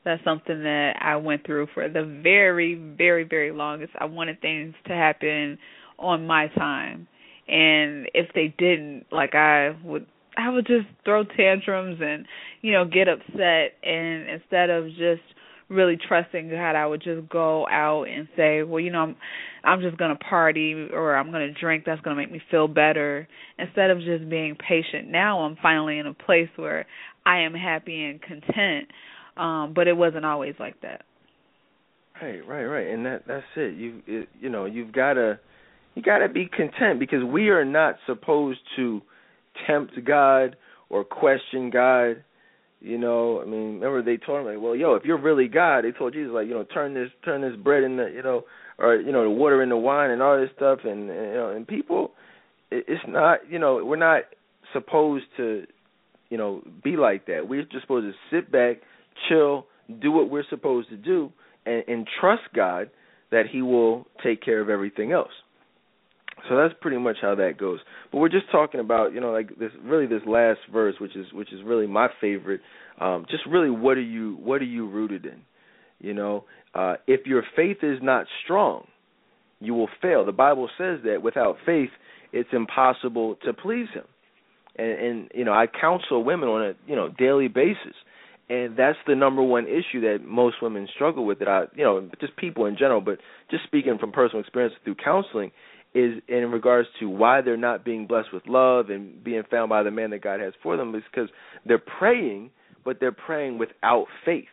Speaker 3: That's something that I went through for the very, very, very longest. I wanted things to happen on my time. And if they didn't like i would i would just throw tantrums and you know get upset. And instead of just really trusting god i would just go out and say well you know i'm i'm just going to party or i'm going to drink. That's going to make me feel better. Instead of just being patient. Now i'm finally in a place where i am happy and content. Um but it wasn't always like that.
Speaker 1: Right right right. And that that's it. You it, you know you've got to you got to be content because we are not supposed to tempt God or question God. You know, I mean, remember they told him like, well, yo, if you're really God, they told Jesus like, you know, turn this turn this bread into, you know, or you know, the water into wine and all this stuff, and, and you know, and people, it, it's not, you know, we're not supposed to, you know be like that. We're just supposed to sit back, chill, do what we're supposed to do, and, and trust God that He will take care of everything else. So that's pretty much how that goes. But we're just talking about, you know, like this really this last verse, which is which is really my favorite. Um, just really, what are you what are you rooted in? You know, uh, if your faith is not strong, you will fail. The Bible says that without faith, it's impossible to please Him. And, and you know, I counsel women on a you know daily basis, and that's the number one issue that most women struggle with. That I, you know, just people in general, but just speaking from personal experience through counseling, is in regards to why they're not being blessed with love and being found by the man that God has for them is because they're praying, but they're praying without faith.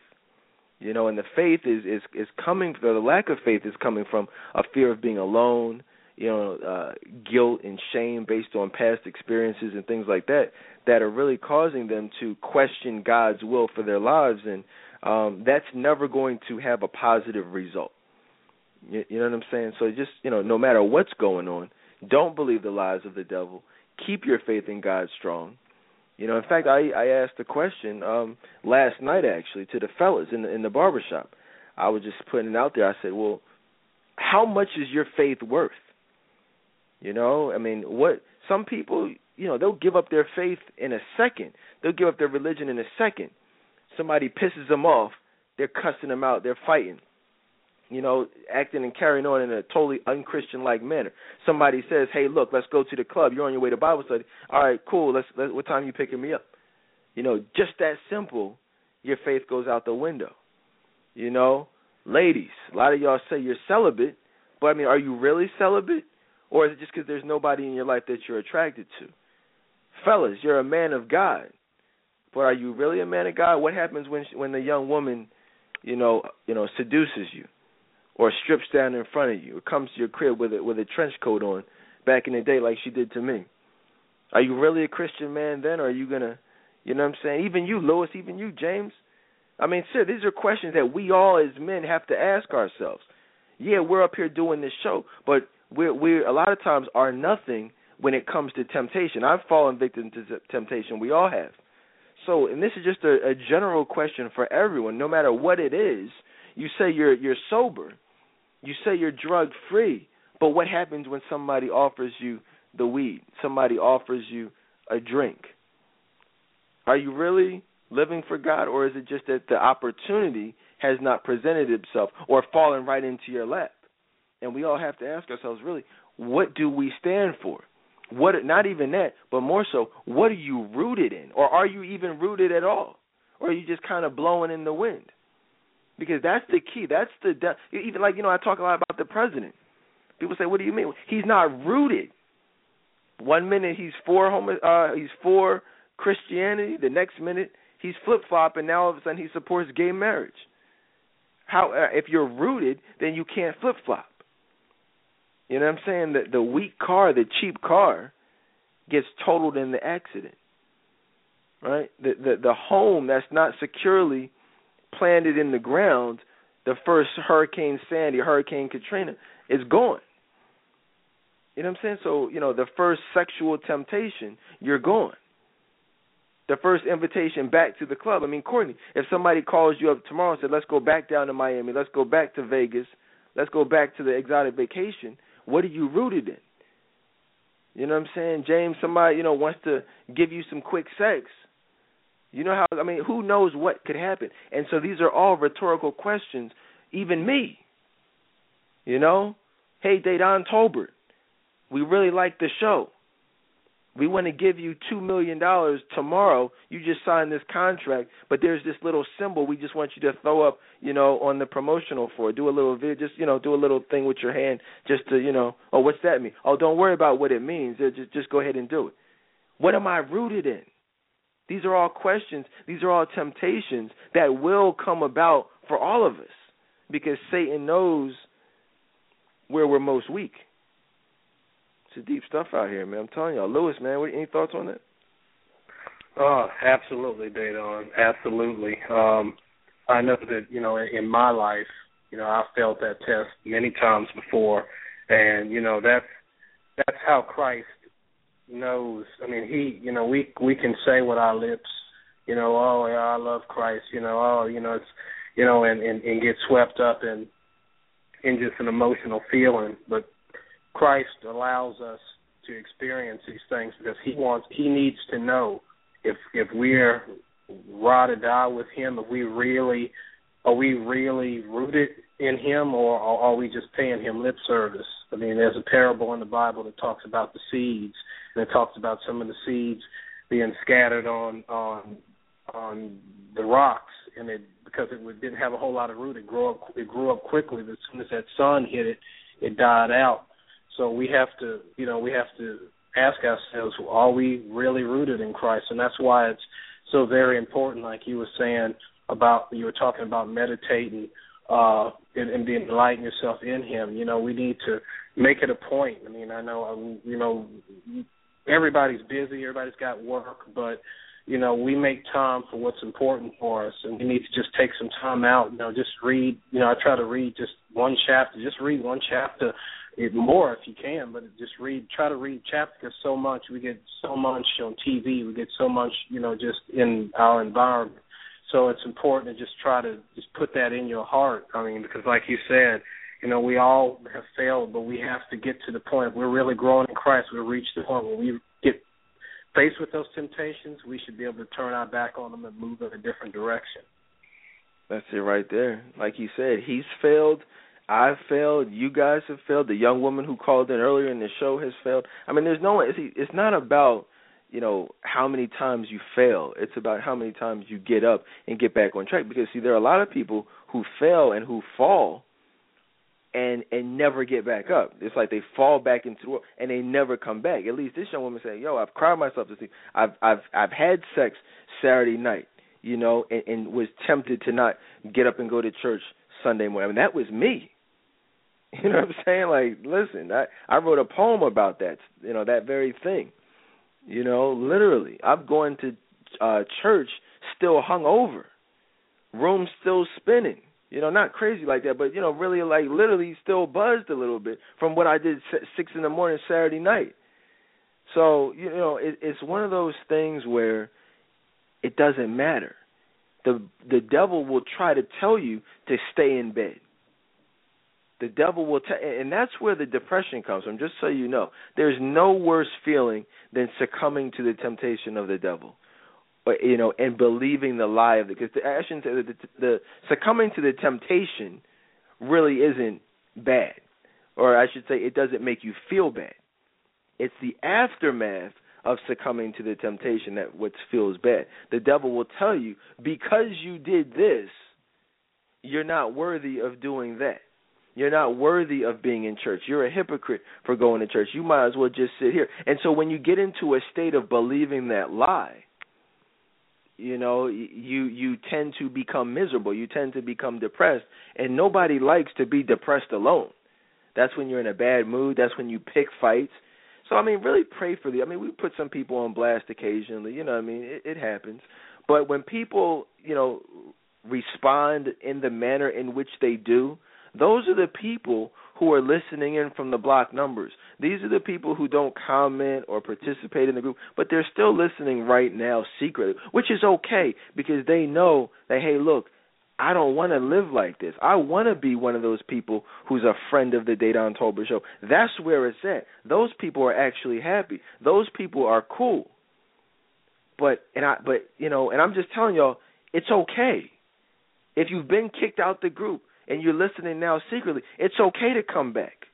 Speaker 1: You know, and the faith is is is coming. The lack of faith is coming from a fear of being alone. You know, uh, guilt and shame based on past experiences and things like that that are really causing them to question God's will for their lives, and um, that's never going to have a positive result. You, you know what I'm saying? So just you know, no matter what's going on, don't believe the lies of the devil. Keep your faith in God strong. You know, in fact, I I asked a question um last night actually to the fellas in the in the barbershop. I was just putting it out there. I said, "Well, how much is your faith worth?" You know, I mean, what some people, you know, they'll give up their faith in a second. They'll give up their religion in a second. Somebody pisses them off, they're cussing them out, they're fighting you know, acting and carrying on in a totally unchristian like manner. Somebody says, "Hey, look, let's go to the club. You're on your way to Bible study. All right, cool. Let's. let what time are you picking me up?" You know, just that simple. Your faith goes out the window. You know, ladies, a lot of y'all say you're celibate, but I mean, are you really celibate, or is it just because there's nobody in your life that you're attracted to? Fellas, you're a man of God, but are you really a man of God? What happens when when the young woman, you know, you know, seduces you? Or strips down in front of you, or comes to your crib with a with a trench coat on, back in the day like she did to me. Are you really a Christian man then, or are you gonna, you know what I'm saying? Even you, Lewis, even you, James. I mean, sir, these are questions that we all as men have to ask ourselves. Yeah, we're up here doing this show, but we're we're a lot of times are nothing when it comes to temptation. I've fallen victim to temptation. We all have. So, and this is just a, a general question for everyone, no matter what it is you say you're you're sober. You say you're drug free. But what happens when somebody offers you the weed? Somebody offers you a drink. Are you really living for God or is it just that the opportunity has not presented itself or fallen right into your lap? And we all have to ask ourselves really, what do we stand for? What not even that, but more so, what are you rooted in? Or are you even rooted at all? Or are you just kind of blowing in the wind? Because that's the key. That's the de- even like you know I talk a lot about the president. People say, "What do you mean?" He's not rooted. One minute he's for homo- uh he's for Christianity, the next minute he's flip flopping. Now all of a sudden he supports gay marriage. How uh, if you're rooted, then you can't flip flop. You know what I'm saying? The the weak car, the cheap car, gets totaled in the accident. Right? The the the home that's not securely planted in the ground, the first Hurricane Sandy, Hurricane Katrina, is gone. You know what I'm saying? So, you know, the first sexual temptation, you're gone. The first invitation back to the club. I mean, Courtney, if somebody calls you up tomorrow and said, let's go back down to Miami, let's go back to Vegas, let's go back to the exotic vacation, what are you rooted in? You know what I'm saying? James, somebody, you know, wants to give you some quick sex. You know how I mean, who knows what could happen? And so these are all rhetorical questions, even me. You know? Hey, Dedan Tolbert, we really like the show. We want to give you two million dollars tomorrow. You just signed this contract, but there's this little symbol we just want you to throw up, you know, on the promotional for. Do a little vid, just you know, do a little thing with your hand, just to you know. Oh, what's that mean? Oh, don't worry about what it means. Just just go ahead and do it. What am I rooted in? These are all questions, these are all temptations that will come about for all of us because Satan knows where we're most weak. It's a deep stuff out here, man. I'm telling y'all. Lewis, man, what, any thoughts on that?
Speaker 2: Oh, absolutely, Dedan. Absolutely. Um, I know that, you know, in my life, you know, I felt that test many times before and, you know, that's that's how Christ knows. I mean, he, you know, we we can say with our lips, you know, oh, yeah, I love Christ, you know, oh, you know, it's, you know, and and, and get swept up in in just an emotional feeling, but Christ allows us to experience these things because he wants he needs to know if if we're ride or die with him, if we really are we really rooted in him or are we just paying him lip service? I mean, there's a parable in the Bible that talks about the seeds, and it talks about some of the seeds being scattered on on on the rocks, and it because it didn't have a whole lot of root, it grew up it grew up quickly. But as soon as that sun hit it, it died out. So we have to, you know, we have to ask ourselves, are we really rooted in Christ? And that's why it's so very important, like you were saying about you were talking about meditating uh and, and being delighting yourself in him. You know, we need to make it a point. I mean, I know um, you know everybody's busy, everybody's got work, but you know, we make time for what's important for us and we need to just take some time out, you know, just read you know, I try to read just one chapter, just read one chapter it more if you can, but just read try to read chapter because so much we get so much on TV, we get so much, you know, just in our environment. So it's important to just try to just put that in your heart. I mean, because like you said, you know, we all have failed, but we have to get to the point. We're really growing in Christ, we'll reach the point where we get faced with those temptations, we should be able to turn our back on them and move in a different direction.
Speaker 1: That's it right there. Like you said, he's failed. I've failed. You guys have failed. The young woman who called in earlier in the show has failed. I mean, there's no. It's not about you know how many times you fail. It's about how many times you get up and get back on track. Because see there are a lot of people who fail and who fall and and never get back up. It's like they fall back into the world and they never come back. At least this young woman said yo i've cried myself to sleep. I've i've i've had sex saturday night you know and, and was tempted to not get up and go to church sunday morning. I mean that was me. You know what i'm saying? Like listen i i wrote a poem about that you know that very thing you know, literally. I'm going to uh church still hung over. Room still spinning. You know, not crazy like that, but you know, really like literally still buzzed a little bit from what I did six in the morning Saturday night. So you know, it, it's one of those things where it doesn't matter. The the devil will try to tell you to stay in bed the devil will tell and that's where the depression comes from just so you know. There's no worse feeling than succumbing to the temptation of the devil but you know and believing the lie of the because the action the, the, the succumbing to the temptation really isn't bad or i should say it doesn't make you feel bad. It's the aftermath of succumbing to the temptation that what feels bad. The devil will tell you because you did this you're not worthy of doing that you're not worthy of being in church. You're a hypocrite for going to church. You might as well just sit here. And so when you get into a state of believing that lie, you know, you you tend to become miserable. You tend to become depressed, and nobody likes to be depressed alone. That's when you're in a bad mood. That's when you pick fights. So I mean, really pray for the. I mean, we put some people on blast occasionally. You know, I mean, it, it happens. But when people, you know, respond in the manner in which they do, those are the people who are listening in from the block numbers. These are the people who don't comment or participate in the group, but they're still listening right now secretly, which is okay because they know that, hey, look, I don't want to live like this. I want to be one of those people who's a friend of the Dedan Tolbert show. That's where it's at. Those people are actually happy. Those people are cool. But and I but you know, and I'm just telling y'all, it's okay. If you've been kicked out the group, and you're listening now secretly, it's okay to come back.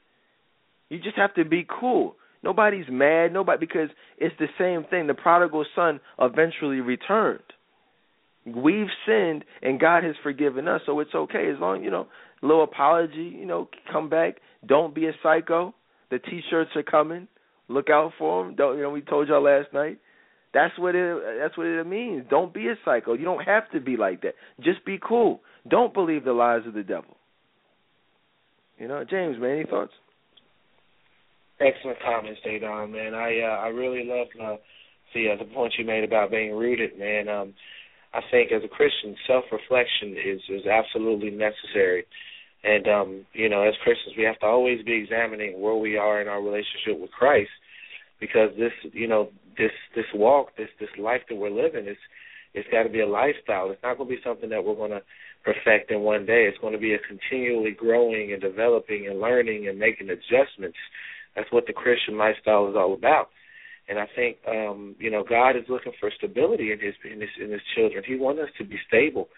Speaker 1: You just have to be cool. Nobody's mad, nobody because it's the same thing. The prodigal son eventually returned. We've sinned and God has forgiven us, so it's okay as long you know, little apology, you know, come back. Don't be a psycho. The t-shirts are coming. Look out for them. Don't you know? We told y'all last night. That's what it. That's what it means. Don't be a psycho. You don't have to be like that. Just be cool. Don't believe the lies of the devil. You know, James, man, any thoughts?
Speaker 4: Excellent comments, Dedan, man. I uh, I really love uh, the uh, the point you made about being rooted, man. Um, I think as a Christian, self reflection is is absolutely necessary. And um, you know, as Christians, we have to always be examining where we are in our relationship with Christ. because this you know this this walk this this life that we're living is it's got to be a lifestyle. It's not going to be something that we're going to perfect in one day. It's going to be a continually growing and developing and learning and making adjustments. That's what the Christian lifestyle is all about. And I think um, you know God is looking for stability in his in his in his children. He wants us to be stable.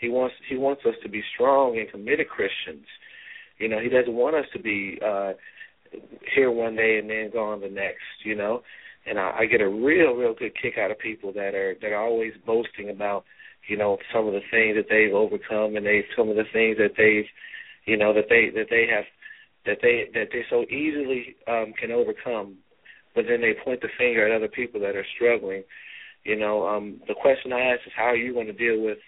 Speaker 4: He wants he wants us to be strong and committed Christians. You know, he doesn't want us to be uh here one day and then gone the next, you know. And I, I get a real, real good kick out of people that are that are always boasting about, you know, some of the things that they've overcome and they some of the things that they've you know, that they that they have that they that they so easily um can overcome but then they point the finger at other people that are struggling. You know, um the question I ask is how are you going to deal with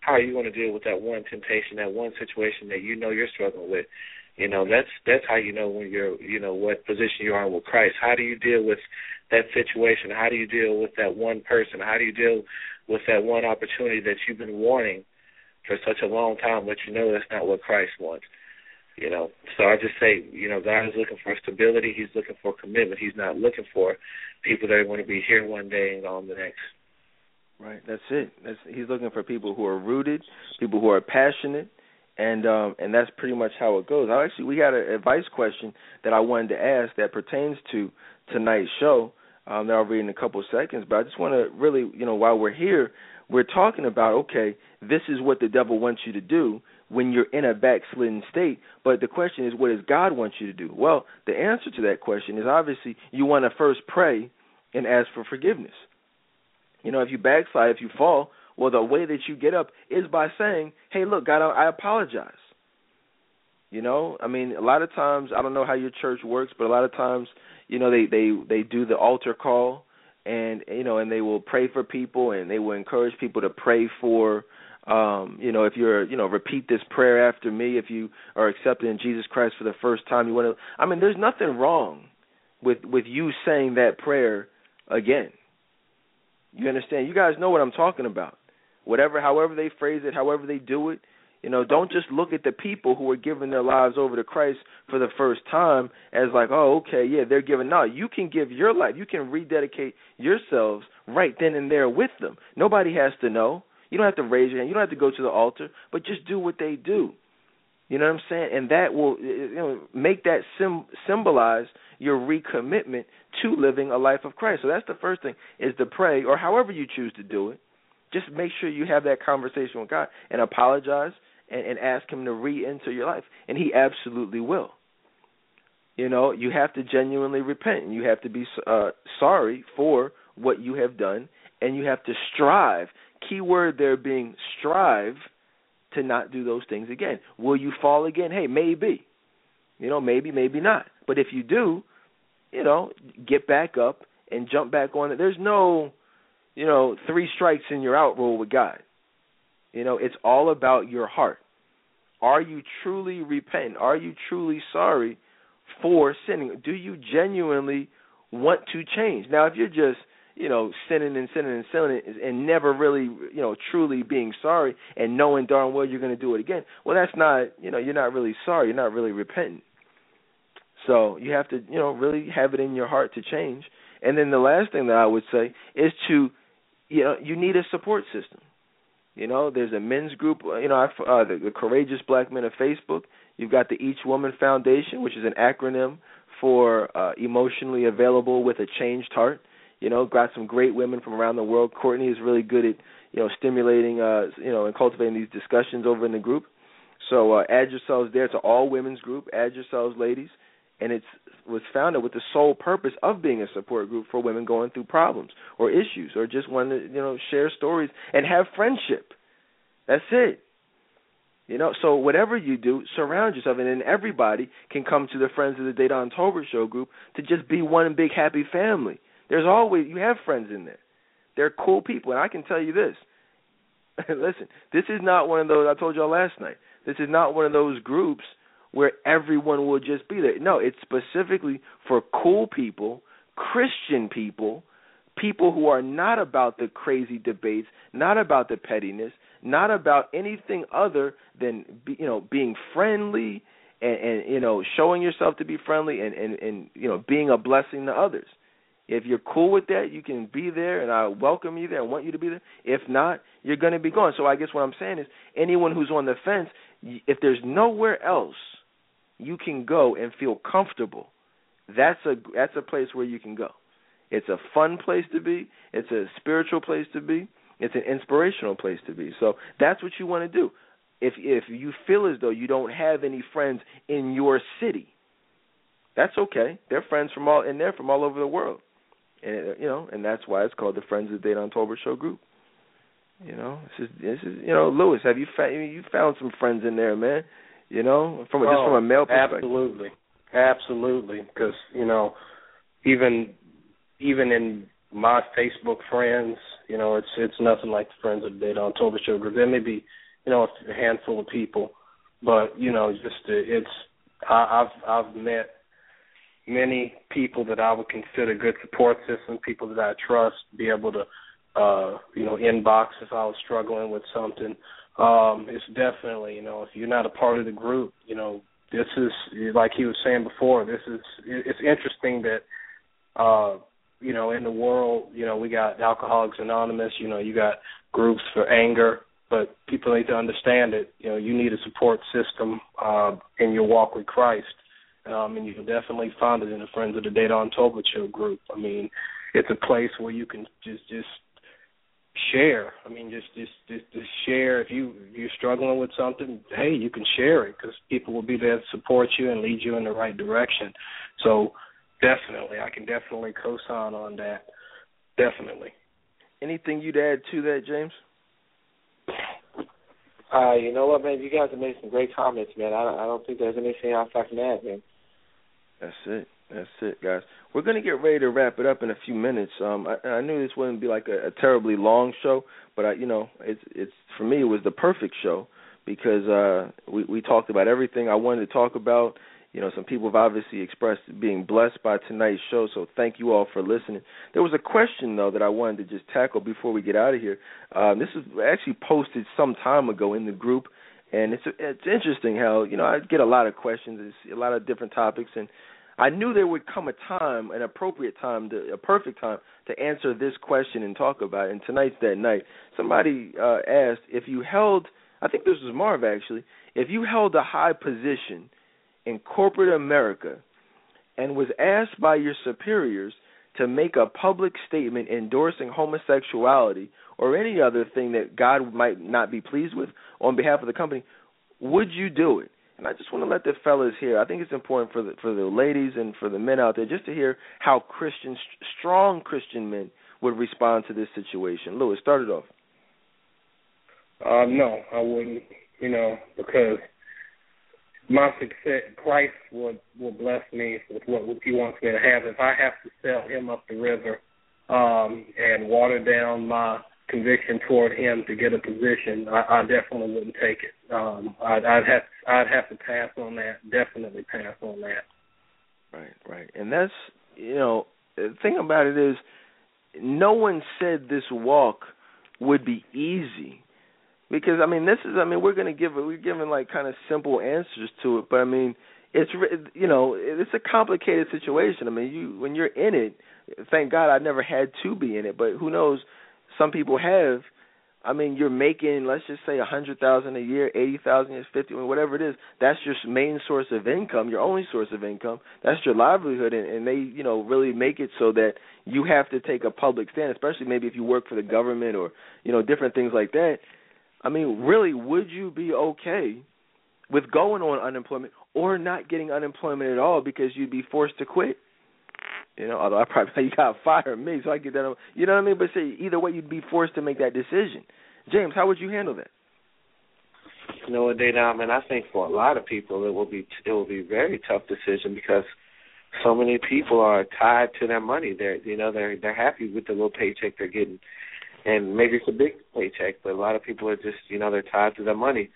Speaker 4: how are you going to deal with that one temptation, that one situation that you know you're struggling with? You know, that's that's how you know when you're you know what position you are with Christ. How do you deal with that situation? How do you deal with that one person? How do you deal with that one opportunity that you've been wanting for such a long time, but you know that's not what Christ wants? You know, so I just say, you know, God is looking for stability. He's looking for commitment. He's not looking for people that are going to be here one day and gone the next.
Speaker 1: Right. That's it. That's he's looking for people who are rooted, people who are passionate, and um and that's pretty much how it goes. I actually we got an advice question that I wanted to ask that pertains to tonight's show. Um, that I'll read in a couple of seconds, but I just want to really, you know, while we're here, we're talking about okay, this is what the devil wants you to do when you're in a backslidden state. But the question is, what does God want you to do? Well, the answer to that question is obviously you want to first pray and ask for forgiveness. You know, if you backslide, if you fall, well, the way that you get up is by saying, "Hey, look, God, I apologize." You know, I mean, a lot of times I don't know how your church works, but a lot of times, you know, they they they do the altar call, and you know, and they will pray for people, and they will encourage people to pray for, um, you know, if you're, you know, repeat this prayer after me. If you are accepting Jesus Christ for the first time, you want to. I mean, there's nothing wrong with with you saying that prayer again. You understand? You guys know what I'm talking about whatever however they phrase it, however they do it. You know, don't just look at the people who are giving their lives over to Christ for the first time as like, oh, okay, yeah, they're giving. No, you can give your life. You can rededicate yourselves right then and there with them. Nobody has to know. You don't have to raise your hand. You don't have to go to the altar, but just do what they do. You know what I'm saying? And that will you know make that sim- symbolize your recommitment to living a life of Christ. So that's the first thing is to pray or however you choose to do it just make sure you have that conversation with God and apologize and, and ask Him to re-enter your life, and He absolutely will. You know, you have to genuinely repent, and you have to be uh, sorry for what you have done, and you have to strive. Key word there being strive to not do those things again. Will you fall again? Hey, maybe. You know, maybe, maybe not. But if you do, you know, get back up and jump back on it. There's no you know, three strikes and you're out rule with God. You know, it's all about your heart. Are you truly repentant? Are you truly sorry for sinning? Do you genuinely want to change? Now, if you're just, you know, sinning and sinning and sinning and never really, you know, truly being sorry and knowing darn well you're going to do it again, well, that's not, you know, you're not really sorry. You're not really repentant. So you have to, you know, really have it in your heart to change. And then the last thing that I would say is to you know you need a support system. You know, there's a men's group. You know, uh, the, the Courageous Black Men of Facebook. You've got the Each Woman Foundation, which is an acronym for uh, emotionally available with a changed heart. You know, got some great women from around the world. Courtney is really good at you know stimulating, uh, you know, and cultivating these discussions over in the group. So uh, add yourselves there. It's an all women's group. Add yourselves, ladies and it was founded with the sole purpose of being a support group for women going through problems or issues or just want to you know share stories and have friendship. That's it. You know, so whatever you do, surround yourself, and then everybody can come to the Friends of the Dedan Tolbert Show group to just be one big happy family. There's always you have friends in there. They're cool people, and I can tell you this. Listen, this is not one of those. I told y'all last night. This is not one of those groups where everyone will just be there. No, it's specifically for cool people, Christian people, people who are not about the crazy debates, not about the pettiness, not about anything other than you know being friendly and, and you know showing yourself to be friendly and, and and you know being a blessing to others. If you're cool with that, you can be there, and I welcome you there I want you to be there. If not, you're going to be gone. So I guess what I'm saying is, anyone who's on the fence, if there's nowhere else you can go and feel comfortable, that's a that's a place where you can go. It's a fun place to be. It's a spiritual place to be. It's an inspirational place to be. So that's what you want to do. If if you feel as though you don't have any friends in your city, that's okay. They're friends from all and they're from all over the world. And you know, and that's why it's called the Friends of the Dedan Tolbert Show group. You know, this is this is you know, Lewis, have you found you found some friends in there, man? You know, from
Speaker 2: oh,
Speaker 1: just from a male perspective.
Speaker 2: Absolutely, absolutely. Because you know, even even in my Facebook friends, you know, it's it's nothing like the friends of the Dedan Tolbert Show group. There may be, you know, a handful of people, but you know, just uh, it's I, I've I've met many people that I would consider good support system, people that I trust, be able to uh, you know, inbox if I was struggling with something. Um, it's definitely, you know, if you're not a part of the group, you know, this is like he was saying before, this is it's interesting that uh you know, in the world, you know, we got Alcoholics Anonymous, you know, you got groups for anger, but people need to understand it. You know, you need a support system uh, in your walk with Christ. Um, and you can definitely find it in the Friends of the Dedan Tolbert Show group. I mean, it's a place where you can just just share. I mean, just just just, just share. If you if you're struggling with something, hey, you can share it because people will be there to support you and lead you in the right direction. So Definitely, I can definitely co-sign on that. Definitely.
Speaker 1: Anything you'd add to that, James?
Speaker 8: Uh, you know what, man? You guys have made some great comments, man. I don't, I don't think there's anything else I can add, man.
Speaker 1: That's it. That's it, guys. We're gonna get ready to wrap it up in a few minutes. Um, I, I knew this wouldn't be like a, a terribly long show, but I, you know, it's it's for me it was the perfect show because uh, we we talked about everything I wanted to talk about. You know, some people have obviously expressed being blessed by tonight's show, so thank you all for listening. There was a question though that I wanted to just tackle before we get out of here. Um, this is actually posted some time ago in the group, and it's it's interesting how you know I get a lot of questions, it's a lot of different topics, and I knew there would come a time, an appropriate time, to, a perfect time to answer this question and talk about it. And tonight's that night. Somebody uh, asked if you held, I think this was Marv actually, if you held a high position in corporate America and was asked by your superiors to make a public statement endorsing homosexuality or any other thing that God might not be pleased with on behalf of the company, would you do it? And I just want to let the fellas hear. I think it's important for the for the ladies and for the men out there just to hear how Christian, strong Christian men would respond to this situation. Lewis, start it off.
Speaker 2: Uh, no, I wouldn't. You know, because my success, Christ will will bless me with what He wants me to have. If I have to sell Him up the river um, and water down my conviction toward Him to get a position, I, I definitely wouldn't take it. Um, I'd, I'd have I'd have to pass on that. Definitely pass on that.
Speaker 1: Right, right, and that's you know the thing about it is, no one said this walk would be easy because I mean this is I mean we're going to give we're giving like kind of simple answers to it, but I mean it's you know it's a complicated situation. I mean you when you're in it, thank God I never had to be in it, but who knows? Some people have. I mean, you're making let's just say a hundred thousand a year, eighty thousand, fifty, whatever it is. That's your main source of income, your only source of income. That's your livelihood, and, and they, you know, really make it so that you have to take a public stand, especially maybe if you work for the government or you know different things like that I mean, really, would you be okay with going on unemployment or not getting unemployment at all because you'd be forced to quit? You know, although I probably you got to fire me, so I get that. You know what I mean? But say either way, you'd be forced to make that decision. James, how would you handle that?
Speaker 8: You know what, Dedan, man, I think for a lot of people it will be it will be a very tough decision because so many people are tied to their money. They're you know they're they're happy with the little paycheck they're getting and maybe it's a big paycheck, but a lot of people are just you know they're tied to their money.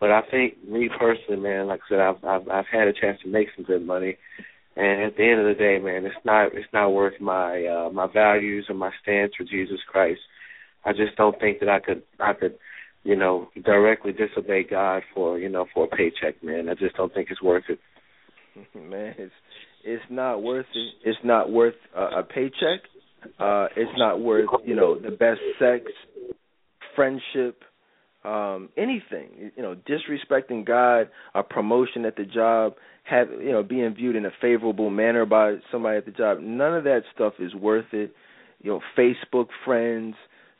Speaker 8: But I think me personally, man, like I said, I've I've, I've had a chance to make some good money, and at the end of the day, man, it's not it's not worth my uh, my values or my stance for Jesus Christ. I just don't think that I could I could you know directly disobey God for you know for a paycheck, man. I just don't think it's worth it.
Speaker 1: man, it's It's not worth it. It's not worth a, a paycheck. Uh, it's not worth you know the best sex, friendship, um, anything. You know, disrespecting God, a promotion at the job, have you know being viewed in a favorable manner by somebody at the job. None of that stuff is worth it. You know, Facebook friends,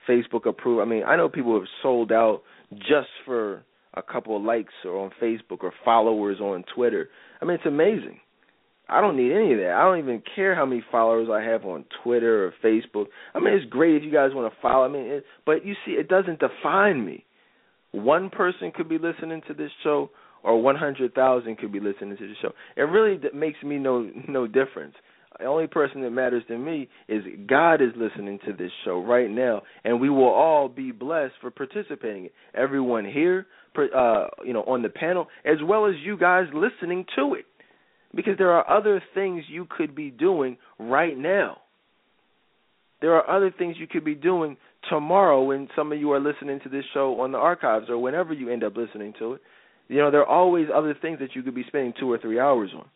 Speaker 1: Facebook approval I mean, I know people have sold out just for a couple of likes or on Facebook or followers on Twitter. I mean, it's amazing. I don't need any of that. I don't even care how many followers I have on Twitter or Facebook. I mean, it's great if you guys want to follow. I mean, but you see, it doesn't define me. One person could be listening to this show, or one hundred thousand could be listening to the show. It really makes me no no difference. The only person that matters to me is God is listening to this show right now, and we will all be blessed for participating. Everyone here, uh, you know, on the panel, as well as you guys listening to it, because there are other things you could be doing right now. There are other things you could be doing tomorrow when some of you are listening to this show on the archives or whenever you end up listening to it. You know, there are always other things that you could be spending two or three hours on.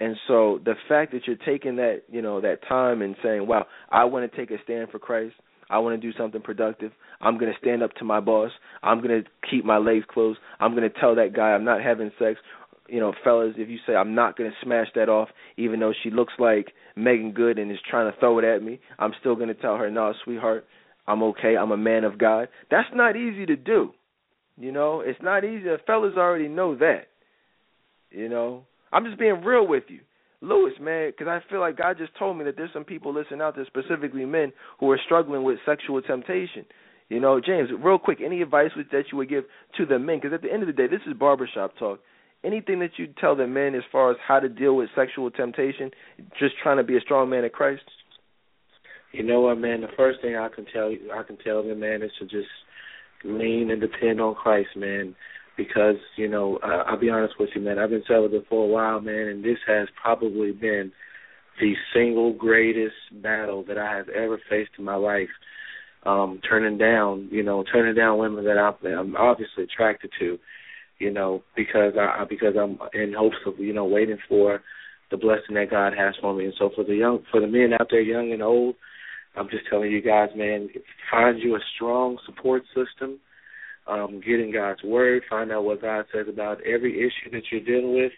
Speaker 1: And so the fact that you're taking that, you know, that time and saying, "Wow, I want to take a stand for Christ. I want to do something productive. I'm going to stand up to my boss. I'm going to keep my legs closed. I'm going to tell that guy I'm not having sex." You know, fellas, if you say I'm not going to smash that off, even though she looks like Meagan Good and is trying to throw it at me, I'm still going to tell her, "No, sweetheart, I'm okay. I'm a man of God." That's not easy to do. You know, it's not easy. The fellas already know that. You know, I'm just being real with you. Lewis, man, because I feel like God just told me that there's some people listening out there, specifically men, who are struggling with sexual temptation. You know, James, real quick, any advice that you would give to the men? Because at the end of the day, this is barbershop talk. Anything that you tell the men as far as how to deal with sexual temptation, just trying to be a strong man of Christ?
Speaker 4: You know what, man? The first thing I can tell you, I can tell them, man, is to just lean and depend on Christ, man because you know I, I'll be honest with you, man. I've been celibate for a while, man, and this has probably been the single greatest battle that I have ever faced in my life. Um, turning down, you know, turning down women that I'm, I'm obviously attracted to, you know, because I because I'm in hopes of you know waiting for the blessing that God has for me. And so for the young, for the men out there, young and old, I'm just telling you guys, man, find you a strong support system um, get in God's Word, find out what God says about every issue that you're dealing with,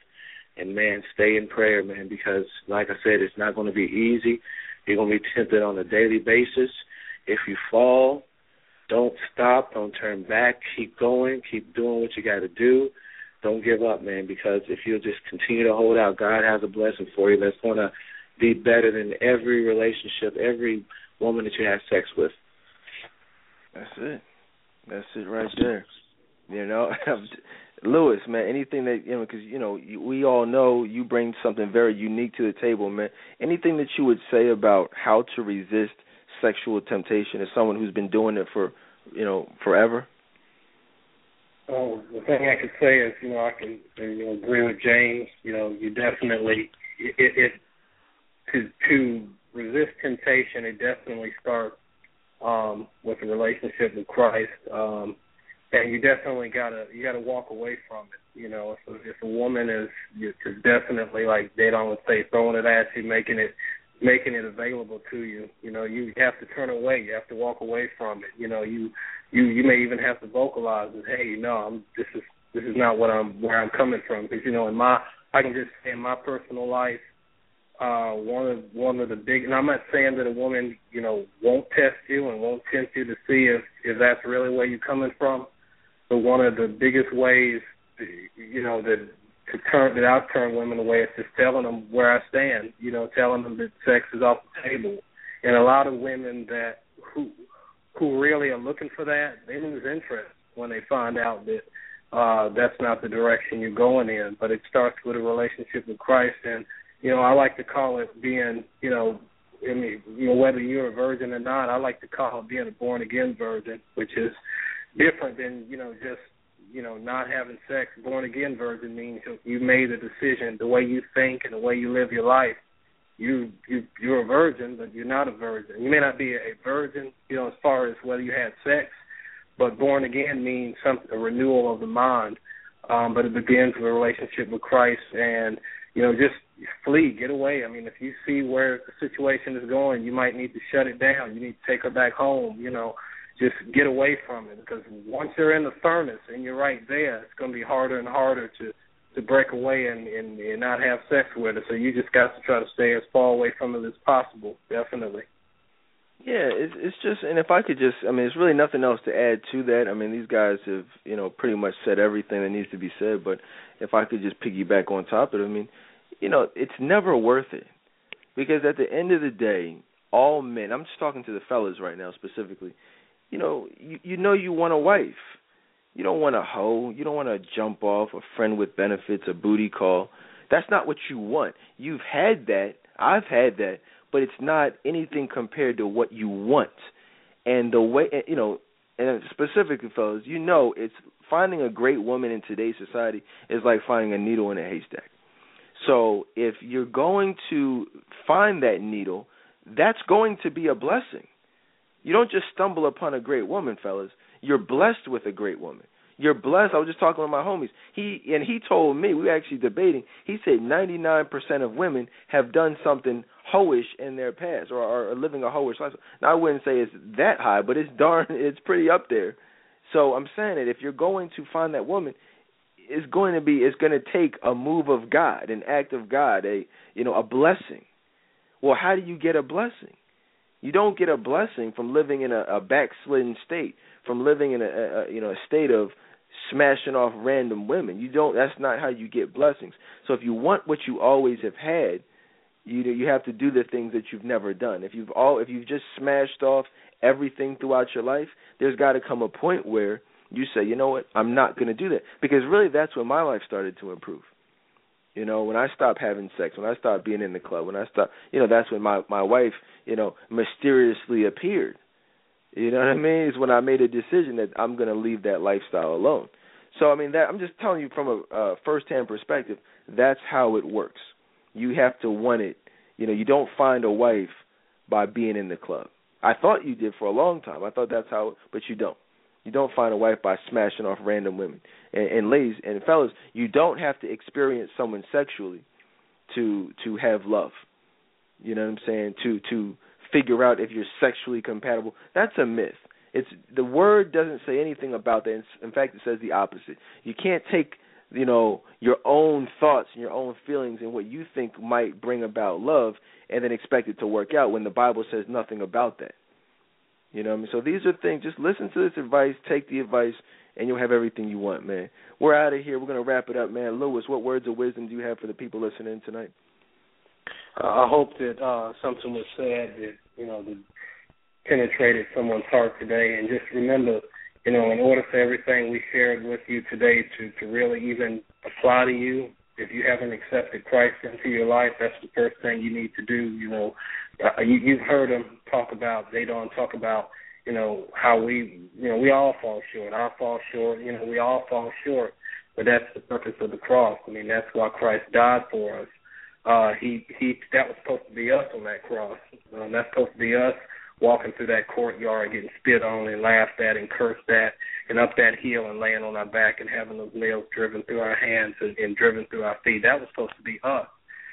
Speaker 4: and man, stay in prayer, man, because like I said, it's not going to be easy. You're going to be tempted on a daily basis. If you fall, don't stop, don't turn back, keep going, keep doing what you got to do. Don't give up, man, because if you'll just continue to hold out, God has a blessing for you that's going to be better than every relationship, every woman that you have sex with.
Speaker 1: That's it. That's it right there. You know, Lewis, man. Anything that you know, because you know, we all know you bring something very unique to the table, man. Anything that you would say about how to resist sexual temptation as someone who's been doing it for, you know, forever?
Speaker 2: Oh, the thing I could say is, you know, I can you know, agree with James. You know, you definitely it, it to to resist temptation. It definitely starts um, with a relationship with Christ. Um, and you definitely gotta you gotta walk away from it. You know, if, if a woman is is definitely like they don't say throwing it at you, making it making it available to you. You know, you have to turn away. You have to walk away from it. You know, you you you may even have to vocalize that, hey, no, I'm this is this is not what I'm where I'm coming from because you know in my I can just say in my personal life uh one of one of the big and I'm not saying that a woman, you know, won't test you and won't tempt you to see if if that's really where you're coming from. But one of the biggest ways you know that to turn that I've turned women away is just telling them where I stand, you know, telling them that sex is off the table. And a lot of women that who who really are looking for that, they lose interest when they find out that uh that's not the direction you're going in. But it starts with a relationship with Christ and you know, I like to call it being, you know, I mean, you know, whether you're a virgin or not, I like to call it being a born again virgin, which is different than, you know, just, you know, not having sex. Born again virgin means you made a decision, the way you think and the way you live your life. You you you're a virgin, but you're not a virgin. You may not be a virgin, you know, as far as whether you had sex, but born again means something a renewal of the mind. Um, but it begins with a relationship with Christ and you know, just flee, get away. I mean, if you see where the situation is going, you might need to shut it down. You need to take her back home. You know, just get away from it because once you're in the furnace and you're right there, it's going to be harder and harder to to break away and, and and not have sex with her. So you just got to try to stay as far away from it as possible. Definitely.
Speaker 1: Yeah, it's it's just, and if I could just, I mean, there's really nothing else to add to that. I mean, these guys have, you know, pretty much said everything that needs to be said. But if I could just piggyback on top of it, I mean, you know, it's never worth it because at the end of the day, all men. I'm just talking to the fellas right now specifically. You know, you you know you want a wife. You don't want a hoe. You don't want to jump off a friend with benefits, a booty call. That's not what you want. You've had that. I've had that but it's not anything compared to what you want. And the way you know, and specifically, fellas, you know, it's finding a great woman in today's society is like finding a needle in a haystack. So if you're going to find that needle, that's going to be a blessing. You don't just stumble upon a great woman, fellas. You're blessed with a great woman. You're blessed. I was just talking with my homies. He and he told me we were actually debating. He said 99% of women have done something hoish in their past or are living a hoish life. Now I wouldn't say it's that high, but it's darn it's pretty up there. So I'm saying that if you're going to find that woman, it's going to be it's going to take a move of God, an act of God, a you know a blessing. Well, how do you get a blessing? You don't get a blessing from living in a, a backslidden state, from living in a, a you know a state of smashing off random women. You don't. That's not how you get blessings. So if you want what you always have had, you know, you have to do the things that you've never done. If you've all if you've just smashed off everything throughout your life, there's got to come a point where you say, you know what, I'm not going to do that because really that's when my life started to improve. You know, when I stopped having sex, when I stopped being in the club, when I stopped, you know, that's when my my wife, you know, mysteriously appeared you know what I mean? Is when I made a decision that I'm going to leave that lifestyle alone. So I mean that I'm just telling you from a uh, first-hand perspective. That's how it works. You have to want it. You know, you don't find a wife by being in the club. I thought you did for a long time. I thought that's how, but you don't. You don't find a wife by smashing off random women. And, and ladies and fellas, you don't have to experience someone sexually to to have love. You know what I'm saying? To to figure out if you're sexually compatible. That's a myth. It's the word doesn't say anything about that. In fact, it says the opposite. You can't take you know your own thoughts and your own feelings and what you think might bring about love and then expect it to work out when the Bible says nothing about that. You know what I mean? So these are things. Just listen to this advice, take the advice, and you'll have everything you want, man. We're out of here. We're gonna wrap it up, man. Lewis, what words of wisdom do you have for the people listening tonight?
Speaker 2: Uh, I hope that uh, something was said that you know that penetrated someone's heart today. And just remember, you know, in order for everything we shared with you today to to really even apply to you, if you haven't accepted Christ into your life, that's the first thing you need to do. You know, uh, you, you've heard them talk about. They don't talk about. You know how we, you know, we all fall short. I fall short. You know, we all fall short. But that's the purpose of the cross. I mean, that's why Christ died for us uh, he he that was supposed to be us on that cross. Um, that's supposed to be us walking through that courtyard, getting spit on and laughed at and cursed at, and up that hill and laying on our back and having those nails driven through our hands and, and driven through our feet. That was supposed to be us.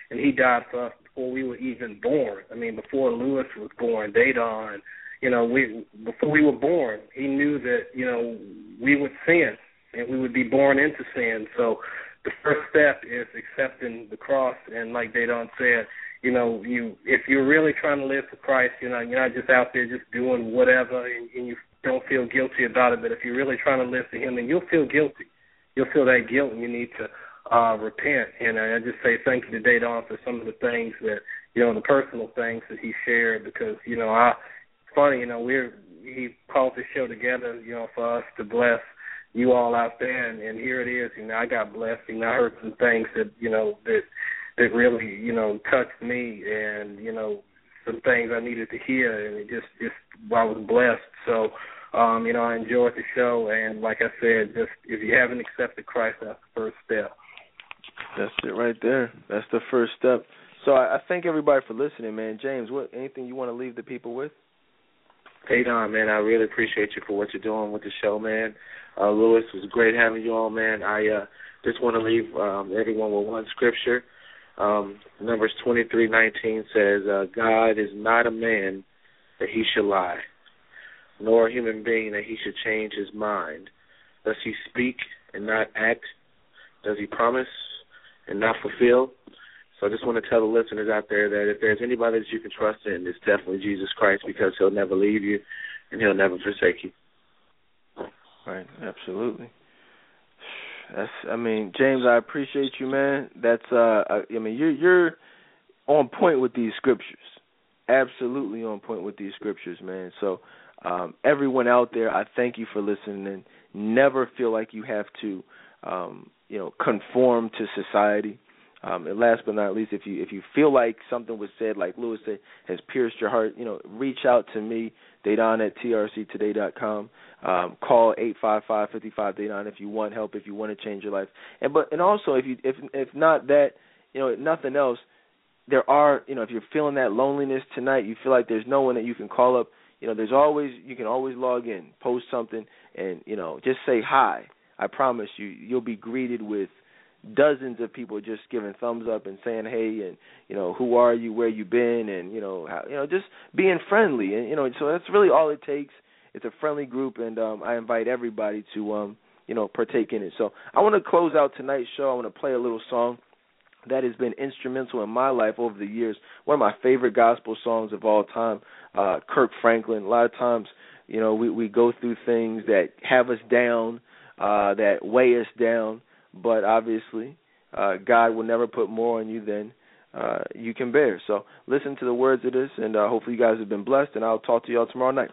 Speaker 2: And he died for us before we were even born. I mean, before Lewis was born, Dedan, you know, we before we were born, he knew that you know we would sin and we would be born into sin. So the first step is accepting the cross and like don't said you know you if you're really trying to live for christ you know you're not just out there just doing whatever and, and you don't feel guilty about it but if you're really trying to live for him then you'll feel guilty you'll feel that guilt and you need to uh repent and i just say thank you to Dedan for some of the things that you know the personal things that he shared because you know i funny you know we're he called this show together you know for us to bless you all out there, and, and here it is. You know, I got blessed. You know, I heard some things that you know that that really you know touched me, and you know some things I needed to hear, and it just just I was blessed. So. Um, you know, I enjoyed the show, and like I said, just if you haven't accepted Christ, that's the first step.
Speaker 1: That's it right there. That's the first step. So I, I thank everybody for listening, man. James, what anything you want to leave the people with?
Speaker 8: Hey Don, man, I really appreciate you for what you're doing with the show, man. Uh, Lewis, it was great having you on, man. I uh, just want to leave um, everyone with one scripture.
Speaker 4: Um, Numbers twenty three nineteen says, uh, "God is not a man that he should lie, nor a human being that he should change his mind. Does he speak and not act? Does he promise and not fulfill?" So I just want to tell the listeners out there that if there's anybody that you can trust in, it's definitely Jesus Christ because he'll never leave you and he'll never forsake you.
Speaker 1: Right, absolutely. That's I mean, James, I appreciate you, man. That's uh I I mean, you're you're on point with these scriptures. Absolutely on point with these scriptures, man. So, um everyone out there, I thank you for listening and never feel like you have to um, you know, conform to society. Um, and last but not least, if you if you feel like something was said, like Lewis said, has pierced your heart, you know, reach out to me, Dedan at trctoday.com. Um, call eight five five fifty five Dedan if you want help, if you want to change your life. And but and also if you if if not that, you know, nothing else, there are you know if you're feeling that loneliness tonight, you feel like there's no one that you can call up. You know, there's always you can always log in, post something, and you know just say hi. I promise you, you'll be greeted with dozens of people just giving thumbs up and saying hey and you know who are you where you been and you know how you know just being friendly. And you know so that's really all it takes. It's a friendly group and um I invite everybody to um you know partake in it. So I want to close out tonight's show. I want to play a little song that has been instrumental in my life over the years. One of my favorite gospel songs of all time uh Kirk Franklin. A lot of times you know we we go through things that have us down uh that weigh us down but obviously uh, God will never put more on you than uh, you can bear. So listen to the words of this, and uh, hopefully you guys have been blessed. And I'll talk to y'all tomorrow night.